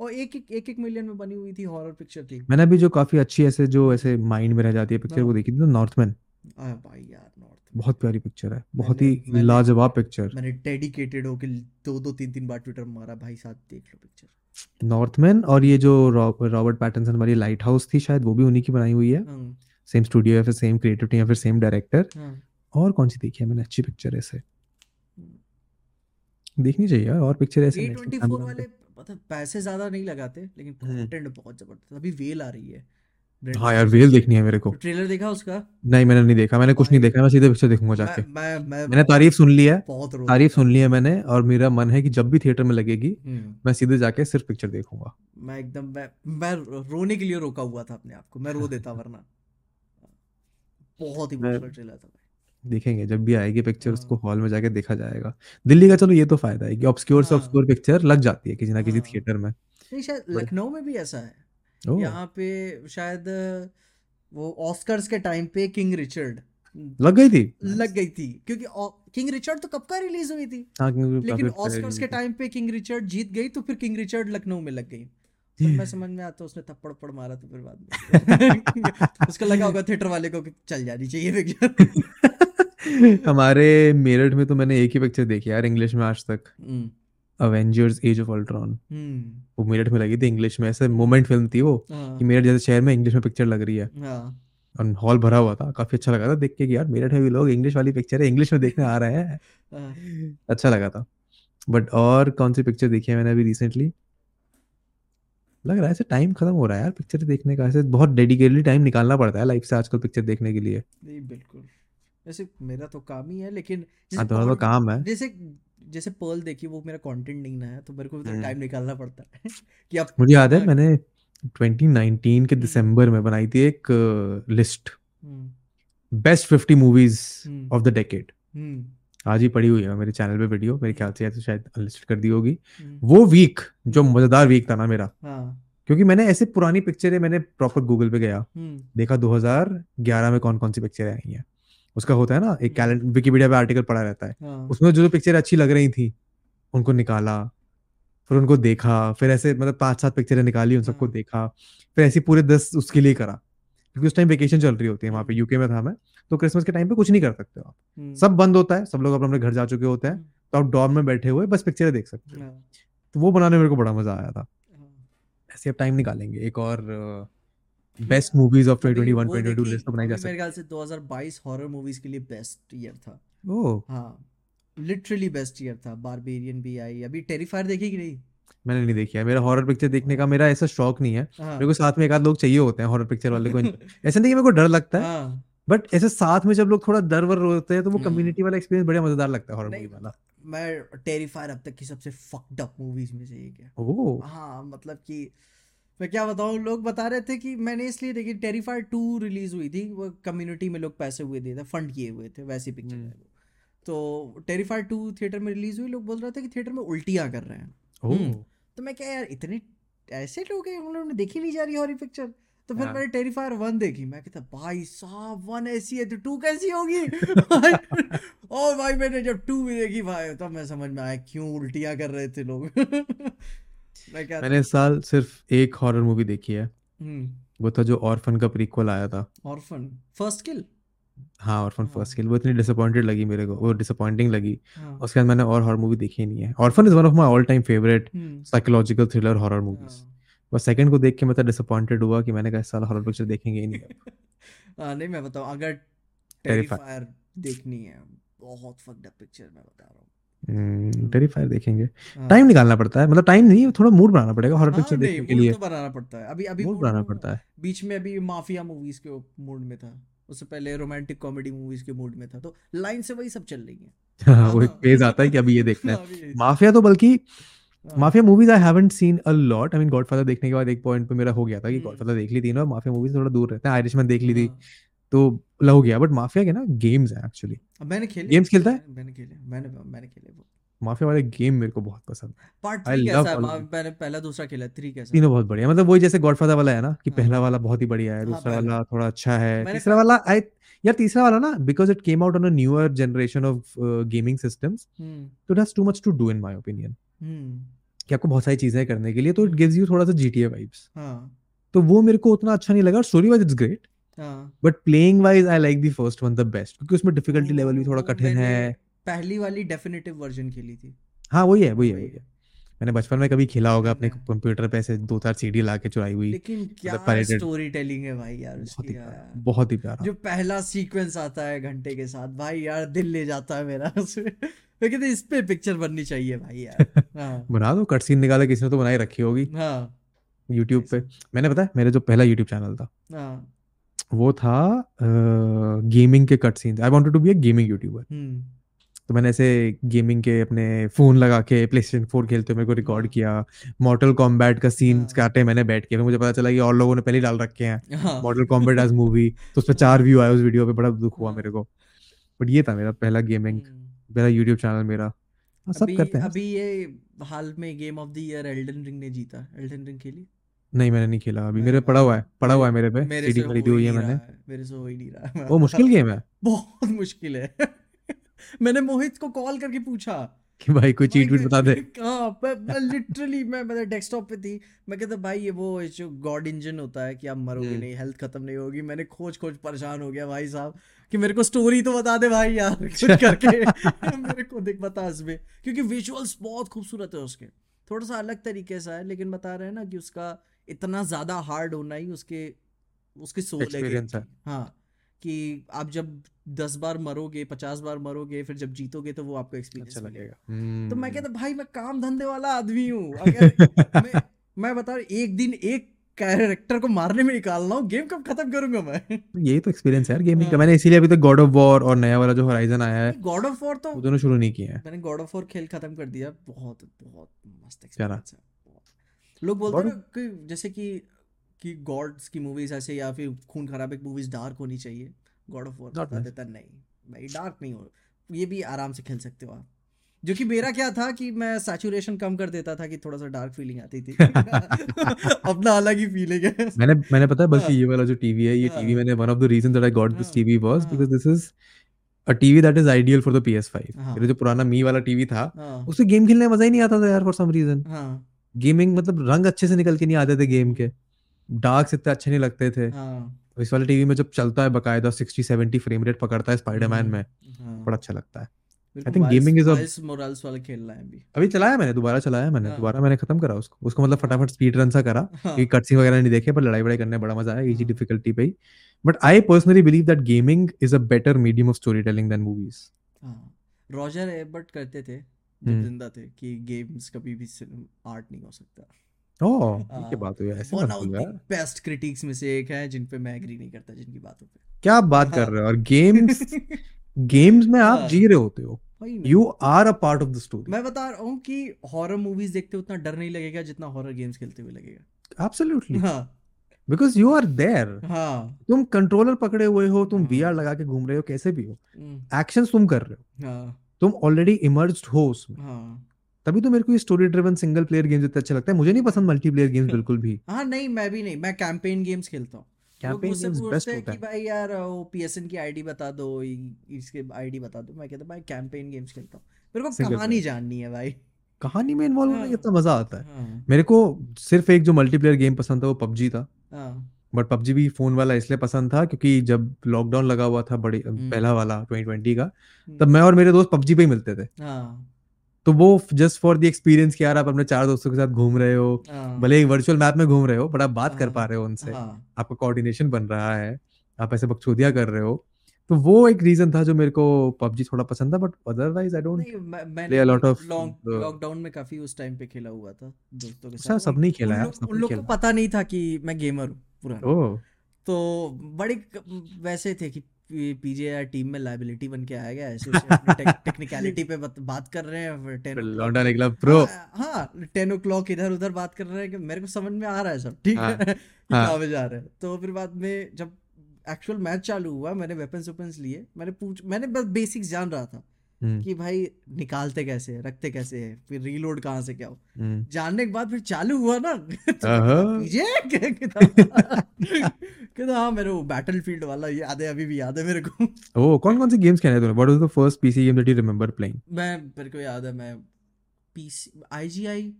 और एक एक एक एक मिलियन में बनी हुई थी हॉरर पिक्चर थी मैंने अभी जो काफ़ी अच्छी ऐसे जो ऐसे माइंड में रह जाती है पिक्चर हाँ। वो देखी थी तो नॉर्थमैन भाई यार नॉर्थ बहुत प्यारी पिक्चर है बहुत ही लाजवाब पिक्चर मैंने डेडिकेटेड होके दो दो तीन तीन बार ट्विटर मारा भाई साहब देख लो पिक्चर नॉर्थमैन और ये जो रॉबर्ट पैटिंसन वाली लाइट हाउस थी शायद वो भी उन्हीं की बनाई हुई है। हाँ। सेम स्टूडियो या फिर सेम क्रिएटिव टीम या फिर सेम डायरेक्टर हाँ। और कौन सी देखी है मैंने अच्छी पिक्चर ऐसे? देखनी चाहिए यार और पिक्चर ऐसे वाले मतलब पैसे ज़्यादा नहीं लगाते लेकिन हम्म। कंटेंट बहुत ज़बरदस्त अभी वेल आ रही है। हाँ यार वेल देखनी है मेरे को। ट्रेलर देखा उसका? नहीं मैंने नहीं देखा मैंने कुछ नहीं देखा मैं सीधे पिक्चर देखूँगा जाके। मैं मैं मैं मैंने तारीफ़ सुन ली है तारीफ़ सुन ली है मैंने और मेरा मन है कि जब भी थिएटर में लगेगी हम्म, मैं सीधे जाके सिर्फ़ पिक्चर देखूँगा। मैं एकदम मैं मैं रोने के लिए रोका हुआ था अपने आप को मैं रो देता वरना। बहुत मैं- इमोशनल ट्रेलर था देखेंगे जब भी आएगी पिक्चर हाँ। उसको हॉल में जाके देखा जाएगा। दिल्ली का चलो ये तो फ़ायदा है कि ऑब्सक्योर से हाँ। ऑब्सक्योर पिक्चर लग जाती है किसी ना किसी हाँ। थिएटर में। नहीं शायद लखनऊ में भी ऐसा है। यहाँ पे शायद वो ऑस्कर्स के टाइम पे किंग रिचर्ड लग गई थी? लग गई थी क्योंकि किंग रिचर्ड तो कब का रिलीज़ हुई थी? हाँ लेकिन ऑस्कर्स के टाइम पे किंग रिचर्ड जीत गई तो फिर किंग रिचर्ड लखनऊ में लग गई। मैं समझ में आता उसने थप्पड़ पड़ मारा तो फिर बाद में। उसको लगा होगा थिएटर वाले को चल जानी चाहिए पिक्चर हमारे मेरठ में तो मैंने एक ही पिक्चर देखी यार इंग्लिश में आज तक। अवेंजर्स एज ऑफ़ अल्ट्रॉन वो मेरठ में लगी थी इंग्लिश में ऐसे मोमेंट फ़िल्म थी वो हाँ। कि मेरठ जैसे शहर में इंग्लिश में पिक्चर लग रही है। हाँ। और हॉल भरा हुआ था काफ़ी अच्छा लगा था देख के कि यार मेरठ में भी लोग इंग्लिश वाली पिक्चर है इंग्लिश में देखने आ रहे हैं। हाँ। अच्छा लगा था। बट और कौन सी पिक्चर देखी है मैंने अभी रिसेंटली लग रहा है ऐसे टाइम खत्म हो रहा है यार पिक्चर देखने का ऐसे बहुत डेडिकेटली टाइम निकालना पड़ता है लाइफ से आजकल पिक्चर देखने के लिए। नहीं बिल्कुल। वैसे मेरा तो काम ही है लेकिन हाँ तुम्हारा तो काम है। जैसे जैसे पर्ल देखी वो मेरा कंटेंट नहीं ना है तो मेरे को तो हम्म। टाइम निकालना पड़ता है कि अब मुझे याद है मैंने 2019 के हम्म। दिसंबर में बनाई थी एक list hmm, best 50 movies hmm, of the decade hmm, आज ही पड़ी हुई है मेरे चैनल पे वीडियो मेरे ख्याल से तो शायद अनलिस्टेड कर दी होगी। हम्म, वो वीक जो मज़ेदार वीक था ना मेरा। हाँ। क्योंकि मैंने ऐसे पुरानी पिक्चरें मैंने प्रॉपर गूगल पे गया। हम्म, देखा 2011 में कौन कौन सी पिक्चरें आई हैं। उसका होता है ना एक हम्म। कैलेंडर विकिपीडिया पे आर्टिकल पड़ा रहता है। हाँ। उसमें जो जो पिक्चर अच्छी लग रही थी उनको निकाला फिर उनको देखा फिर ऐसे मतलब पाँच सात पिक्चरें निकाली उन सबको हाँ। देखा फिर ऐसे पूरे दस उसके लिए करा। क्योंकि उस टाइम वेकेशन चल रही होती है वहाँ पे हम्म। यूके में था मैं। तो क्रिसमस के टाइम पे कुछ नहीं कर सकते हो आप। हम्म, सब बंद होता है सब लोग अपने अपने घर जा चुके होते हैं हम्म, तो आप डॉर्म में बैठे हुए बस पिक्चरें देख सकते हो। हाँ, तो वो बनाने मेरे को बड़ा मज़ा आया था। हाँ। ऐसे अब टाइम निकालेंगे। एक और बेस्ट मूवीज़ ऑफ़ 2021 2022 लिस्ट तो बनाई जा अभी मेरे ख्याल से 2022 हॉरर मूवीज़ के लिए बेस्ट ईयर था। है ओह। हाँ। लिटरली बेस्ट ईयर था बारबेरियन भी आई। अभी टेरिफायर देखी कि नहीं? मैंने नहीं देखी है। मेरा हॉरर पिक्चर देखने का मेरा ऐसा शौक नहीं है। हाँ। मेरे को साथ में एक आध लोग चाहिए होते हैं हॉरर पिक्चर वाले को। ऐसा नहीं कि मेरे को डर लगता है हाँ। बट ऐसे साथ में जब लोग थोड़ा डर वर होते हैं तो वो हम्म। कम्युनिटी वाला एक्सपीरियंस बड़ा मज़ेदार लगता है हॉरर मूवी वाला। मैं टेरिफायर अब तक की सबसे फक्ड अप मूवीज़ में से एक है। ओह। हाँ मतलब कि मैं क्या बताऊँ लोग बता रहे थे कि मैंने इसलिए देखी टेरिफायर टू रिलीज़ हुई थी वो कम्युनिटी में लोग पैसे हुए दिए थे फंड किए हुए थे वैसी पिक्चर हम्म। है वो। तो टेरिफायर टू थिएटर में रिलीज़ हुई लोग बोल रहे थे कि थिएटर में उल्टियाँ कर रहे हैं। हम्म। तो मैं क्या यार इतने ऐसे लोग हैं हम लोगों ने देखी नहीं जा रही हॉरर पिक्चर तो फिर हाँ। मैंने टेरिफायर वन देखी। मैं कहता भाई साहब वन ऐसी है तो टू कैसी होगी? और भाई मैंने जब टू भी देखी भाई तब मैं समझ में आया क्यों उल्टियाँ कर रहे थे लोग? मैं क्या मैंने इस साल सिर्फ़ एक हॉरर मूवी देखी है। हम्म। वो था जो ऑर्फन का प्रीक्वल आया था। ऑर्फन फ़र्स्ट किल हाँ ऑर्फन। फ़र्स्ट किल वो इतनी डिसअपॉइंटेड लगी मेरे को वो डिसअपॉइंटिंग लगी। हाँ। उसके बाद मैंने और हॉरर मूवी देखी नहीं है। Orphan is one of my all time favourite psychological thriller horror movies. बस सेकंड को देख के मैं तो डिसअपॉइंटेड हुआ कि मैंने कहा इस साल हॉरर पिक्चर देखेंगे ही नहीं अब। हाँ नहीं मैं बताऊँ अगर टेरिफायर देखनी है बहुत फक्ड अप पिक्चर मैं बता रहा हूँ। टेरिफायर देखेंगे। हाँ। टाइम निकालना पड़ता है मतलब टाइम नहीं थोड़ा मूड बनाना पड़ेगा हॉरर हाँ पिक्चर देखने के लिए। तो बनाना पड़ता है। अभी अभी मूड बनाना पड़ता है। बीच में अभी माफिया मूवीज़ के मूड में था उससे पहले रोमांटिक कॉमेडी मूवीज़ के मूड में था तो लाइन से वही सब चल रही है। हाँ वो एक फ़ेज़ आता है कि अभी ये देखना है। माफिया तो बल्कि हाँ, mafia movies I haven't seen a lot I mean Godfather देखने के बाद एक पॉइंट पे मेरा हो गया था कि हम्म। गॉडफादर देख ली थी ना माफिया मूवीज़ थोड़ा दूर रहते हैं। आयरिशमैन देख ली थी हाँ, तो लव गया। बट माफिया के ना गेम्स है एक्चुअली अब मैंने खेले Games खेलता है? मैंने खेले मैंने मैंने खेले वो। माफिया वाले गेम मेरे को बहुत पसंद पार्ट I थ्री कैसा है? मैंने पहला दूसरा खेला थ्री कैसा तीनों बहुत बढ़िया। मतलब वही जैसे गॉडफादर वाला है ना कि हाँ। पहला वाला बहुत ही बढ़िया है हाँ, दूसरा वाला थोड़ा अच्छा है। तीसरा वाला आई यार तीसरा वाला ना because it came out on a newer generation of gaming systems hmm. तो that's too much to do in my opinion hmm. कि आपको बहुत सारी चीज़ें करने के लिए तो इट। गिव्स यू थोड़ा सा जीटीए वाइब्स हाँ। तो वो मेरे को उतना अच्छा नहीं लगा स्टोरी वाइज इट्स ग्रेट हाँ। But playing wise I like the first one the best क्योंकि उसमें डिफिकल्टी लेवल भी थोड़ा कठिन मैंने है। पहली वाली डेफिनेटिव वर्जन खेली थी। हाँ वही है वही है वही है। मैंने बचपन में कभी खेला होगा अपने कंप्यूटर पे ऐसे दो चार सीडी ला के चुराई हुई। लेकिन क्या स्टोरी टेलिंग है भाई यार बहुत उसकी ही यार। प्यारा बहुत ही प्यारा। जो पहला सीक्वेंस आता है घंटे के साथ भाई यार दिल ले जाता है मेरा उसमें। मैं कहते इस पे पिक्चर बननी चाहिए भाई यार। हाँ। बना दो कट सीन निकाला किसी ने तो बनाई रखी होगी। हाँ। यूट्यूब पे। मैंने पता है मेरा जो पहला यूट्यूब चैनल था हाँ। वो था गेमिंग के cut scenes I wanted to be a gaming YouTuber तो मैंने ऐसे गेमिंग के अपने फ़ोन लगा के प्ले स्टेशन फोर खेलते हुए मेरे को रिकॉर्ड हाँ। किया। मॉडल कॉम्बैट का सीन हाँ। काटे मैंने बैठ के। मुझे पता चला कि और लोगों ने पहले डाल रखे हैं। हाँ। मॉडल कॉम्बैट एज मूवी तो उस पर चार व्यू आए उस वीडियो पे बड़ा दुख हुआ हाँ। मेरे को। बट ये था मेरा पहला गेमिंग पहला यूट्यूब चैनल मेरा। हाँ, सब अभी करते हैं। अभी ये हाल में game of the year Elden Ring ने जीता। एल्डन रिंग खेली? नहीं मैंने नहीं खेला। अभी मेरे पड़ा हुआ है। पड़ा हुआ है मेरे पे। सीडी खरीदी हुई है मैंने। मेरे से हो ही नहीं रहा। वो मुश्किल गेम है। बहुत मुश्किल है। मैंने मोहित को कॉल करके पूछा कि भाई कोई चीट वीट बता दे। हाँ मैं लिटरली मैं मतलब डेस्कटॉप पे थी। मैं कहता भाई ये वो जो गॉड इंजन होता है कि आप मरोगे हम्म। नहीं हेल्थ खत्म नहीं होगी। मैंने खोज खोज परेशान हो गया भाई साहब। कि मेरे को स्टोरी तो बता दे भाई यार कुछ करके मेरे को देख बता इसमें क्योंकि विजुअल्स बहुत खूबसूरत है उसके थोड़ा सा अलग तरीके से है लेकिन बता रहे हैं ना कि उसका इतना ज़्यादा हार्ड होना ही उसके उसकी सोच है है। की। आप जब दस बार मरोगे पचास बार मरोगे फिर जब जीतोगे तो वो आपको एक्सपीरियंस अच्छा लगेगा तो मैं हम्म। कहता भाई मैं काम धंधे वाला आदमी हूँ मैं, मैं बता रहा एक दिन एक कैरेक्टर को मारने में निकालना हूँ। गेम कब खत्म करूँगा मैं? यही तो एक्सपीरियंस है यार गेमिंग का। हाँ। मैंने इसीलिए अभी तक गॉड ऑफ़ वॉर और नया वाला जो होराइजन आया है गॉड ऑफ़ वॉर तो वो दोनों शुरू नहीं किए हैं। मैंने गॉड ऑफ़ वॉर खेल खत्म कर दिया। बहुत बहुत मस्त एक्सपीरियंस है। लोग बोलते हैं कि जैसे कि कि गॉड्स की मूवीज़ ऐसे या फिर खून खराबे की मूवीज़ डार्क होनी चाहिए। गॉड ऑफ़ वॉर बता देता नहीं। भाई डार्क नहीं हो। ये भी आराम से खेल सकते हो आप। जो कि मेरा क्या था कि मैं सैचुरेशन कम कर देता था कि थोड़ा सा डार्क फीलिंग आती थी। अपना अलग ही फीलिंग है। मैंने मैंने पता है बल्कि हाँ। ये वाला जो टीवी है ये हाँ। टीवी मैंने one of the reason that I got this हाँ, टीवी वाज हाँ। Because this is a TV that is ideal for the PS5 हाँ। मेरा जो पुराना मी वाला टीवी था हाँ। उससे गेम खेलने में मज़ा ही नहीं आता था यार फॉर सम रीजन हाँ। गेमिंग मतलब रंग अच्छे से निकल के नहीं आते थे गेम के। डार्क इतने अच्छे नहीं लगते थे। हाँ। इस वाले टीवी में जब चलता है बकायदा 60 70 फ्रेम रेट पकड़ता है स्पाइडरमैन में हाँ। बड़ा अच्छा लगता है। मेरे I को think Miles- gaming is a- Miles Morales वाला खेलना है अभी। अभी चलाया मैंने दोबारा चलाया मैंने हाँ। दोबारा मैंने खत्म करा उसको। उसको मतलब फटाफट स्पीड रन सा करा हाँ, क्योंकि कटसी वगैरह नहीं देखे पर लड़ाई वड़ाई करने बड़ा मज़ा आया इजी हाँ। डिफिकल्टी पे ही। But I personally believe that gaming is a better medium of story telling than movies हाँ। रॉजर एबर्ट करते थे जब हम्म। ज़िंदा थे कि गेम्स कभी भी आर्ट नहीं हो सकता। ओह ये हाँ, क्या बात हुई ऐसे मत बोलो यार। बेस्ट क्रिटिक्स में से एक है जिन पे मैं एग्री नहीं करता जिनकी बातों पे क्या बात कर हाँ। रहे हो और गेम्स गेम्स में आप हाँ। जी रहे होते हो। You are a part of the story मैं बता रहा हूँ कि हॉरर मूवीज़ देखते उतना डर नहीं लगेगा जितना हॉरर गेम्स खेलते हुए लगेगा। एब्सोल्युटली हाँ। बिकॉज़ यू आर देयर हाँ। तुम कंट्रोलर पकड़े हुए हो तुम हाँ। वीआर लगा के घूम रहे हो कैसे भी हो। एक्शन तुम कर रहे हो। हाँ। तुम ऑलरेडी इमर्ज हो उसमें। हाँ। तभी तो मेरे को ये story driven single player games इतने अच्छे लगता है। मुझे नहीं पसंद मल्टीप्लेयर गेम्स बिल्कुल भी। हाँ नहीं मैं भी नहीं। मैं कैंपेन गेम्स खेलता हूँ। कैंपेन गेम्स बेस्ट पूछते हैं कि भाई यार वो पीएसएन की आईडी बता दो इसके आईडी बता दो। मैं कहता भाई कैंपेन गेम्स खेलता हूँ। मेरे को कहानी। जाननी है भाई। कहानी में इन्वॉल्व होने हाँ। कितना मज़ा आता है। हाँ। मेरे को सिर्फ़ एक जो मल्टीप्लेयर गेम पसंद था वो पबजी था। हाँ। बट पबजी भी फ़ोन वाला इसलिए पसंद था क्योंकि जब लॉकडाउन लगा हुआ था बड़ी पहला वाला 2020 का तब मैं और मेरे दोस्त पबजी पे ही मिलते थे। हाँ। तो वो जस्ट फॉर द एक्सपीरियंस कि यार आप अपने चार दोस्तों के साथ घूम रहे हो हाँ। भले एक वर्चुअल मैप में घूम रहे हो बट आप बात कर हाँ, पा रहे हो उनसे। हाँ। आपका कोऑर्डिनेशन बन रहा है आप ऐसे बकचोदिया कर रहे हो। तो वो एक रीजन था जो मेरे को पबजी थोड़ा पसंद था but otherwise I don't play a lot of lockdown में काफ़ी उस टाइम पे खेला हुआ था दोस्तों के अच्छा साथ। सब नहीं खेला है उन लोग को पता नहीं था कि मैं गेमर हूँ ओह। तो बड़े वैसे थे कि पीजे टीम में लाइबिलिटी बन के आया गया टेक्निकलिटी पे बत, कर रहे हैं लौटा टेन लौंडा निकला प्रो हाँ टेन ओ क्लॉक इधर उधर बात कर रहे हैं कि मेरे को समझ में आ रहा है सब ठीक हाँ है? हाँ। कहाँ पे जा रहे हैं? तो फिर बाद में जब एक्चुअल मैच चालू हुआ मैंने वेपन्स वेपन्स लिए मैंने पूछ मैंने बस बेसिक्स जान रहा था। कि भाई निकालते कैसे हैं रखते कैसे हैं फिर रीलोड कहाँ से क्या हो? हम्म। जानने के बाद फिर चालू हुआ ना। तो कहता हाँ। मेरे वो बैटल फ़ील्ड वाला याद है अभी भी याद है मेरे को। ओह कौन कौन से गेम्स खेले तूने? What was the first PC game that you remember playing मैं मेरे को याद है मैं पीसी आईजीआई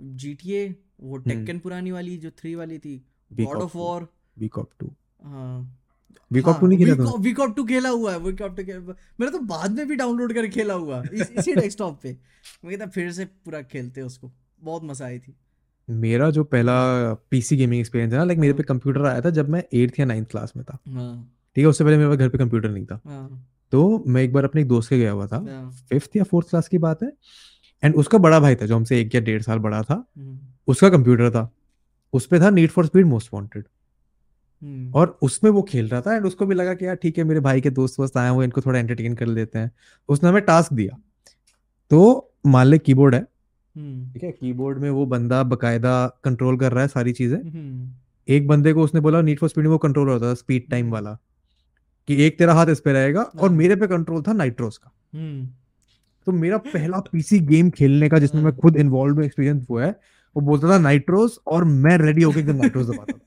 जीटीए वो हम्म। टेक्कन पुरानी वाली जो थ्री वाली थी God of of 2 War of 2 हाँ। हाँ 2 नहीं खेला टू हुआ है वीक टू मैंने तो बाद में भी डाउनलोड करके खेला हुआ इस, इसी डेस्कटॉप पे। मैं कहता फिर से पूरा खेलते उसको। बहुत मज़ा आई थी। मेरा जो पहला पीसी गेमिंग एक्सपीरियंस है ना लाइक मेरे पे हाँ। कंप्यूटर आया था जब मैं 8th या 9th क्लास में था। हाँ। ठीक है उससे पहले मेरे घर पे कंप्यूटर नहीं था। हाँ। तो मैं एक बार अपने एक दोस्त के गया हुआ था हाँ। फिफ्थ या फोर्थ क्लास की बात है। एंड उसका बड़ा भाई था जो हमसे एक या डेढ़ साल बड़ा था हम्म, उसका कंप्यूटर था। उस पे था need for speed Most hmm, और उसमें वो खेल रहा था एंड उसको भी लगा कि यार ठीक है मेरे भाई के दोस्त वोस्त आए हुए इनको थोड़ा एंटरटेन कर लेते हैं। उसने हमें टास्क दिया। तो मान ले कीबोर्ड है। हम्म, ठीक है कीबोर्ड में वो बंदा बकायदा कंट्रोल कर रहा है सारी चीज़ें। हम्म, एक बंदे को उसने बोला नीड फॉर स्पीड में वो कंट्रोल होता था स्पीड टाइम हम्म, वाला। कि एक तेरा हाथ इस पे रहेगा और हाँ मेरे पे कंट्रोल था नाइट्रोस का। हम्म, तो मेरा पहला पीसी गेम खेलने का जिसमें मैं हाँ। खुद इन्वॉल्व एक्सपीरियंस हुआ है वो बोलता था नाइट्रोस और मैं रेडी होकर एकदम नाइट्रोस दबाता था।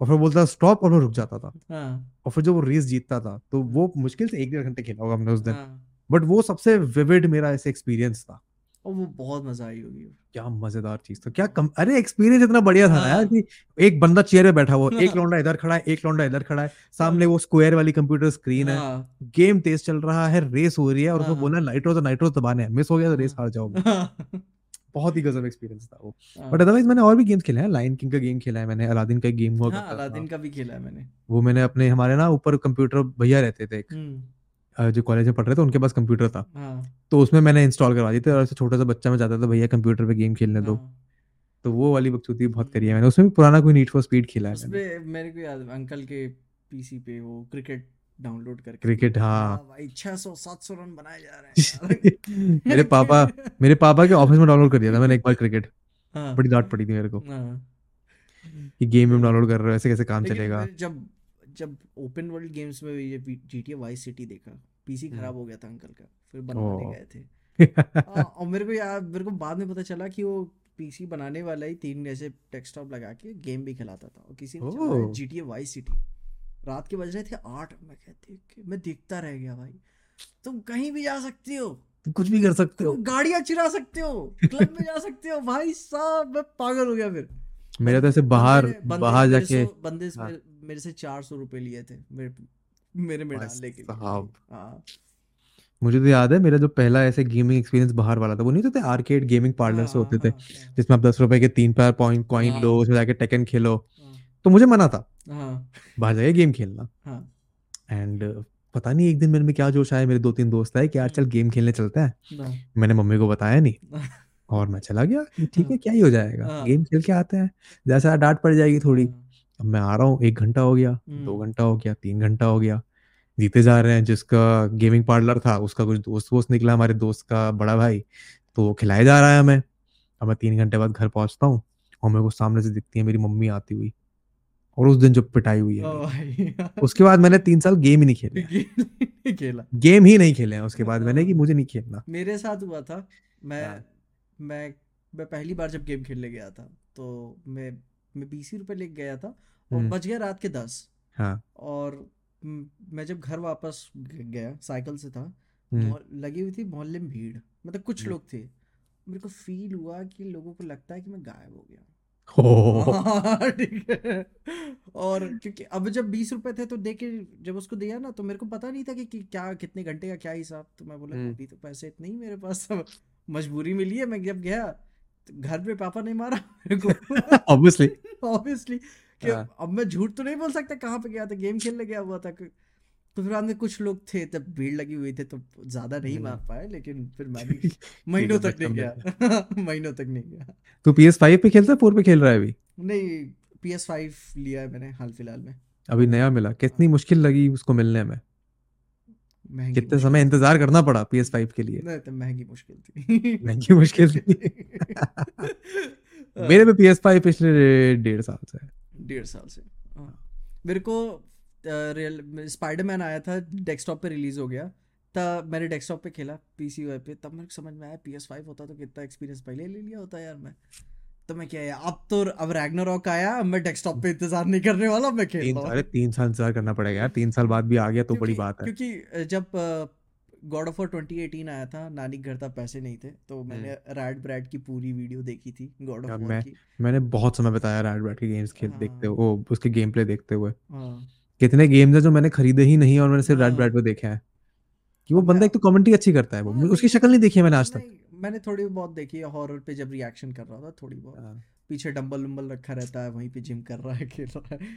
और फिर बोलता स्टॉप और वो रुक जाता था। हाँ। और फिर जब वो रेस जीतता था तो वो मुश्किल से एक डेढ़ घंटे खेला होगा हमने उस दिन। हाँ। बट वो सबसे विविड मेरा ऐसे एक्सपीरियंस था। और वो बहुत मज़ा आई होगी। क्या मज़ेदार चीज़ था क्या कम अरे एक्सपीरियंस इतना बढ़िया था ना यार हाँ। कि एक बंदा चेयर पे बैठा हुआ एक हाँ लौंडा इधर खड़ा है एक लौंडा इधर खड़ा है सामने वो स्क्वायर वाली कंप्यूटर स्क्रीन है। हाँ। गेम तेज चल रहा है रेस हो रही है और उसको हाँ। बोलना नाइट्रो तो नाइट्रो दबाने हैं मिस हो गया तो रेस हाँ। हार जाओगे। हाँ बहुत ही गजब एक्सपीरियंस था वो। बट हाँ अदरवाइज़ मैंने और भी गेम्स खेले हैं। लायन किंग का गेम खेला है मैंने अलादीन का गेम हुआ हाँ, अलादीन का भी खेला है मैंने। वो मैंने अपने हमारे ना ऊपर कंप्यूटर भैया रहते थे एक हम्म। जो कॉलेज में पढ़ रहे थे उनके पास कंप्यूटर था। हाँ। तो उसमें मैंने इंस्टॉल करवा दी थी और छोटा सा बच्चा मैं जाता था भैया कंप्यूटर पे गेम खेलने दो। हाँ। तो वो वाली बकचोदी बहुत करी है हम्म, मैंने। उसमें भी पुराना कोई नीड फॉर स्पीड खेला है मेरे को याद अंकल के पीसी पे वो क्रिकेट डाउनलोड करके क्रिकेट हाँ। हाँ भाई 600 700 रन बनाए जा रहे हैं मेरे पापा मेरे पापा के ऑफ़िस में डाउनलोड कर दिया था मैंने एक बार क्रिकेट। हाँ। बड़ी डांट पड़ी थी मेरे को। हाँ। कि गेम में डाउनलोड कर रहे हो ऐसे कैसे काम चलेगा? जब जब ओपन वर्ल्ड गेम्स में ये जीटीए वाइस सिटी देखा पीसी। खराब हो। गया था अंकल का फिर बनवाने गए थे। हाँ, और मेरे को याद मेरे को बाद में पता चला कि वो पीसी बनाने वाला ही तीन ऐसे डेस्कटॉप लगा के गेम भी खिलाता था और किसी ने जीटीए वाइस सिटी रात के बज रहे थे आठ। मैं देख के मैं देखता रह गया भाई। तुम कहीं भी जा सकते हो। तुम कुछ भी कर सकते हो। गाड़ियाँ चिरा सकते हो। क्लब में जा सकते हो। भाई साहब मैं पागल हो गया फिर। मेरा तो ऐसे बाहर बाहर जाके बंदे हाँ। मेरे, से चार सौ रुपए लिए थे। मेरे मेरे में भाई डालने के लिए। हाँ। मुझे तो याद है मेरा जो पहला ऐसे गेमिंग एक्सपीरियंस बाहर वाला था वो नहीं होते आर्केड गेमिंग पार्लर हाँ से हाँ होते थे हाँ जिसमें आप दस रुपए के तीन पैर पॉइंट कॉइन लो हाँ उसमें जाके टेकन खेलो। हाँ तो मुझे मना था। हाँ। बाहर जाके गेम खेलना। हाँ। एंड पता नहीं एक दिन मेरे में क्या जोश आया मेरे दो तीन दोस्त आए कि यार चल गेम खेलने चलते हैं। हाँ। मैंने मम्मी को बताया नहीं। और मैं चला गया ठीक है हाँ। क्या ही हो जाएगा। हाँ। गेम खेल के आते हैं। जैसा डांट पड़ जाएगी थोड़ी हाँ, अब मैं आ रहा हूँ एक घंटा हो गया दो हम्म, घंटा हो गया तीन घंटा हो गया। जीते जा रहे हैं जिसका गेमिंग पार्लर था उसका कुछ दोस्त वोस्त निकला हमारे दोस्त का बड़ा भाई। तो खिलाया जा रहा है हमें। अब मैं तीन घंटे बाद घर पहुँचता हूँ और मेरे को सामने से दिखती है मेरी मम्मी आती हुई। और उस दिन जो पिटाई हुई है उसके बाद मैंने तीन साल गेम ही नहीं खेले। हैं खेला। गेम ही नहीं खेले उसके बाद मैंने कि मुझे नहीं खेलना। मेरे साथ हुआ था। मैं हाँ। मैं मैं पहली बार जब गेम खेलने गया था तो मैं मैं बीस ही रुपए लेके गया था और हम्म। बज गया रात के दस। हाँ। और मैं जब घर वापस गया साइकिल से था हम्म। लगी हुई थी मोहल्ले में भीड़। मतलब कुछ हम्म। लोग थे। मेरे को फील हुआ कि लोगों को लगता है कि मैं गायब हो गया। हो हाँ ठीक है और क्योंकि अब जब बीस रुपए थे तो देके जब उसको दिया ना तो मेरे को पता नहीं था कि, कि क्या कितने घंटे का क्या हिसाब तो मैं बोला हम्म। अभी तो पैसे इतने ही मेरे पास मजबूरी मिली है मैं जब गया तो घर पे पापा ने मारा मेरे को ऑब्वियसली ऑब्वियसली कि हाँ। अब मैं झूठ तो नहीं बोल सकता कहाँ पे गया था गेम खेलने गया हुआ था तो फिर बाद में कुछ लोग थे तब भीड़ लगी हुई थे तो ज़्यादा नहीं। मार पाए लेकिन फिर मैं भी महीनों तक नहीं गया। महीनों तक नहीं गया। तू पी एस फाइव पे खेलता है फोर पे खेल रहा है अभी? नहीं पी एस फाइव लिया है मैंने हाल फ़िलहाल में। अभी नया मिला कितनी मुश्किल लगी उसको मिलने में? महँगी कितने समय इंतज़ार करना पड़ा पी एस फाइव के लिए? नहीं तो महँगी मुश्किल थी। महँगी मुश्किल थी। मेरे पे पी एस फाइव पिछले डेढ़ साल से है। डेढ़ साल से हाँ। मेरे को रियल स्पाइडरमैन आया था डेस्कटॉप पे रिलीज़ हो गया। तब मैंने डेस्कटॉप पे खेला पीसी पे तब मेरे को समझ में आया पी एस फाइव होता तो कितना एक्सपीरियंस पहले ले लिया होता यार मैं। तो मैं क्या यार अब तो अब रैग्नारॉक आया मैं डेस्कटॉप पे इंतज़ार नहीं करने वाला मैं खेल तीन रहा अरे तीन साल इंतज़ार करना पड़ेगा यार तीन साल बाद भी आ गया तो बड़ी बात है। क्योंकि जब गॉड ऑफ़ 2018 आया था नानी घर था पैसे नहीं थे तो मैंने रैड ब्रैड की पूरी वीडियो देखी थी गॉड ऑफ़ मैं- की। मैंने बहुत समय बताया रैड ब्रैड के गेम्स खेल हाँ। देखते हुए उसके गेम प्ले देखते हुए। कितने गेम्स हैं जो मैंने खरीदे ही नहीं और मैंने सिर्फ़ रैड हाँ। ब्रैड पे देखे हैं। कि वो बंदा एक तो कमेंट्री अच्छी करता है वो हाँ, उसकी शक्ल नहीं देखी है मैंने आज तक। मैंने थोड़ी बहुत देखी है हॉरर पे जब रिएक्शन कर रहा था थोड़ी बहुत। हाँ। पीछे डंबल उम्बल रखा रहता है वहीं पे जिम कर रहा है खेल रहा है।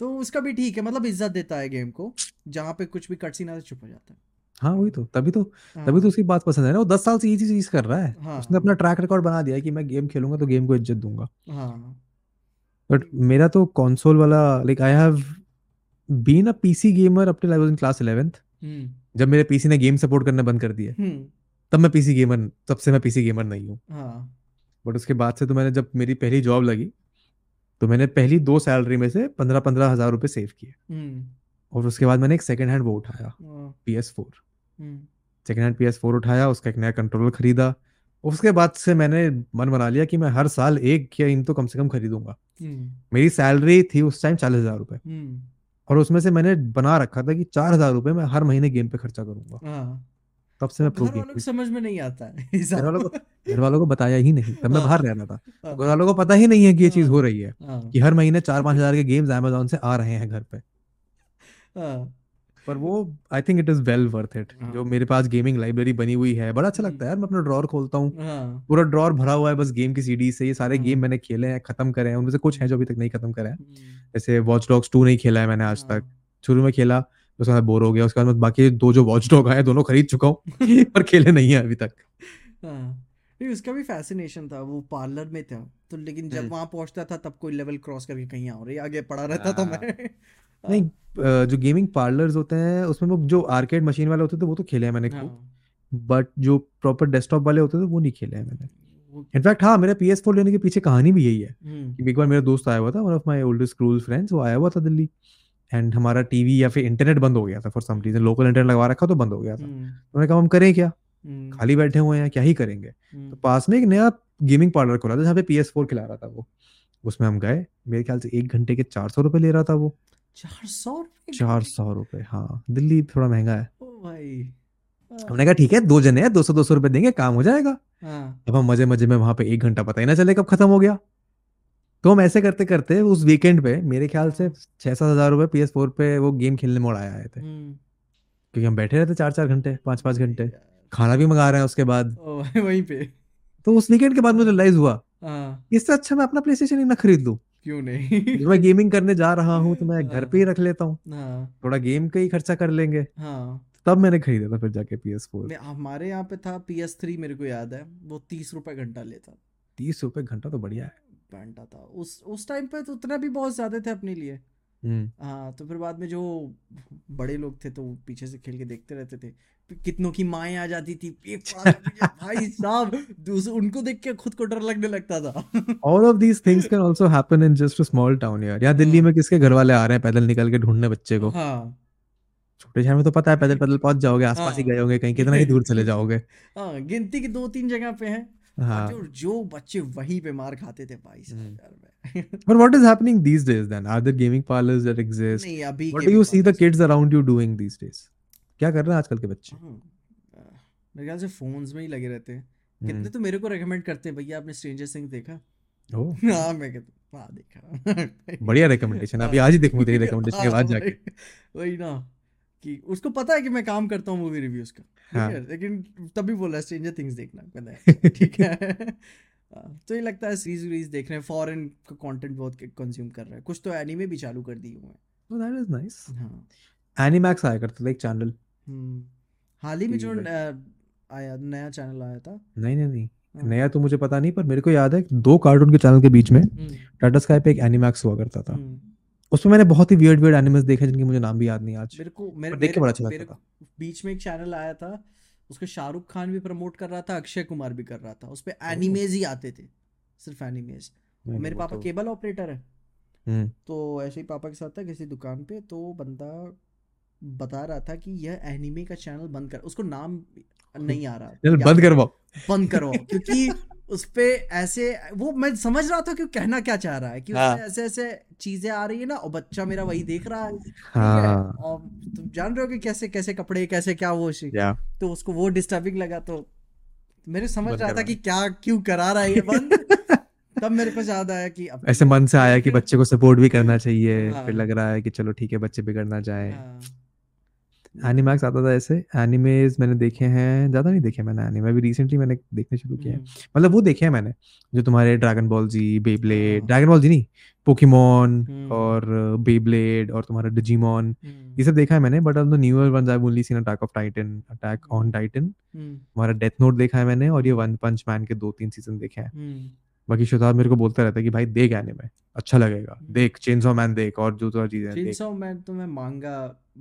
तो उसका भी ठीक है मतलब इज़्ज़त देता है गेम को जहाँ पे कुछ भी कटसीन आता है चुप हो जाता है। हाँ वही तो तभी तो हाँ, तभी तो उसकी बात पसंद है ना वो दस साल से ये चीज़ कर रहा है। हाँ, उसने अपना ट्रैक रिकॉर्ड बना दिया है कि मैं गेम खेलूँगा तो गेम को इज़्ज़त दूँगा। हाँ। बट मेरा तो कंसोल वाला like I have been a PC gamer up till I was in class 11th hmm जब मेरे पीसी ने गेम सपोर्ट करना बंद कर दिया हम्म तब मैं पीसी गेमर तब से मैं पीसी गेमर नहीं हूँ। हाँ। बट उसके बाद से तो मैंने जब मेरी पहली जॉब लगी तो मैंने पहली दो सैलरी में से पंद्रह पंद्रह हज़ार रुपए सेव किए। हम्म और उसके बाद मैंने एक सेकंड हैंड वो उठाया हाँ, P S four second hand P S four उठाया उसका एक नया कंट्रोलर खरीदा। उसके बाद से मैंने मन बना लिया कि मैं हर साल एक या इन तो कम से कम खरीदूँगा। हम्म मेरी सैलरी थी उस टाइम चालीस हज़ार रुपए और उसमें से मैंने बना रखा था कि चार हज़ार रुपए में हर महीने गेम पे खर्चा करूँगा। हाँ। तब से मैं प्रो गेम समझ में नहीं आता है घर वालों को घर वालों को बताया ही नहीं तब मैं बाहर रहना रहा था। हाँ, घर वालों को पता ही नहीं है कि ये चीज़ हाँ। हो रही है हाँ, कि हर महीने चार पाँच हज़ार के गेम्स अमेजोन से आ रहे हैं घर पे। हाँ, पर वो I think it is well worth it हाँ। जो मेरे पास गेमिंग लाइब्रेरी बनी हुई है। बड़ा अच्छा। लगता है यार मैं अपना ड्रॉर खोलता हूँ। हाँ, पूरा ड्रॉर भरा हुआ है बस गेम की सीडी से। ये सारे हाँ। गेम मैंने खेले हैं खत्म करे हैं। उनमें से कुछ हैं। जो अभी तक नहीं खत्म करे हैं। जैसे वॉच डॉग्स टू नहीं खेला है मैंने आज हाँ, तक शुरू में खेला उसके बाद बोर हो गया। उसके बाद बाकी दो जो वॉच डॉग आए दोनों खरीद चुका हूँ पर खेले नहीं है अभी तक। हाँ। नहीं उसका भी फैसिनेशन था। वो पार्लर में था। तो लेकिन जब हम्म। वहाँ पहुँचता था तब कोई लेवल क्रॉस करके कहीं और ही आगे पड़ा रहता था हाँ। मैं। नहीं जो गेमिंग पार्लर्स होते हैं उसमें वो जो आर्केड मशीन वाले होते थे वो तो खेले हैं मैंने खूब हाँ, बट जो प्रॉपर डेस्कटॉप वाले होते थे वो नहीं खेले हैं मैंने। इनफैक्ट हाँ मेरा पी एस फोर लेने के पीछे कहानी भी यही है हम्म, कि एक बार मेरा दोस्त आया हुआ था one of my oldest school friends वो आया हुआ था दिल्ली एंड हमारा टीवी या फिर इंटरनेट बंद हो गया था for some reason local internet लगवा रखा तो बंद हो गया था। हम्म, उन्होंने कहा हम करें क्या? हम्म, खाली बैठे हुए हैं क्या ही करेंगे? तो पास में एक नया गेमिंग पार्लर खुला था जहाँ पे पी एस फोर खिला रहा था वो। उसमें हम गए मेरे ख्याल से एक घंटे के चार सौ रुपये ले रहा था वो। चार सौ रुपए चार सौ रुपये हाँ। दिल्ली थोड़ा महँगा है। ओ भाई हाँ, हमने कहा ठीक है दो जने हैं दो सौ दो सौ रुपये देंगे काम हो जाएगा। हाँ, अब हम मज़े मज़े में वहाँ पे एक घंटा पता ही ना चले कब खत्म हो गया। तो हम ऐसे करते करते उस वीकेंड पे मेरे ख्याल से छह सात हज़ार रुपए पी एस फोर पे वो गेम खेलने मोड़ आए आए थे। हम्म, क्योंकि हम बैठे रहते चार चार घंटे पाँच पाँच घंटे। खाना भी मंगा रहे हैं उसके बाद। वहीं पे। तो उस वीकेंड के बाद मुझे रियलाइज़ हुआ हाँ। इससे अच्छा मैं अपना प्ले स्टेशन ही ना खरीद लूँ। क्यों नहीं? जब मैं गेमिंग करने जा रहा हूँ तो मैं घर पे ही रख लेता हूँ। हाँ। थोड़ा गेम का ही खर्चा कर लेंगे। हाँ। तब मैंने खरीदा था फिर जाके पी एस फोर हमारे यहाँ पे था पी एस थ्री मेरे को याद है। वो तीस रुपए घंटा लेता। तीस रुपए घंटा तो बढ़िया है। घंटा था। उस उस टाइम पे तो उतना भी बहुत ज़्यादा थे अपने लिए। हम्म। हाँ तो फिर बाद में जो बड़े लोग थे तो वो पीछे से खेल के देखते रहते थे। कितनों की माएँ आ जाती थी एक भाई साहब दूसरे उनको देख के खुद को डर लगने लगता था। All of these things can also happen in just a small town यार। यहाँ दिल्ली हाँ। में किसके घर वाले आ रहे हैं पैदल निकल के ढूँढने बच्चे को? हाँ। छोटे शहर में तो पता है पैदल पैदल पहुँच जाओगे आसपास ही हाँ। गए होंगे कहीं कितना ही दूर चले जाओगे। हाँ गिनती की दो तीन जगह पे हैं। हाँ। जो जो बच्चे वहीं पे मार खाते थे भाई साहब हम्म। यार but what is happening these days then? Are there gaming parlors that exist? नहीं अभी what do you see the kids around you doing these days? क्या कर रहे हैं आजकल के बच्चे? मेरे ख्याल से फोन्स में ही लगे रहते हैं। हम्म। कितने तो मेरे को रेकमेंड करते हैं भैया आपने स्ट्रेंजर थिंग्स देखा? ओह। हाँ मैं कहता हाँ देखा। बढ़िया रिकमेंडेशन अभी आज ही देखूँगा तेरी रिकमेंडेशन के बाद हाँ, जाके। वही- ना कि उसको पता है कि मैं काम करता हूँ मूवी रिव्यूज़ का। हाँ। लेकिन तभी बोला स्ट्रेंजर थिंग्स देखना ठीक है। हाँ, तो ये लगता है सीरीज़ वीरीज देख रहे हैं फॉरेन का कंटेंट बहुत कंज्यूम कर रहे हैं। कुछ तो एनीमे भी चालू कर दिए हुए हैं। That is nice. हाँ। एनिमैक्स आया करता था एक चैनल हम्म हाल ही में जो आया नया चैनल आया था। नहीं नहीं नहीं। हाँ। नया तो मुझे पता नहीं पर मेरे को याद है दो कार्टून के चैनल के बीच में हम्म, टाटा स्काई पे एक एनिमैक्स हुआ करता था। हम्म। उसमें मैंने बहुत ही वियर्ड वियर्ड एनिमल्स देखे जिनके मुझे नाम भी याद नहीं आज। मेरे को मेरे देख के बड़ा अच्छा लगता था। बीच में एक चैनल आया था उसको शाहरुख खान भी प्रमोट कर रहा था अक्षय कुमार भी कर रहा था। उस पर एनिमेज ही आते थे सिर्फ़ एनिमेज मेरे पापा तो- केबल ऑपरेटर है। तो ऐसे ही पापा के साथ था किसी दुकान पे तो बंदा बता रहा था कि यह एनिमे का चैनल बंद कर उसको नाम नहीं आ रहा। बंद करवाओ। बंद करवाओ क्योंकि उस पे ऐसे वो मैं समझ रहा था कि कहना क्या चाह रहा है कि हाँ। ऐसे ऐसे चीज़ें आ रही है ना और बच्चा मेरा वही देख रहा है हाँ? और तुम जान रहे हो कि कैसे कैसे कपड़े कैसे क्या वो या। तो उसको वो डिस्टर्बिंग लगा तो मेरे समझ रहा था कि क्या क्यों करा रहा है ये बंद। तब मेरे को याद आया कि अब ऐसे मन से आया कि बच्चे को सपोर्ट भी करना चाहिए हाँ। फिर लग रहा है कि चलो ठीक है बच्चे बिगड़ना जाए। हाँ, एनिमैक्स आता था ऐसे। एनिमेज मैंने देखे हैं। ज़्यादा नहीं देखे मैंने एनिमे अभी रिसेंटली मैंने देखने शुरू किया है। हम्म, मतलब वो देखे हैं मैंने जो तुम्हारे Dragon Ball Z Beyblade. Dragon Ball Z नहीं पोकेमोन हम्म। और बेब्लेड और तुम्हारा डिजिमोन हम्म, ये सब देखा है मैंने। But on the newer ones I only seen Attack on Titan Attack on Titan तुम्हारा डेथ नोट देखा है मैंने और ये वन पंच मैन के दो तीन सीज़न देखे हैं। बाकी शताब मेरे को बोलता रहता है कि भाई देख एनिमे अच्छा लगेगा। हम्म। देख चेनसॉ मैन देख और जो तो चीज़ें हैं, देख। चेनसॉ मैन तो मैं मांगा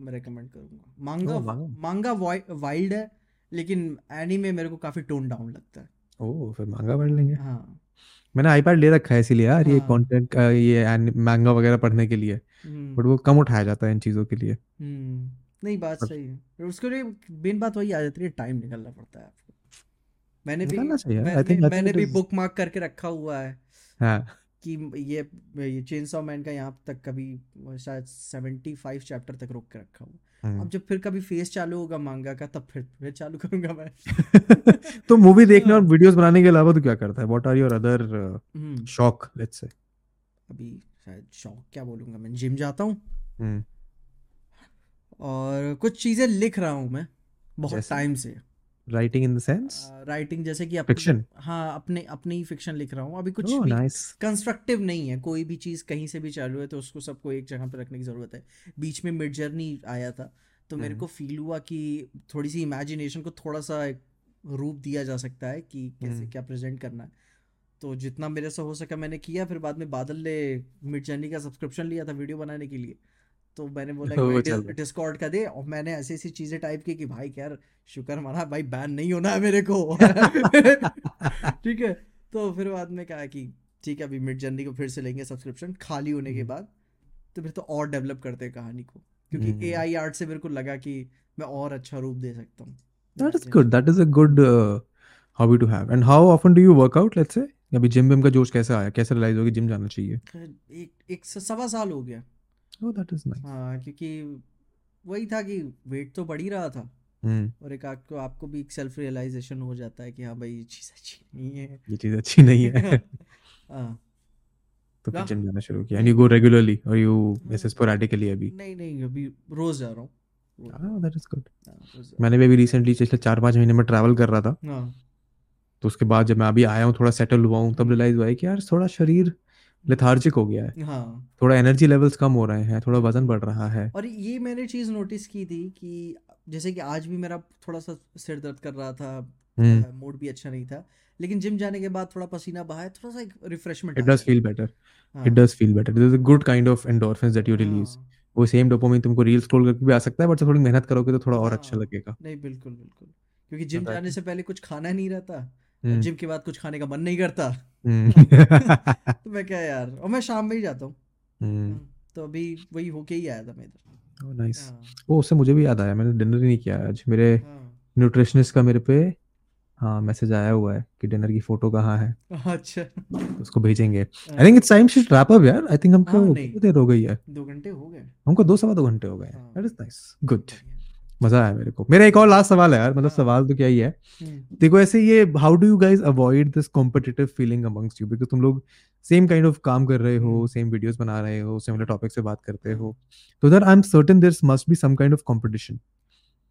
रेकमेंड करूँगा। मांगा manga। मांगा वाइल्ड है लेकिन एनीमे मेरे को काफ़ी टोन डाउन लगता है। ओह फिर मांगा पढ़ लेंगे। हाँ। मैंने आईपैड ले रखा है इसीलिए यार ये हाँ। कंटेंट ये मांगा वगैरह पढ़ने के लिए। हम्म, बट वो कम उठाया जाता है इन चीज़ों के लिए। हम्म, नहीं बात सही है। उसके लिए मेन बात वही आ जाती है टाइम निकलना पड़ता है आपको। मैंने भी मैंने, think- मैंने भी बुक मार्क करके रखा हुआ है हाँ। कि ये ये चेनसॉ मैन का यहाँ तक कभी शायद 75 चैप्टर तक रोक के रखा हुआ। हम्म। अब जब फिर कभी फेस चालू होगा मांगा का तब फिर फिर चालू करूँगा मैं। तो मूवी देखने और वीडियोस बनाने के अलावा तो क्या करता है? What are your other hmm, शौक लेट्स से अभी शायद शौक क्या बोलूँगा मैं? जिम जाता हूँ। हम्म। और कुछ चीज़ें लिख रहा हूँ मैं बहुत? टाइम से। Writing in the sense writing जैसे कि Fiction? हाँ अपने अपनी ही फिक्शन लिख रहा हूँ। अभी कुछ ओह भी नाइस कंस्ट्रक्टिव नहीं है। कोई भी चीज़ कहीं से भी चालू है तो उसको सबको एक जगह पे रखने की ज़रूरत है। बीच में मिड जर्नी आया था तो मेरे हम्म। को फील हुआ कि थोड़ी सी इमेजिनेशन को थोड़ा सा एक रूप दिया जा सकता है कि कैसे हम्म। क्या प्रेजेंट करना है। तो जितना मेरे से हो सका मैंने किया फिर बाद में बादल ने मिड जर्नी का सब्सक्रिप्शन लिया था वीडियो बनाने के लिए। तो मैंने बोला कि डिस्कॉर्ड का दे। और मैंने ऐसी ऐसी चीज़ें टाइप की कि भाई यार शुक्र माना भाई बैन नहीं होना है मेरे को। ठीक है? तो फिर बाद में कहा कि ठीक है अभी मिड जर्नी को फिर से लेंगे सब्सक्रिप्शन खाली होने के हम्म। बाद। तो फिर तो और डेवलप करते हैं कहानी को। क्योंकि ए आई आर्ट से मेरे को लगा कि मैं और अच्छा रूप दे सकता हूँ। That is good. That is a good uh, hobby to have. And how often do you work out? Let's say? अभी जिम विम का जोश कैसे आया? कैसे रियलाइज़ हो कि जिम जाना चाहिए? एक एक सवा साल हो गया। Oh, that is nice. हाँ क्योंकि वही था कि वेट तो बढ़ ही रहा था। हम्म। और एक आपको आपको भी एक सेल्फ रियलाइजेशन हो जाता है कि हाँ भाई ये चीज़ अच्छी नहीं है। ये चीज़ अच्छी नहीं है। हाँ। तो जिम जाना शुरू किया। एंड यू गो रेगुलरली और यू ऐसे स्पोरेडिकली अभी? नहीं नहीं अभी रोज जा रहा हूँ। Ah, that is good. हाँ, रोज जा- मैंने भी अभी रिसेंटली पिछले चार पाँच महीने में ट्रैवल कर रहा था। हाँ। तो उसके बाद जब मैं अभी आया हूँ थोड़ा सेटल हुआ हूँ तब। रियलाइज़ हुआ है कि यार थोड़ा शरीर लेथार्जिक हो गया है। हाँ। थोड़ा एनर्जी लेवल्स कम हो रहे हैं थोड़ा वज़न बढ़ रहा है। और ये मैंने चीज़ नोटिस की थी कि जैसे कि आज भी मेरा थोड़ा सा सिर दर्द कर रहा था हम्म। मूड भी अच्छा नहीं था लेकिन जिम जाने के बाद थोड़ा पसीना बहाया थोड़ा सा एक refreshment it does feel better it does feel better this is a good kind of endorphins that you release हाँ। वो सेम डोपामिन तुमको रील स्क्रॉल करके भी आ सकता है बट थोड़ी मेहनत करोगे तो थोड़ा और अच्छा हाँ। लगेगा। नहीं बिल्कुल बिल्कुल। क्योंकि जिम जाने से पहले कुछ खाना नहीं रहता। हम्म, जिम के बाद कुछ खाने का मन नहीं करता। हम्म, तो मैं क्या यार और मैं शाम में ही जाता हूँ। हम्म, तो अभी वही होके ही आया था मैं इधर। nice. हाँ, वो उससे मुझे भी याद आया मैंने डिनर ही नहीं किया आज। मेरे हाँ। न्यूट्रिशनिस्ट का मेरे पे हाँ मैसेज आया हुआ है कि डिनर की फ़ोटो कहाँ है। अच्छा। उसको भेजेंगे। I think it's time she wrap up यार। आई थिंक हमको हाँ, देर हो गई है? दो घंटे हो गए। हमको दो सवा दो घंटे हो गए हाँ। That is nice good. मज़ा आया मेरे को। मेरा एक और लास्ट सवाल है यार मतलब हाँ। सवाल तो क्या ही है। हम्म, देखो ऐसे ये how do you guys avoid this competitive feeling amongst you because तुम लोग सेम काइंड ऑफ़ काम कर रहे हो हम्म। सेम वीडियोस बना रहे हो सिमिलर टॉपिक से बात करते हो। तो there I am certain there must be some kind of competition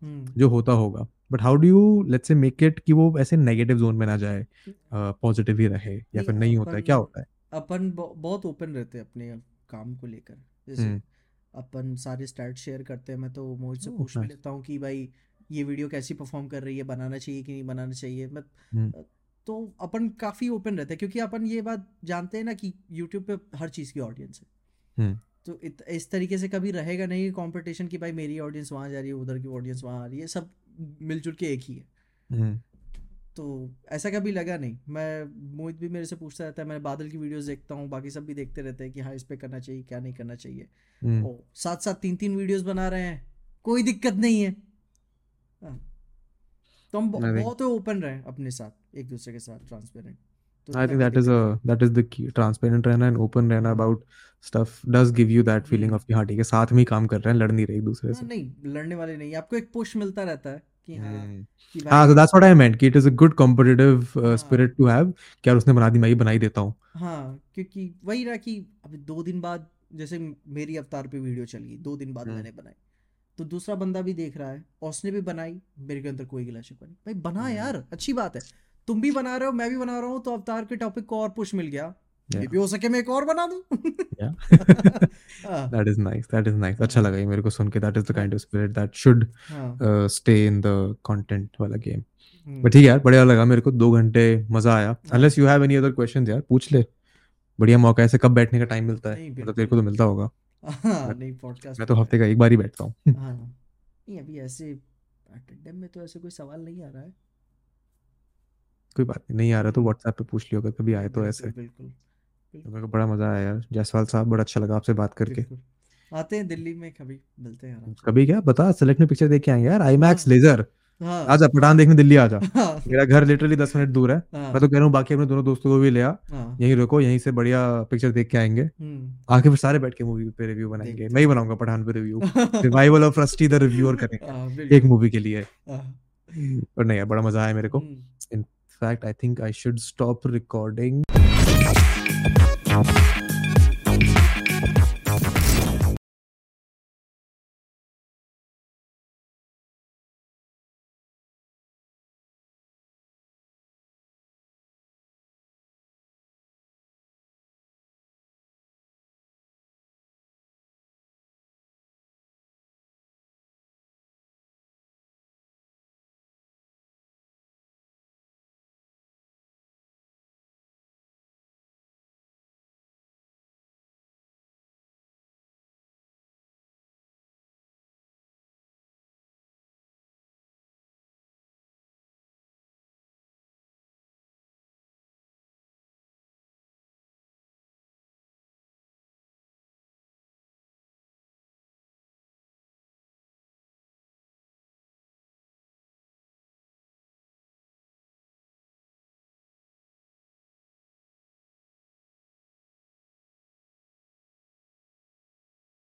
hmm. जो होता होगा। But how do you let's say make it कि वो ऐसे नेगेटिव जोन में ना जाए पॉजिटिव uh, ही रहे या फिर नहीं होता है क्या होता है? अपन बहुत ओपन रहते हैं अपने काम को लेकर। जैसे हम्म, अपन सारे स्टार्ट शेयर करते हैं मैं तो मोहित से पूछ भी लेता हूँ कि भाई ये वीडियो कैसी परफॉर्म कर रही है बनाना चाहिए कि नहीं बनाना चाहिए? मैं हम्म। तो अपन काफ़ी ओपन रहते हैं क्योंकि अपन ये बात जानते हैं ना कि यूट्यूब पे हर चीज़ की ऑडियंस है। हम्म। तो इत, इस तरीके से कभी रहेगा नहीं कंपटीशन कि भाई मेरी ऑडियंस वहाँ जा रही है उधर की ऑडियंस वहाँ आ रही है सब मिलजुल के एक ही है। हम्म, तो ऐसा कभी लगा नहीं मैं मोहित भी मेरे से पूछता रहता है मैं बादल की वीडियोस देखता हूँ बाकी सब भी देखते रहते हैं कि हाँ इस पे करना चाहिए क्या नहीं करना चाहिए हम्म। ओ साथ साथ तीन तीन वीडियोस बना रहे हैं कोई दिक्कत नहीं है हाँ। तो हम बहुत ओपन रहे अपने साथ एक दूसरे के साथ transparent think that is a that is the key. Transparent रहना and open रहना about stuff does give you that feeling hmm. of कि हाँ ठीक है साथ में ही काम कर रहे हैं लड़ नहीं रहे एक दूसरे हाँ, से नहीं लड़ने वाले नहीं आपको एक पुश मिलता रहता है कि हाँ हम्म। हाँ भाई so that's what I कि it is a good competitive uh, हाँ। spirit to have कि यार उसने बना दी मैं ही बना ही देता हूँ हाँ क्योंकि वही रहा कि अभी दो दिन बाद जैसे मेरी अवतार पे वीडियो चली दो दिन बाद हम्म। मैंने बनाई तो दूसरा बंदा भी देख रहा है और उसने भी बनाई मेरे के अंदर कोई गिला शिकवा नहीं भाई बना हम्म। यार अच्छी बात है तुम भी बना रहे हो मैं भी बना रहा हूँ तो अवतार के टॉपिक को और पुश मिल गया भी हो सके मैं एक और बना दूँ? That is nice that is nice. अच्छा हाँ। लगा ये मेरे को सुन के that is the हाँ। kind of spirit that should हाँ, uh, stay in the content वाला game. हम्म, बट ठीक है यार बढ़िया लगा मेरे को दो घंटे मज़ा आया। Unless you have any other questions यार पूछ ले। बढ़िया मौका ऐसे कब बैठने का टाइम मिलता है। मतलब तेरे को तो मिलता होगा। हाँ नहीं पॉडकास्ट मैं तो हफ़्ते का एक बार ही बैठता हूँ। हाँ। नहीं अभी ऐसे अटेंडेंस में तो ऐसे कोई सवाल नहीं आ रहा है। कोई बात नहीं नहीं आ रहा तो व्हाट्सएप पे पूछ लियो अगर कभी आए तो ऐसे। बिल्कुल। तो मेरे को बड़ा मज़ा आया यार जायसवाल साहब बड़ा अच्छा लगा आपसे बात करके। बिल्कुल। आते हैं दिल्ली में कभी मिलते हैं से। कभी क्या? बता सेलेक्ट में पिक्चर देख के आएँगे यार। आई मैक्स हाँ। लेजर हाँ। आजा पठान देखने दिल्ली आजा। हाँ। मेरा घर लिटरली दस मिनट दूर है। हाँ। मैं तो कह रहा हूँ बाकी अपने दोनों दोस्तों को भी ले आ। हाँ। यहीं रुको यहीं से बढ़िया पिक्चर देख के आएँगे। हम्म। आके फिर सारे बैठ के मूवी पे रिव्यू बनाएँगे। मैं ही बनाऊँगा पठान पे review revival of Rusty the reviewer करेंगे। हाँ, एक मूवी के लिए। और नहीं यार बड़ा मज़ा आया मेरे को। fact i think i should stop recording